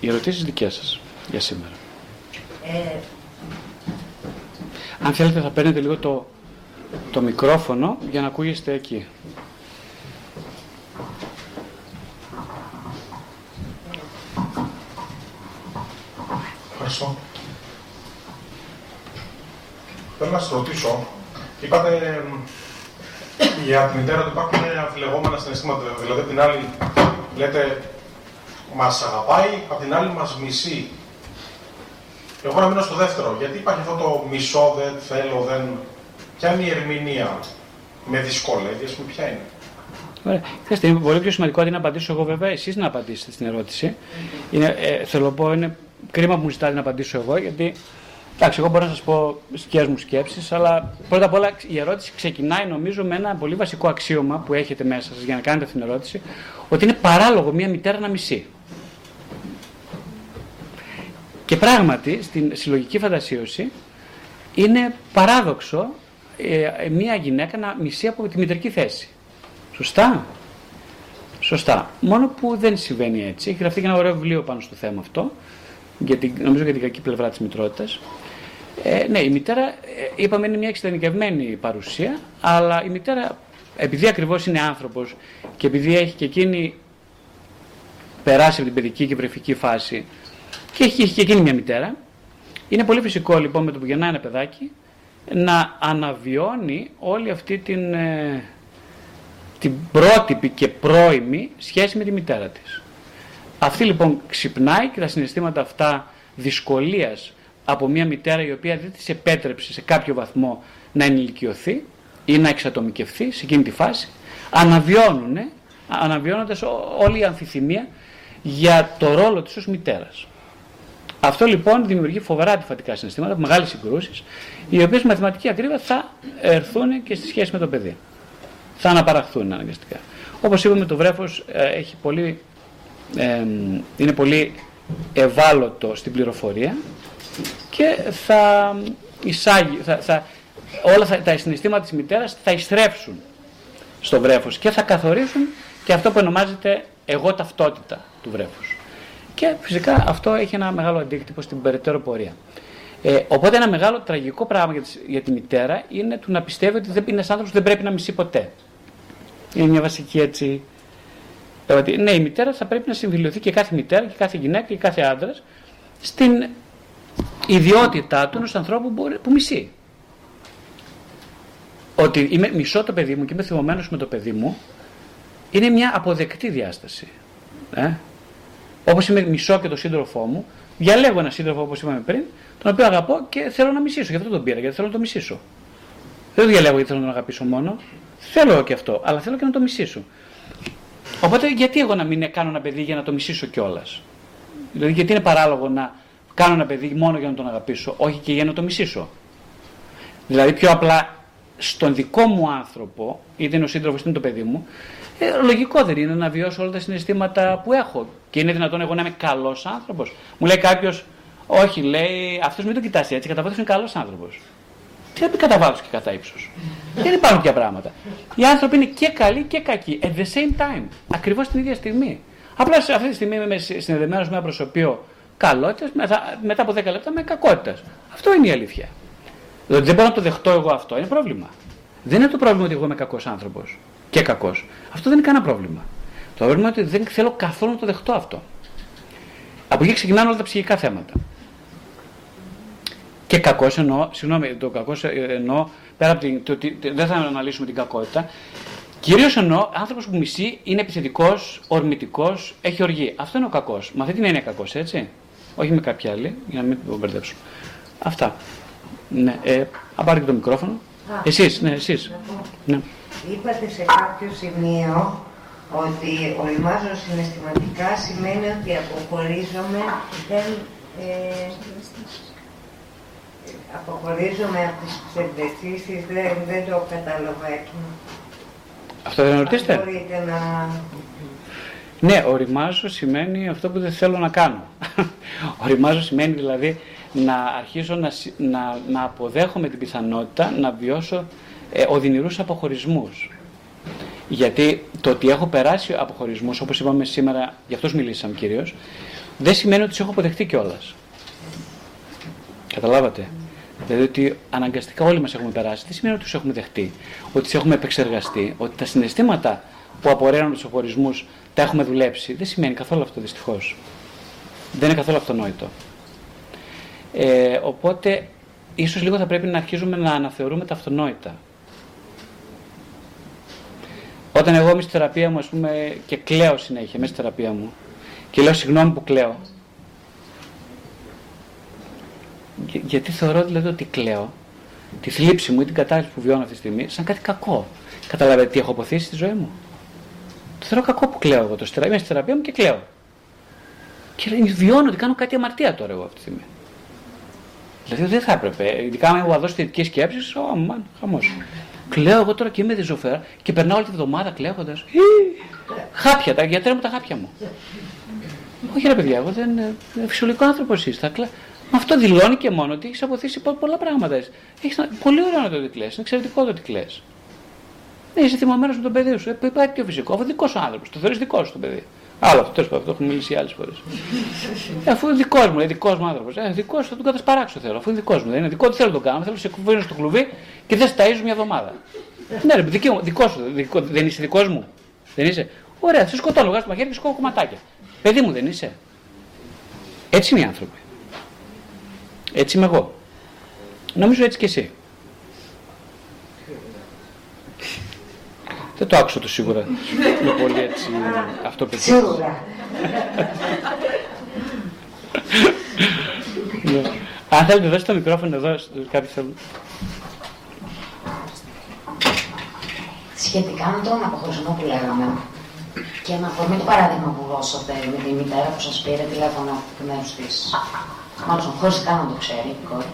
Οι ερωτήσεις δικές σας για σήμερα. Ε... Αν θέλετε θα παίρνετε λίγο το, το μικρόφωνο για να ακούγεστε εκεί. Ευχαριστώ. Θέλω να σας ρωτήσω, είπατε για τη μητέρα ότι υπάρχουν αμφιλεγόμενα συναισθήματα. Δηλαδή, απ' την άλλη λέτε μας αγαπάει, απ' την άλλη μας μισεί. Εγώ να μείνω στο δεύτερο. Γιατί υπάρχει αυτό το μισό, δεν θέλω, δεν. Ποια είναι η ερμηνεία, με δυσκολεύει, ας πούμε, ποια είναι; Ωραία. Ξέρετε, είναι πολύ πιο σημαντικό αντί να απαντήσω εγώ, βέβαια, εσείς να απαντήσετε στην ερώτηση. Είναι, ε, θέλω να πω, είναι κρίμα που μου ζητάτε να απαντήσω εγώ, γιατί Εντάξει, εγώ μπορώ να σας πω δικέ μου σκέψεις, αλλά πρώτα απ' όλα η ερώτηση ξεκινάει νομίζω με ένα πολύ βασικό αξίωμα που έχετε μέσα σας για να κάνετε αυτή την ερώτηση, ότι είναι παράλογο μια μητέρα να μισεί. Και πράγματι, στην συλλογική φαντασίωση, είναι παράδοξο ε, μια γυναίκα να μισεί από τη μητρική θέση. Σωστά; Σωστά. Μόνο που δεν συμβαίνει έτσι. Έχει γραφτεί και ένα ωραίο βιβλίο πάνω στο θέμα αυτό, για την, νομίζω για την κακή πλευρά της μητρότητας. Ε, ναι, η μητέρα, ε, είπαμε, είναι μια εξειδανικευμένη παρουσία, αλλά η μητέρα, επειδή ακριβώς είναι άνθρωπος και επειδή έχει και εκείνη περάσει από την παιδική και βρεφική φάση και έχει, έχει και εκείνη μια μητέρα, είναι πολύ φυσικό λοιπόν με το που γεννάει ένα παιδάκι να αναβιώνει όλη αυτή την, ε, την πρότυπη και πρώιμη σχέση με τη μητέρα της. Αυτή λοιπόν ξυπνάει και τα συναισθήματα αυτά δυσκολίας από μια μητέρα η οποία δεν της επέτρεψε σε κάποιο βαθμό να ενηλικιωθεί ή να εξατομικευθεί σε εκείνη τη φάση, αναβιώνουν, αναβιώνοντας όλη η αμφιθυμία για το ρόλο της ως μητέρας. Αυτό λοιπόν δημιουργεί φοβερά αντιφατικά συναισθήματα, μεγάλες συγκρούσεις, οι οποίες με μαθηματική ακρίβεια θα έρθουν και στη σχέση με το παιδί. Θα αναπαραχθούν αναγκαστικά. Όπως είπαμε το βρέφος ε, έχει πολύ, ε, είναι πολύ ευάλωτο στην πληροφορία και θα εισάγει, θα, θα, όλα θα, τα συναισθήματα της μητέρας θα ειστρέψουν στο βρέφος και θα καθορίσουν και αυτό που ονομάζεται εγώ ταυτότητα του βρέφους. Και φυσικά αυτό έχει ένα μεγάλο αντίκτυπο στην περαιτέρω πορεία. Ε, οπότε ένα μεγάλο τραγικό πράγμα για τη, για τη μητέρα είναι του να πιστεύει ότι δεν, είναι άνθρωπος που δεν πρέπει να μισεί ποτέ. Είναι μια βασική έτσι... Ότι, ναι, η μητέρα θα πρέπει να συμβιλωθεί και κάθε μητέρα και κάθε γυναίκα και κάθε άντρας στην ιδιότητά του ενό ανθρώπους που μισεί. Ότι είμαι μισό το παιδί μου και είμαι θυμωμένος με το παιδί μου είναι μια αποδεκτή διάσταση. Ε; Όπως είμαι μισό και το σύντροφό μου, διαλέγω ένα σύντροφο όπως είπαμε πριν, τον οποίο αγαπώ και θέλω να μισήσω. Γι' αυτό τον πήρα, γιατί θέλω να το μισήσω. Δεν το διαλέγω γιατί θέλω να τον αγαπήσω μόνο. Θέλω και αυτό, αλλά θέλω και να το μισήσω. Οπότε γιατί εγώ να μην κάνω ένα παιδί για να το μισήσω κιόλας; Δηλαδή γιατί είναι παράλογο να κάνω ένα παιδί μόνο για να τον αγαπήσω, όχι και για να το μισήσω. Δηλαδή πιο απλά στον δικό μου άνθρωπο, είτε είναι ο σύντροφος είτε είναι το παιδί μου, ε, λογικό δεν είναι να βιώσω όλα τα συναισθήματα που έχω. Και είναι δυνατόν εγώ να είμαι καλός άνθρωπος. Μου λέει κάποιος, Όχι, λέει, αυτός μην το κοιτάσει έτσι, κατά βάθο είναι καλός άνθρωπος. Τι να πει κατά βάθος και κατά ύψος. δεν υπάρχουν τέτοια πράγματα. Οι άνθρωποι είναι και καλοί και κακοί. At the same time. Ακριβώς την ίδια στιγμή. Απλά σε αυτή τη στιγμή είμαι συνδεδεμένος με ένα προσωπείο καλότητα, μετά, μετά από 10 λεπτά με κακότητα. Αυτό είναι η αλήθεια. Δηλαδή δεν μπορώ να το δεχτώ εγώ αυτό. Είναι πρόβλημα. Δεν είναι το πρόβλημα ότι εγώ είμαι κακός άνθρωπος και κακός. Αυτό δεν είναι κανένα πρόβλημα. Το πρόβλημα είναι ότι δεν θέλω καθόλου να το δεχτώ αυτό. Από εκεί ξεκινάνε όλα τα ψυχικά θέματα. Και κακός εννοώ, συγγνώμη, το κακός εννοώ, πέρα από την. Το, δεν θα αναλύσουμε την κακότητα. Κυρίως εννοώ άνθρωπος που μισεί είναι επιθετικός, ορμητικό, έχει οργή. Αυτό είναι ο κακός. Με αυτή την έννοια κακός, έτσι. Όχι με κάποια άλλη, για να μην το μπερδέψω. Αυτά. Ναι, ε, πάρει και το μικρόφωνο. Εσείς, ναι, εσείς. Ναι. Είπατε σε κάποιο σημείο ότι οριμάζω συναισθηματικά σημαίνει ότι αποχωρίζομαι, δεν, ε, αποχωρίζομαι από τις ψευδεστήσεις, δεν, δεν το κατάλαβα Αυτό δεν ρωτήσετε; Μπορείτε να... Ναι, οριμάζω σημαίνει αυτό που δεν θέλω να κάνω. (laughs) οριμάζω σημαίνει δηλαδή να αρχίσω να, να, να αποδέχομαι την πιθανότητα να βιώσω ε, οδυνηρούς αποχωρισμούς. Γιατί το ότι έχω περάσει αποχωρισμούς, όπως είπαμε σήμερα, για αυτούς μιλήσαμε κυρίως, δεν σημαίνει ότι τους έχω αποδεχτεί κιόλας. Καταλάβατε; Δηλαδή ότι αναγκαστικά όλοι μας έχουμε περάσει, δεν σημαίνει ότι τους έχουμε δεχτεί, ότι τους έχουμε επεξεργαστεί, ότι τα συναισθήματα που απορρέουν τους αποχωρισμούς τα έχουμε δουλέψει. Δεν σημαίνει καθόλου αυτό δυστυχώς. Δεν είναι καθόλου αυτονόητο. Ε, οπότε ίσως λίγο θα πρέπει να αρχίζουμε να αναθεωρούμε τα αυτονόητα. Όταν εγώ είμαι στη θεραπεία μου, ας πούμε, και κλαίω συνέχεια μέσα στη θεραπεία μου και λέω συγγνώμη που κλαίω. γιατί θεωρώ δηλαδή ότι κλαίω τη θλίψη μου ή την κατάσταση που βιώνω αυτή τη στιγμή σαν κάτι κακό. Καταλαβαίνετε τι έχω αποθήσει στη ζωή μου. Το θεωρώ κακό που κλαίω εγώ. Το είμαι στη θεραπεία μου και κλαίω. Και βιώνω ότι κάνω κάτι αμαρτία τώρα εγώ αυτή τη στιγμή. Δηλαδή δεν θα έπρεπε. Ειδικά αν έχω δώσει θετικές σκέψεις, ο μαν, χαμός. Κλαίω εγώ τώρα και είμαι διζωφέρα και περνάω όλη τη βδομάδα κλαίγοντας. Χάπια, τα γιατρέ μου τα χάπια μου. Όχι ρε παιδιά, εγώ δεν είναι φυσιολογικό άνθρωπος είσαι. κλα... Αυτό δηλώνει και μόνο ότι έχεις αποθήσει πολλά πράγματα. Έχεις... Πολύ ωραίο να το δει Είναι εξαιρετικό το ότι κλε. Είσαι θυμωμένος με τον παιδί σου. Ε, υπάρχει πιο φυσικός. Αφού δικός σου άνθρωπος. Το θεωρείς δικός σου το παιδί. Άλλο αυτό, τέλος πάντων, το έχουμε μιλήσει άλλες φορές. Ε, αφού είναι δικός μου, είναι δικός μου άνθρωπος. Ε, δικός σου θα τον κατασπαράξω θέλω. Αφού είναι δικός μου, δεν είναι δικό, τι θέλω να το κάνω. Θέλω να σε κουβένω στο κλουβί και δεν σταίζω μια εβδομάδα. ναι, ρε, δικό, δικός σου, δικό, δεν είσαι δικός μου. Δεν είσαι. Ωραία, σε σκοτώνω, βγάζω το μαχαίρι και σκότω κομματάκια. Παιδί μου δεν είσαι. Έτσι είναι οι άνθρωποι. Έτσι είμαι εγώ. Νομίζω έτσι και εσύ. Δεν το άκουσα το σίγουρα. Είναι πολύ έτσι αυτό που Σίγουρα. Ναι. Αν θέλετε δώστε το μικρόφωνο εδώ, κάποιοι θέλουν. Σχετικά με τον αποχωρισμό που λέγαμε και με αφορμή το παράδειγμα που δώσατε με τη μητέρα που σας πήρε τηλέφωνο του μέρους της, μάλλον χωρίς καν να το ξέρει η κόρη.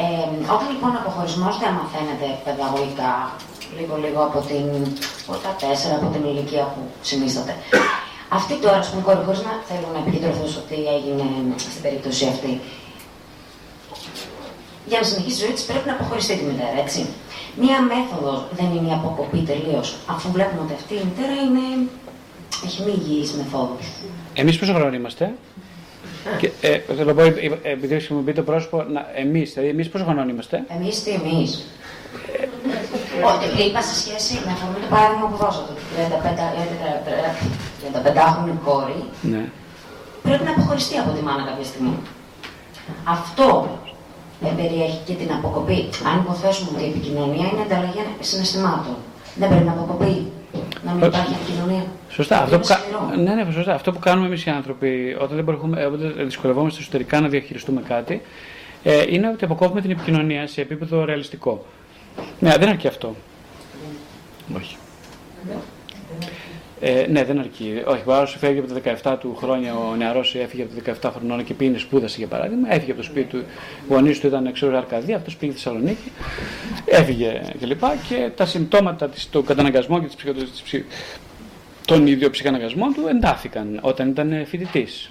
Ε, όταν λοιπόν ο αποχωρισμός δεν μαθαίνεται παιδαγωγικά λίγο λίγο από, την, από τα τέσσερα, από την ηλικία που συνίσταται. Αυτή τώρα, ας πούμε, κόρη, χωρίς να θέλω να επικεντρωθώ στο τι έγινε στην περίπτωση αυτή. Για να συνεχίσει τη ζωή της πρέπει να αποχωριστεί τη μητέρα, έτσι. Μία μέθοδος δεν είναι η αποκοπή τελείως, αφού βλέπουμε ότι αυτή η μητέρα είναι... έχει μη υγιεί μεθόδους. Εμείς πόσο χρόνο είμαστε, και, ε, θέλω να πω, ε, ε, επειδή χρησιμοποιεί το πρόσωπο, εμείς, δηλαδή εμείς πόσο χρόνο είμαστε; Εμείς τι εμείς. Όχι, είπα σε σχέση με αφορμή το παράδειγμα που δώσατε. 35χρονη κόρη ναι. πρέπει να αποχωριστεί από τη μάνα κάποια στιγμή. Αυτό περιέχει και την αποκοπή. Αν υποθέσουμε ότι η επικοινωνία είναι ανταλλαγή συναισθημάτων, δεν πρέπει να αποκοπεί. Να μην υπάρχει επικοινωνία. Σωστά. Αυτό που, ναι, ναι, σωστά. Αυτό που κάνουμε εμείς οι άνθρωποι όταν, δεν όταν δυσκολευόμαστε εσωτερικά να διαχειριστούμε κάτι, ε, είναι ότι αποκόπτουμε την επικοινωνία σε επίπεδο ρεαλιστικό. Ναι, δεν αρκεί αυτό. Όχι. Ε, ναι, δεν αρκεί. Όχι, ο άλλο φεύγει από τα 17 του χρόνια, ο νεαρός έφυγε από τα 17 χρονών και πήγε σπούδασε για παράδειγμα. Έφυγε από το σπίτι του, οι γονείς του ήταν ξέρω Αρκαδία, αυτός πήγε στη Θεσσαλονίκη. Έφυγε κλπ. Και, και τα συμπτώματα του καταναγκασμού και της, των ίδιων ψυχαναγκασμών του εντάθηκαν όταν ήταν φοιτητής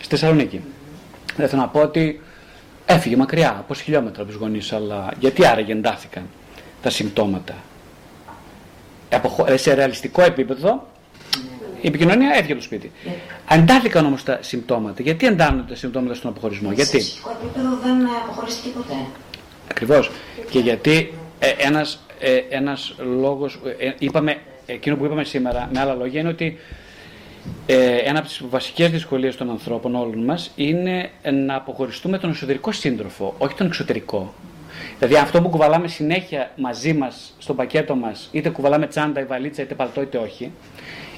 στη Θεσσαλονίκη. Δεν θέλω να πω ότι Έφυγε μακριά, από χιλιόμετρα από τους γονείς, αλλά γιατί άραγε εντάθηκαν τα συμπτώματα. Ε, σε ρεαλιστικό επίπεδο η επικοινωνία έφυγε από το σπίτι. Εντάθηκαν όμως τα συμπτώματα. Γιατί εντάνονται τα συμπτώματα στον αποχωρισμό, σε γιατί; Σε επίπεδο δεν αποχωρίστηκε ποτέ. Ακριβώς. Και γιατί ε, ένας, ε, ένας λόγος, ε, είπαμε, εκείνο που είπαμε σήμερα με άλλα λόγια είναι ότι ε, ένα από τις βασικές δυσκολίες των ανθρώπων όλων μας είναι να αποχωριστούμε τον εσωτερικό σύντροφο, όχι τον εξωτερικό. Δηλαδή αυτό που κουβαλάμε συνέχεια μαζί μας, στο πακέτο μας, είτε κουβαλάμε τσάντα ή βαλίτσα, είτε παλτό είτε όχι,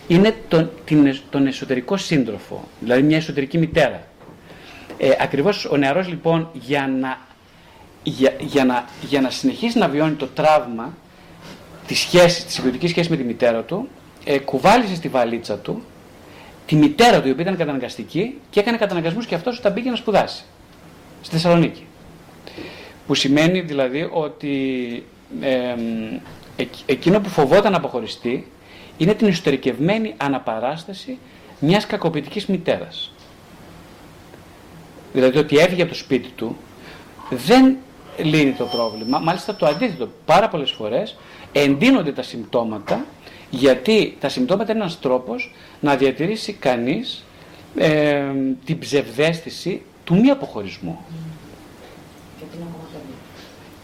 είναι τον, την, τον εσωτερικό σύντροφο, δηλαδή μια εσωτερική μητέρα. Ε, ακριβώς ο νεαρός λοιπόν για να, για, για, να, για να συνεχίσει να βιώνει το τραύμα της σχέσης, της συγκριτικής σχέσης με τη μητέρα του, ε, κουβάλισε στη βαλίτσα του τη μητέρα του, η οποία ήταν καταναγκαστική και έκανε καταναγκασμούς και αυτός όταν πήγε να σπουδάσει στη Θεσσαλονίκη. Που σημαίνει δηλαδή ότι ε, εκείνο που φοβόταν να αποχωριστεί είναι την εσωτερικευμένη αναπαράσταση μιας κακοποιητικής μητέρας. Δηλαδή ότι έφυγε από το σπίτι του δεν λύνει το πρόβλημα, μάλιστα το αντίθετο. Πάρα πολλές φορές εντείνονται τα συμπτώματα γιατί τα συμπτώματα είναι ένας τρόπος να διατηρήσει κανείς ε, την ψευδέστηση του μη αποχωρισμού.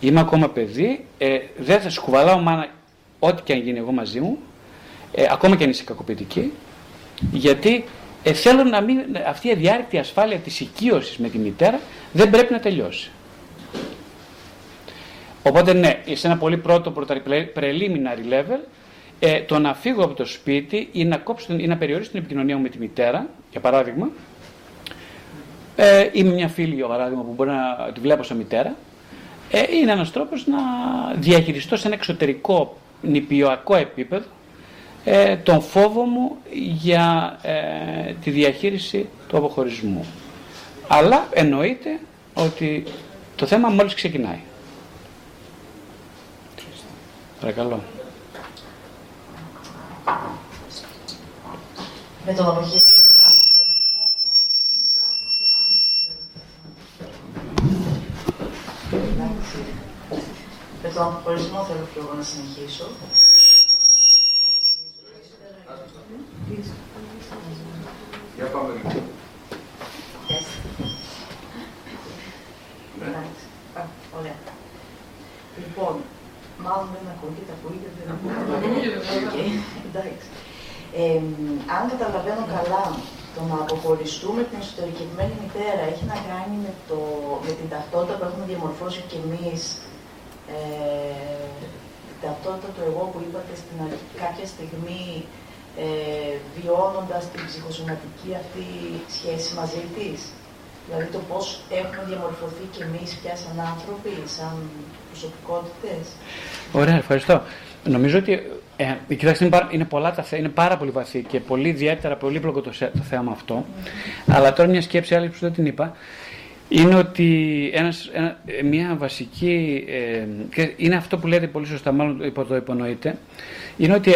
Είμαι ακόμα παιδί, ε, δεν θα σκουβαλάω μάνα ό,τι και αν γίνει εγώ μαζί μου, ε, ακόμα και αν είσαι κακοποιητική, γιατί ε, θέλω να μην, αυτή η αδιάρρηκτη ασφάλεια της οικείωσης με τη μητέρα δεν πρέπει να τελειώσει. Οπότε ναι, σε ένα πολύ πρώτο πρώτα preliminary level, ε, το να φύγω από το σπίτι ή να, κόψω, την- ή να περιορίσω την επικοινωνία μου με τη μητέρα, για παράδειγμα, ε, ή με μια φίλη, για παράδειγμα, που μπορεί να τη βλέπω σαν μητέρα, ε, είναι ένας τρόπος να διαχειριστώ σε ένα εξωτερικό νηπιοακό επίπεδο ε, τον φόβο μου για ε, τη διαχείριση του αποχωρισμού. Αλλά εννοείται ότι το θέμα μόλις ξεκινάει. Παρακαλώ. Με τον αποχή. Εντάξει. Με τον αποχωρισμό θέλω και εγώ να συνεχίσω. Για πάμε λοιπόν. Yes. Εντάξει. Α, Ωραία. Λοιπόν, μάλλον δεν ακούγεται, ακούγεται, δεν ακούγεται. (laughs) Οκ, Εντάξει. Ε, αν καταλαβαίνω καλά, το να αποχωριστούμε την εσωτερικευμένη μητέρα έχει να κάνει με, το, με την ταυτότητα που έχουμε διαμορφώσει κι εμείς, ε, την ταυτότητα του εγώ που είπατε στην αρχή, κάποια στιγμή, ε, βιώνοντας την ψυχοσωματική αυτή σχέση μαζί της. Δηλαδή το πώς έχουμε διαμορφωθεί κι εμείς πια σαν άνθρωποι, σαν προσωπικότητες. Ωραία, ευχαριστώ. Νομίζω ότι ε, κοιτάξτε, είναι, πάρα, είναι, πολλά τα, θέ- είναι πάρα πολύ βαθύ και πολύ ιδιαίτερα πολύπλοκο το, σε- το θέμα αυτό. Αλλά τώρα μια σκέψη άλλη που δεν την είπα είναι ότι ένας, ένα, ε, μια βασική. Ε, και είναι αυτό που λέτε πολύ σωστά, μάλλον υπό το υπονοείτε. Είναι ότι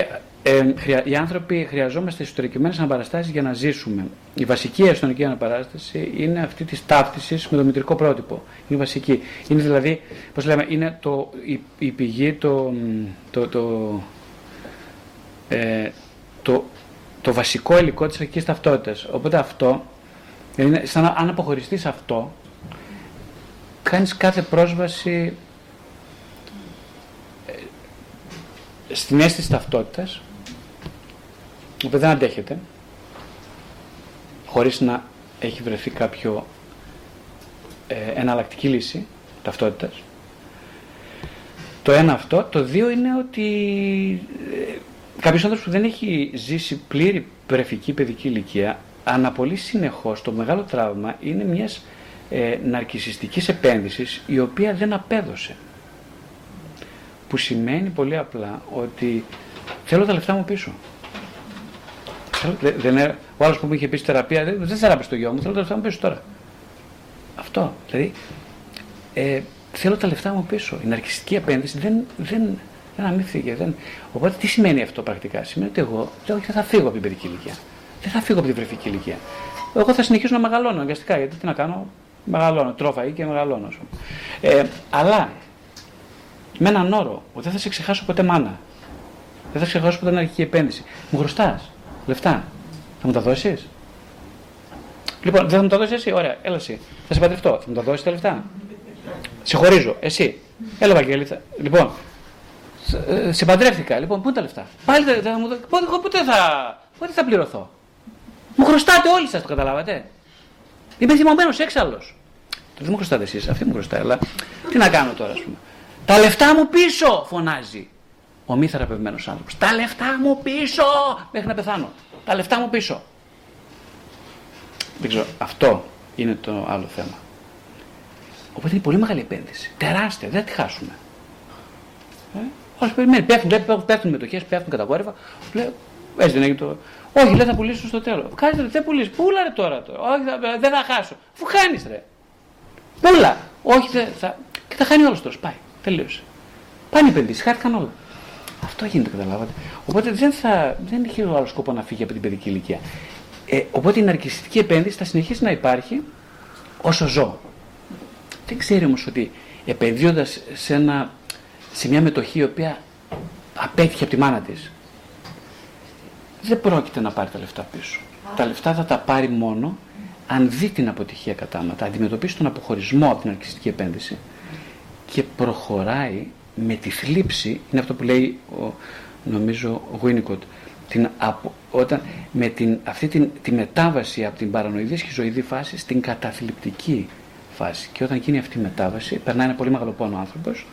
ε, χρεια- οι άνθρωποι χρειαζόμαστε εσωτερικευμένε αναπαραστάσεις για να ζήσουμε. Η βασική εσωτερική αναπαράσταση είναι αυτή της ταύτισης με το μητρικό πρότυπο. Είναι βασική. Είναι δηλαδή, πώς λέμε, είναι το, η, η πηγή, το, το, το, ε, το, το βασικό υλικό της αρχικής ταυτότητας. Οπότε αυτό, είναι σαν να, αν αποχωριστείς αυτό, κάνεις κάθε πρόσβαση ε, στην αίσθηση ταυτότητας, που δεν αντέχεται, χωρίς να έχει βρεθεί κάποιο ε, εναλλακτική λύση ταυτότητας. Το ένα αυτό. Το δύο είναι ότι ε, κάποιος άνθρωπος που δεν έχει ζήσει πλήρη πρεφική παιδική ηλικία αναπολύει συνεχώς το μεγάλο τραύμα είναι μιας ε, ναρκισιστικής επένδυσης η οποία δεν απέδωσε. Που σημαίνει πολύ απλά ότι θέλω τα λεφτά μου πίσω. Θέλω- δεν- δεν είναι- ο άλλος που μου είχε πει στη θεραπεία δεν, δεν θεράπησε το γιο μου, θέλω τα λεφτά μου πίσω τώρα. Αυτό. Δηλαδή, ε, θέλω τα λεφτά μου πίσω. Η ναρκιστική επένδυση δεν, δεν, δεν αμύφθηκε. Δεν... Οπότε τι σημαίνει αυτό πρακτικά; Σημαίνει ότι εγώ δεν, όχι, δεν θα φύγω από την παιδική ηλικία. Δεν θα φύγω από την βρεφική ηλικία. Εγώ θα συνεχίσω να μεγαλώνω αναγκαστικά. Γιατί τι να κάνω, μεγαλώνω. Τρώφα και μεγαλώνω. ας πούμε. Ε, αλλά με έναν όρο ότι δεν θα σε ξεχάσω ποτέ μάνα. Δεν θα ξεχάσω ποτέ ναρκική επένδυση. Μου χρωστάς λεφτά. Θα μου τα δώσεις; Λοιπόν, δεν θα μου τα δώσεις εσύ. Ωραία, έλα εσύ. Θα σε παντρευτώ. Θα μου τα δώσεις τα λεφτά; Σε χωρίζω. Εσύ. Έλα, Βαγγέλη. θα- Λοιπόν, σε- ε, σε παντρεύτηκα. Λοιπόν, πού είναι τα λεφτά; Πάλι δεν θα μου δώσει. Πότε, εγώ πότε θα, πότε θα πληρωθώ; Μου χρωστάτε όλοι σας, το καταλάβατε; Είμαι θυμωμένος έξαλλος. Δεν μου χρωστάτε εσείς, αυτή μου χρωστάει. Αλλά τι να κάνω τώρα, ας πούμε. Τα λεφτά μου πίσω, φωνάζει ο μη θεραπευμένος άνθρωπος. Τα λεφτά μου πίσω! Μέχρι να πεθάνω. Τα λεφτά μου πίσω. Δεν ξέρω. Αυτό είναι το άλλο θέμα. Οπότε είναι πολύ μεγάλη επένδυση. Τεράστια. Δεν θα τη χάσουμε. Ε, Όλος περιμένει. Πέφτουν, πέφτουν, πέφτουν μετοχέ, πέφτουν κατακόρυφα. Λέει, έτσι δεν έγινε το. Όχι, λέει θα πουλήσω στο τέλος. Κάτσε ρε, δεν πουλήσεις. Πούλα ρε τώρα. τώρα. Όχι, θα- δεν θα χάσω. Αφού χάνεις ρε. Πούλα. Όχι, δεν θα. Και θα χάνει όλος τώρα. Πάει. Τελείωσε. Πάνε οι επενδύσεις, χάθηκαν όλα. Αυτό γίνεται, καταλάβατε. Οπότε δεν, θα, δεν έχει ο άλλο σκοπό να φύγει από την παιδική ηλικία. Ε, οπότε η ναρκιστική επένδυση θα συνεχίσει να υπάρχει όσο ζω. Δεν ξέρει όμως ότι επενδύοντας σε, ένα, σε μια μετοχή η οποία απέτυχε από τη μάνα της, δεν πρόκειται να πάρει τα λεφτά πίσω. Τα λεφτά θα τα πάρει μόνο αν δει την αποτυχία κατάματα, αντιμετωπίσει τον αποχωρισμό από την αρκιστική επένδυση και προχωράει με τη θλίψη, είναι αυτό που λέει ο, νομίζω ο Winnicott, την, απο- όταν, με την, αυτή την, τη μετάβαση από την παρανοειδή σχιζοειδή φάση στην καταθλιπτική φάση. Και όταν γίνει αυτή η μετάβαση, περνάει ένα πολύ μεγάλο πόνο ο άνθρωπος,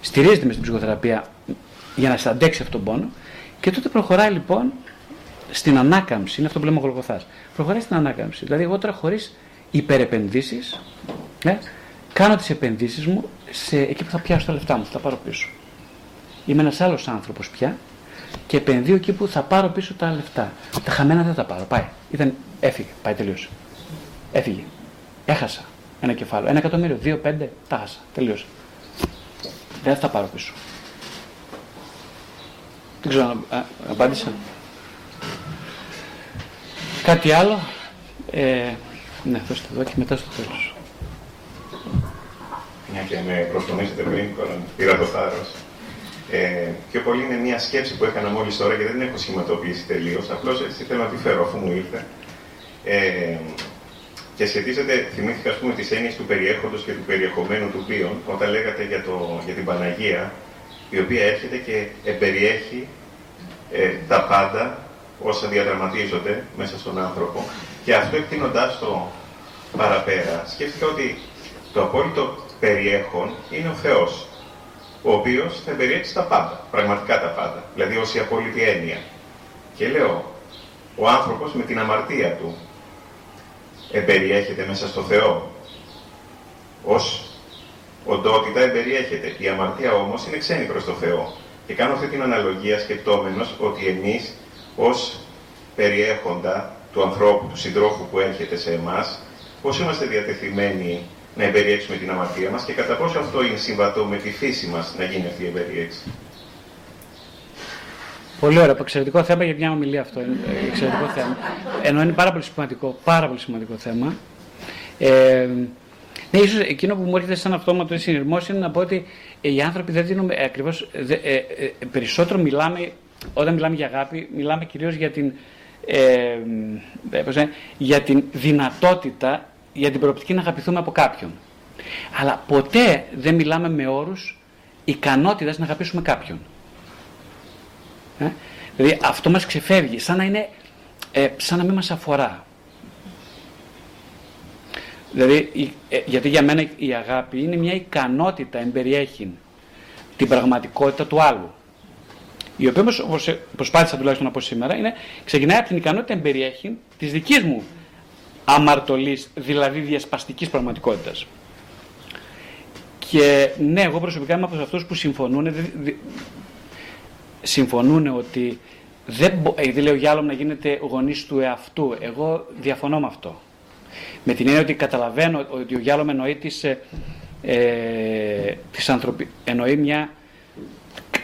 στηρίζεται μες στην ψυχοθεραπεία για να σε αντέξει αυτόν τον πόνο και τότε προχωράει λοιπόν στην ανάκαμψη, είναι αυτό που λέμε ο Γολγοθάς. Προχωράει στην ανάκαμψη. Δηλαδή εγώ τώρα χωρίς υπερεπενδύσεις, ε, κάνω τις επενδύσεις μου σε εκεί που θα πιάσω τα λεφτά μου, θα τα πάρω πίσω. Είμαι ένας άλλος άνθρωπος πια και επενδύω εκεί που θα πάρω πίσω τα λεφτά. Τα χαμένα δεν τα πάρω. Πάει. Ήταν, έφυγε. Πάει τελείωσε. Έφυγε. Έχασα ένα κεφάλαιο. Ένα εκατομμύριο. Δύο, πέντε. Τα χάσα. Τελείωσε. Δεν θα τα πάρω πίσω. Δεν ξέρω αν απάντησα. Κάτι άλλο. Ε, ναι, δώστε εδώ και μετά στο τέλος. Μια και με προσκομίσετε πριν, πήρα το θάρρος. Ε, πιο πολύ είναι μια σκέψη που έκανα μόλις τώρα και δεν την έχω σχηματοποιήσει τελείως. Απλώς έτσι θέλω να τη φέρω αφού μου ήρθε. Ε, και σχετίζεται, θυμήθηκα ας πούμε, τις έννοιες του περιέχοντος και του περιεχομένου του ποιον, όταν λέγατε για, το, για την Παναγία, η οποία έρχεται και εμπεριέχει ε, τα πάντα όσα διαδραματίζονται μέσα στον άνθρωπο. Και αυτό εκτείνοντάς το παραπέρα, σκέφτηκα ότι το απόλυτο περιέχον είναι ο Θεός ο οποίος θα εμπεριέχει τα πάντα, πραγματικά τα πάντα, δηλαδή ως η απόλυτη έννοια. Και λέω, ο άνθρωπος με την αμαρτία του εμπεριέχεται μέσα στο Θεό. Ω οντότητα εμπεριέχεται. Η αμαρτία όμως είναι ξένη προς το Θεό. Και κάνω αυτή την αναλογία σκεπτόμενος ότι εμείς ως περιέχοντα του ανθρώπου, του συντρόφου που έρχεται σε εμάς, πώς είμαστε διατεθειμένοι να εμπεριέξουμε την αμαρτία μας και κατά πόσο αυτό είναι συμβατό με τη φύση μας να γίνει αυτή η εμπεριέξη. Πολύ ωραίο, εξαιρετικό θέμα για μια ομιλία αυτό. Είναι εξαιρετικό θέμα. Ενώ είναι πάρα πολύ σημαντικό, πάρα πολύ σημαντικό θέμα. Ε, ναι, ίσως εκείνο που μου έρχεται σαν αυτόματο συνειρμός είναι να πω ότι οι άνθρωποι δεν δίνουμε ακριβώς, ε, ε, περισσότερο μιλάμε, όταν μιλάμε για αγάπη, μιλάμε κυρίως για την, ε, για την δυνατότητα για την προοπτική να αγαπηθούμε από κάποιον. Αλλά ποτέ δεν μιλάμε με όρους ικανότητας να αγαπήσουμε κάποιον. Ε; Δηλαδή αυτό μας ξεφεύγει, σαν να είναι, ε, σαν να μην μας αφορά. Δηλαδή, ε, γιατί για μένα η αγάπη είναι μια ικανότητα, εμπεριέχει την πραγματικότητα του άλλου. Η οποία όμως, όπως προσπάθησα τουλάχιστον να πω σήμερα, είναι, ξεκινάει από την ικανότητα εμπεριέχει της δικής μου αμαρτωλής, δηλαδή διασπαστικής πραγματικότητας. Και ναι, εγώ προσωπικά είμαι από αυτούς που συμφωνούν, συμφωνούν ότι δεν επειδή λέει ο Γιάλομ να γίνεται γονής του εαυτού. Εγώ διαφωνώ με αυτό. Με την έννοια ότι καταλαβαίνω ότι ο Γιάλομ εννοεί, της, ε, ε της ανθρωπι... εννοεί μια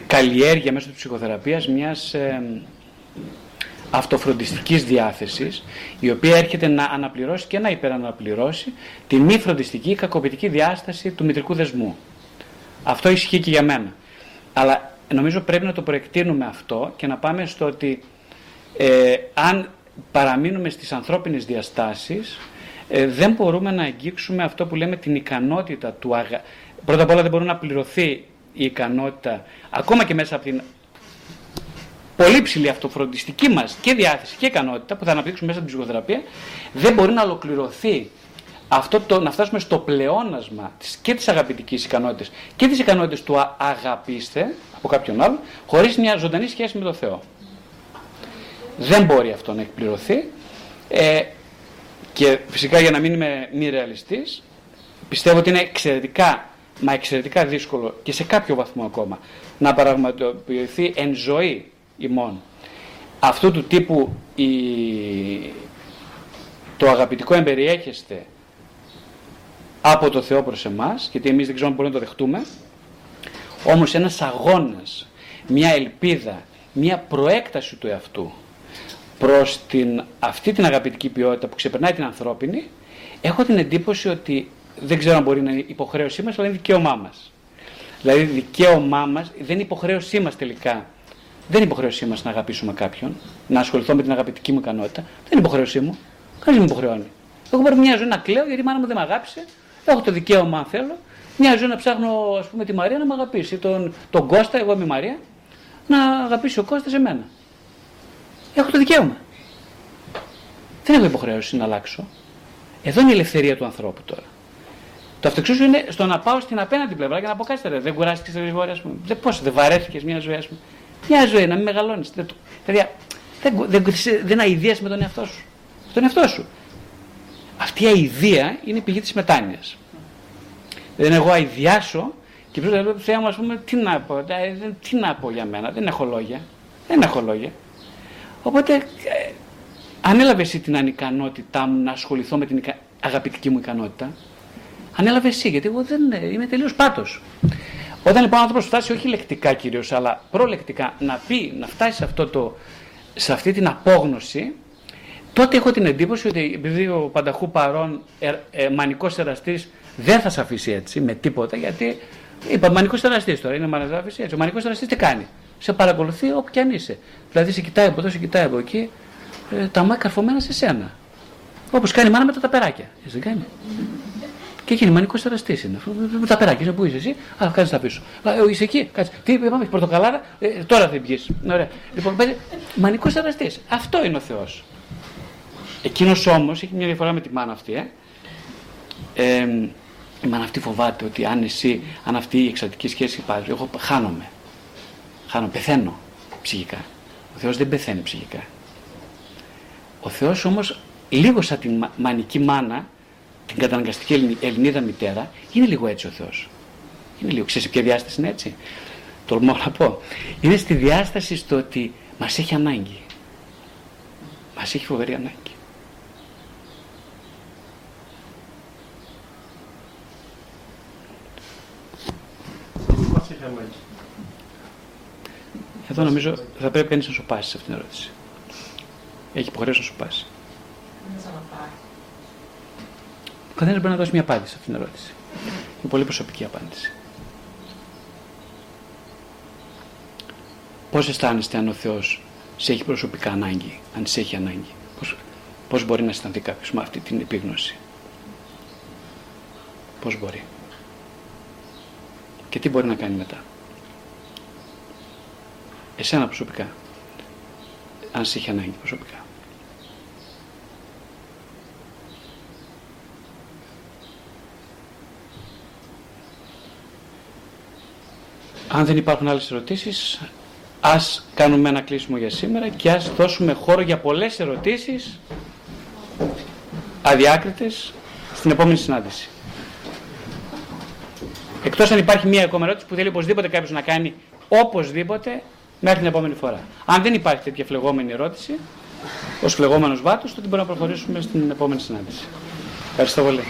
καλλιέργεια μέσω της ψυχοθεραπείας μιας ε, αυτοφροντιστικής διάθεσης η οποία έρχεται να αναπληρώσει και να υπεραναπληρώσει τη μη φροντιστική κακοποιητική διάσταση του μητρικού δεσμού. Αυτό ισχύει και για μένα. Αλλά νομίζω πρέπει να το προεκτείνουμε αυτό και να πάμε στο ότι ε, αν παραμείνουμε στις ανθρώπινες διαστάσεις ε, δεν μπορούμε να αγγίξουμε αυτό που λέμε την ικανότητα του αγα... Πρώτα απ' όλα δεν μπορεί να πληρωθεί η ικανότητα ακόμα και μέσα από την πολύ ψηλή αυτοφροντιστική μας και διάθεση και ικανότητα που θα αναπτύξουμε μέσα στην ψυχοθεραπεία, δεν μπορεί να ολοκληρωθεί αυτό το, να φτάσουμε στο πλεόνασμα της, και της αγαπητικής ικανότητας και της ικανότητας του αγαπήστε από κάποιον άλλο, χωρίς μια ζωντανή σχέση με τον Θεό. Δεν μπορεί αυτό να εκπληρωθεί. Ε, και φυσικά για να μην είμαι μη ρεαλιστής, πιστεύω ότι είναι εξαιρετικά, μα εξαιρετικά δύσκολο και σε κάποιο βαθμό ακόμα να πραγματοποιηθεί εν ζωή ημών. Αυτού του τύπου η... το αγαπητικό εμπεριέχεστε από το Θεό προς εμάς, γιατί εμείς δεν ξέρουμε αν μπορούμε να το δεχτούμε, όμως ένας αγώνας, μια ελπίδα, μια προέκταση του εαυτού προς την, αυτή την αγαπητική ποιότητα που ξεπερνάει την ανθρώπινη, έχω την εντύπωση ότι δεν ξέρω αν μπορεί να είναι υποχρέωσή μας, αλλά είναι δικαίωμά μας. Δηλαδή δικαίωμά μας, δεν είναι υποχρέωσή μας τελικά δεν είναι υποχρέωσή μας να αγαπήσουμε κάποιον, να ασχοληθώ με την αγαπητική μου ικανότητα. Δεν είναι υποχρέωσή μου. Κανείς με υποχρεώνει. Εγώ μπορεί μια ζωή να κλαίω γιατί η μάνα μου δεν με αγάπησε. Έχω το δικαίωμα, αν θέλω, μια ζωή να ψάχνω ας πούμε, τη Μαρία να με αγαπήσει. Τον, τον Κώστα, εγώ είμαι η Μαρία, να αγαπήσει ο Κώστας σε μένα. Έχω το δικαίωμα. Δεν έχω υποχρέωση να αλλάξω. Εδώ είναι η ελευθερία του ανθρώπου τώρα. Το αυτοεξούσιο είναι στο να πάω στην απέναντι πλευρά και να πω κάτι Δεν κουράστηκες τη ζωή, ας πούμε. Δεν πώς, δεν βαρέθηκες μια ζωή, ας πούμε. Μια ζωή, να μην μεγαλώνεις. Δηλαδή, δεν, δεν, δεν, δεν αηδίασε με τον εαυτό σου. Τον εαυτό σου. Αυτή η αηδία είναι η πηγή της μετάνοιας. Δεν εγώ αηδιάσω και πρέπει να λέω Θεέ μου, ας πούμε, τι να πω, ε, τι να πω για μένα, δεν έχω λόγια. Δεν έχω λόγια. Οπότε, ε, ανέλαβε εσύ την ανικανότητά μου να ασχοληθώ με την αγαπητική μου ικανότητα; Ανέλαβε εσύ, γιατί εγώ δεν ε, είμαι τελείως πάτος. Όταν λοιπόν ο άνθρωπος φτάσει, όχι λεκτικά κυρίως, αλλά προλεκτικά, να πει, να φτάσει σε, αυτό το, σε αυτή την απόγνωση, τότε έχω την εντύπωση ότι επειδή ο πανταχού παρόν ε, ε, μανικός εραστής δεν θα σε αφήσει έτσι με τίποτα, γιατί είπα μανικός εραστής τώρα, είναι μανικό έτσι. Ο μανικός εραστής τι κάνει, σε παρακολουθεί όπου και αν είσαι. Δηλαδή σε κοιτάει από εδώ, σε κοιτάει από εκεί, ε, τα μάτια καρφωμένα σε σένα. Όπως κάνει η μάνα με τα ταπεράκια. Έτσι δεν κάνει. Και εκείνη μανικό εραστής είναι. Με τα περάκια είναι που είσαι εσύ, αλλά κάτσε τα πίσω. Α, ε, είσαι εκεί, κάτσε. Τι πάμε, έχει πορτοκαλάρα, ε, τώρα δεν πιεις. Ωραία. Λοιπόν, μανικό εραστής. Αυτό είναι ο Θεός. Εκείνος όμως έχει μια διαφορά με τη μάνα αυτή. Ε. Ε, η μάνα αυτή φοβάται ότι αν εσύ, αν αυτή η εξαρτική σχέση υπάρχει, εγώ χάνομαι. Χάνω, πεθαίνω ψυχικά. Ο Θεός δεν πεθαίνει ψυχικά. Ο Θεός όμως, λίγο σαν την μανική μάνα, την καταναγκαστική Ελληνίδα μητέρα, είναι λίγο έτσι ο Θεός. Είναι λίγο. Ξέρεις ποια διάσταση είναι έτσι. Τολμώ να πω. Είναι στη διάσταση στο ότι μας έχει ανάγκη. Μας έχει φοβερή ανάγκη. Εδώ νομίζω θα πρέπει κανείς να σου πάσει σε αυτήν την ερώτηση. Έχει υποχρέωση να σου πάσει. Ο καθένας πρέπει να δώσει μια απάντηση σε αυτήν την ερώτηση. Είναι πολύ προσωπική απάντηση. Πώς αισθάνεστε αν ο Θεός σε έχει προσωπικά ανάγκη, αν σε έχει ανάγκη; Πώς, πώς μπορεί να αισθανθεί κάποιος με αυτή την επίγνωση; Πώς μπορεί; Και τι μπορεί να κάνει μετά; Εσένα προσωπικά. Αν σε έχει ανάγκη προσωπικά. Αν δεν υπάρχουν άλλες ερωτήσεις, ας κάνουμε ένα κλείσιμο για σήμερα και ας δώσουμε χώρο για πολλές ερωτήσεις αδιάκριτες στην επόμενη συνάντηση. Εκτός αν υπάρχει μία ακόμα ερώτηση που θέλει οπωσδήποτε κάποιος να κάνει οπωσδήποτε μέχρι την επόμενη φορά. Αν δεν υπάρχει τέτοια φλεγόμενη ερώτηση, ως φλεγόμενος βάτος, τότε μπορούμε να προχωρήσουμε στην επόμενη συνάντηση. Ευχαριστώ πολύ.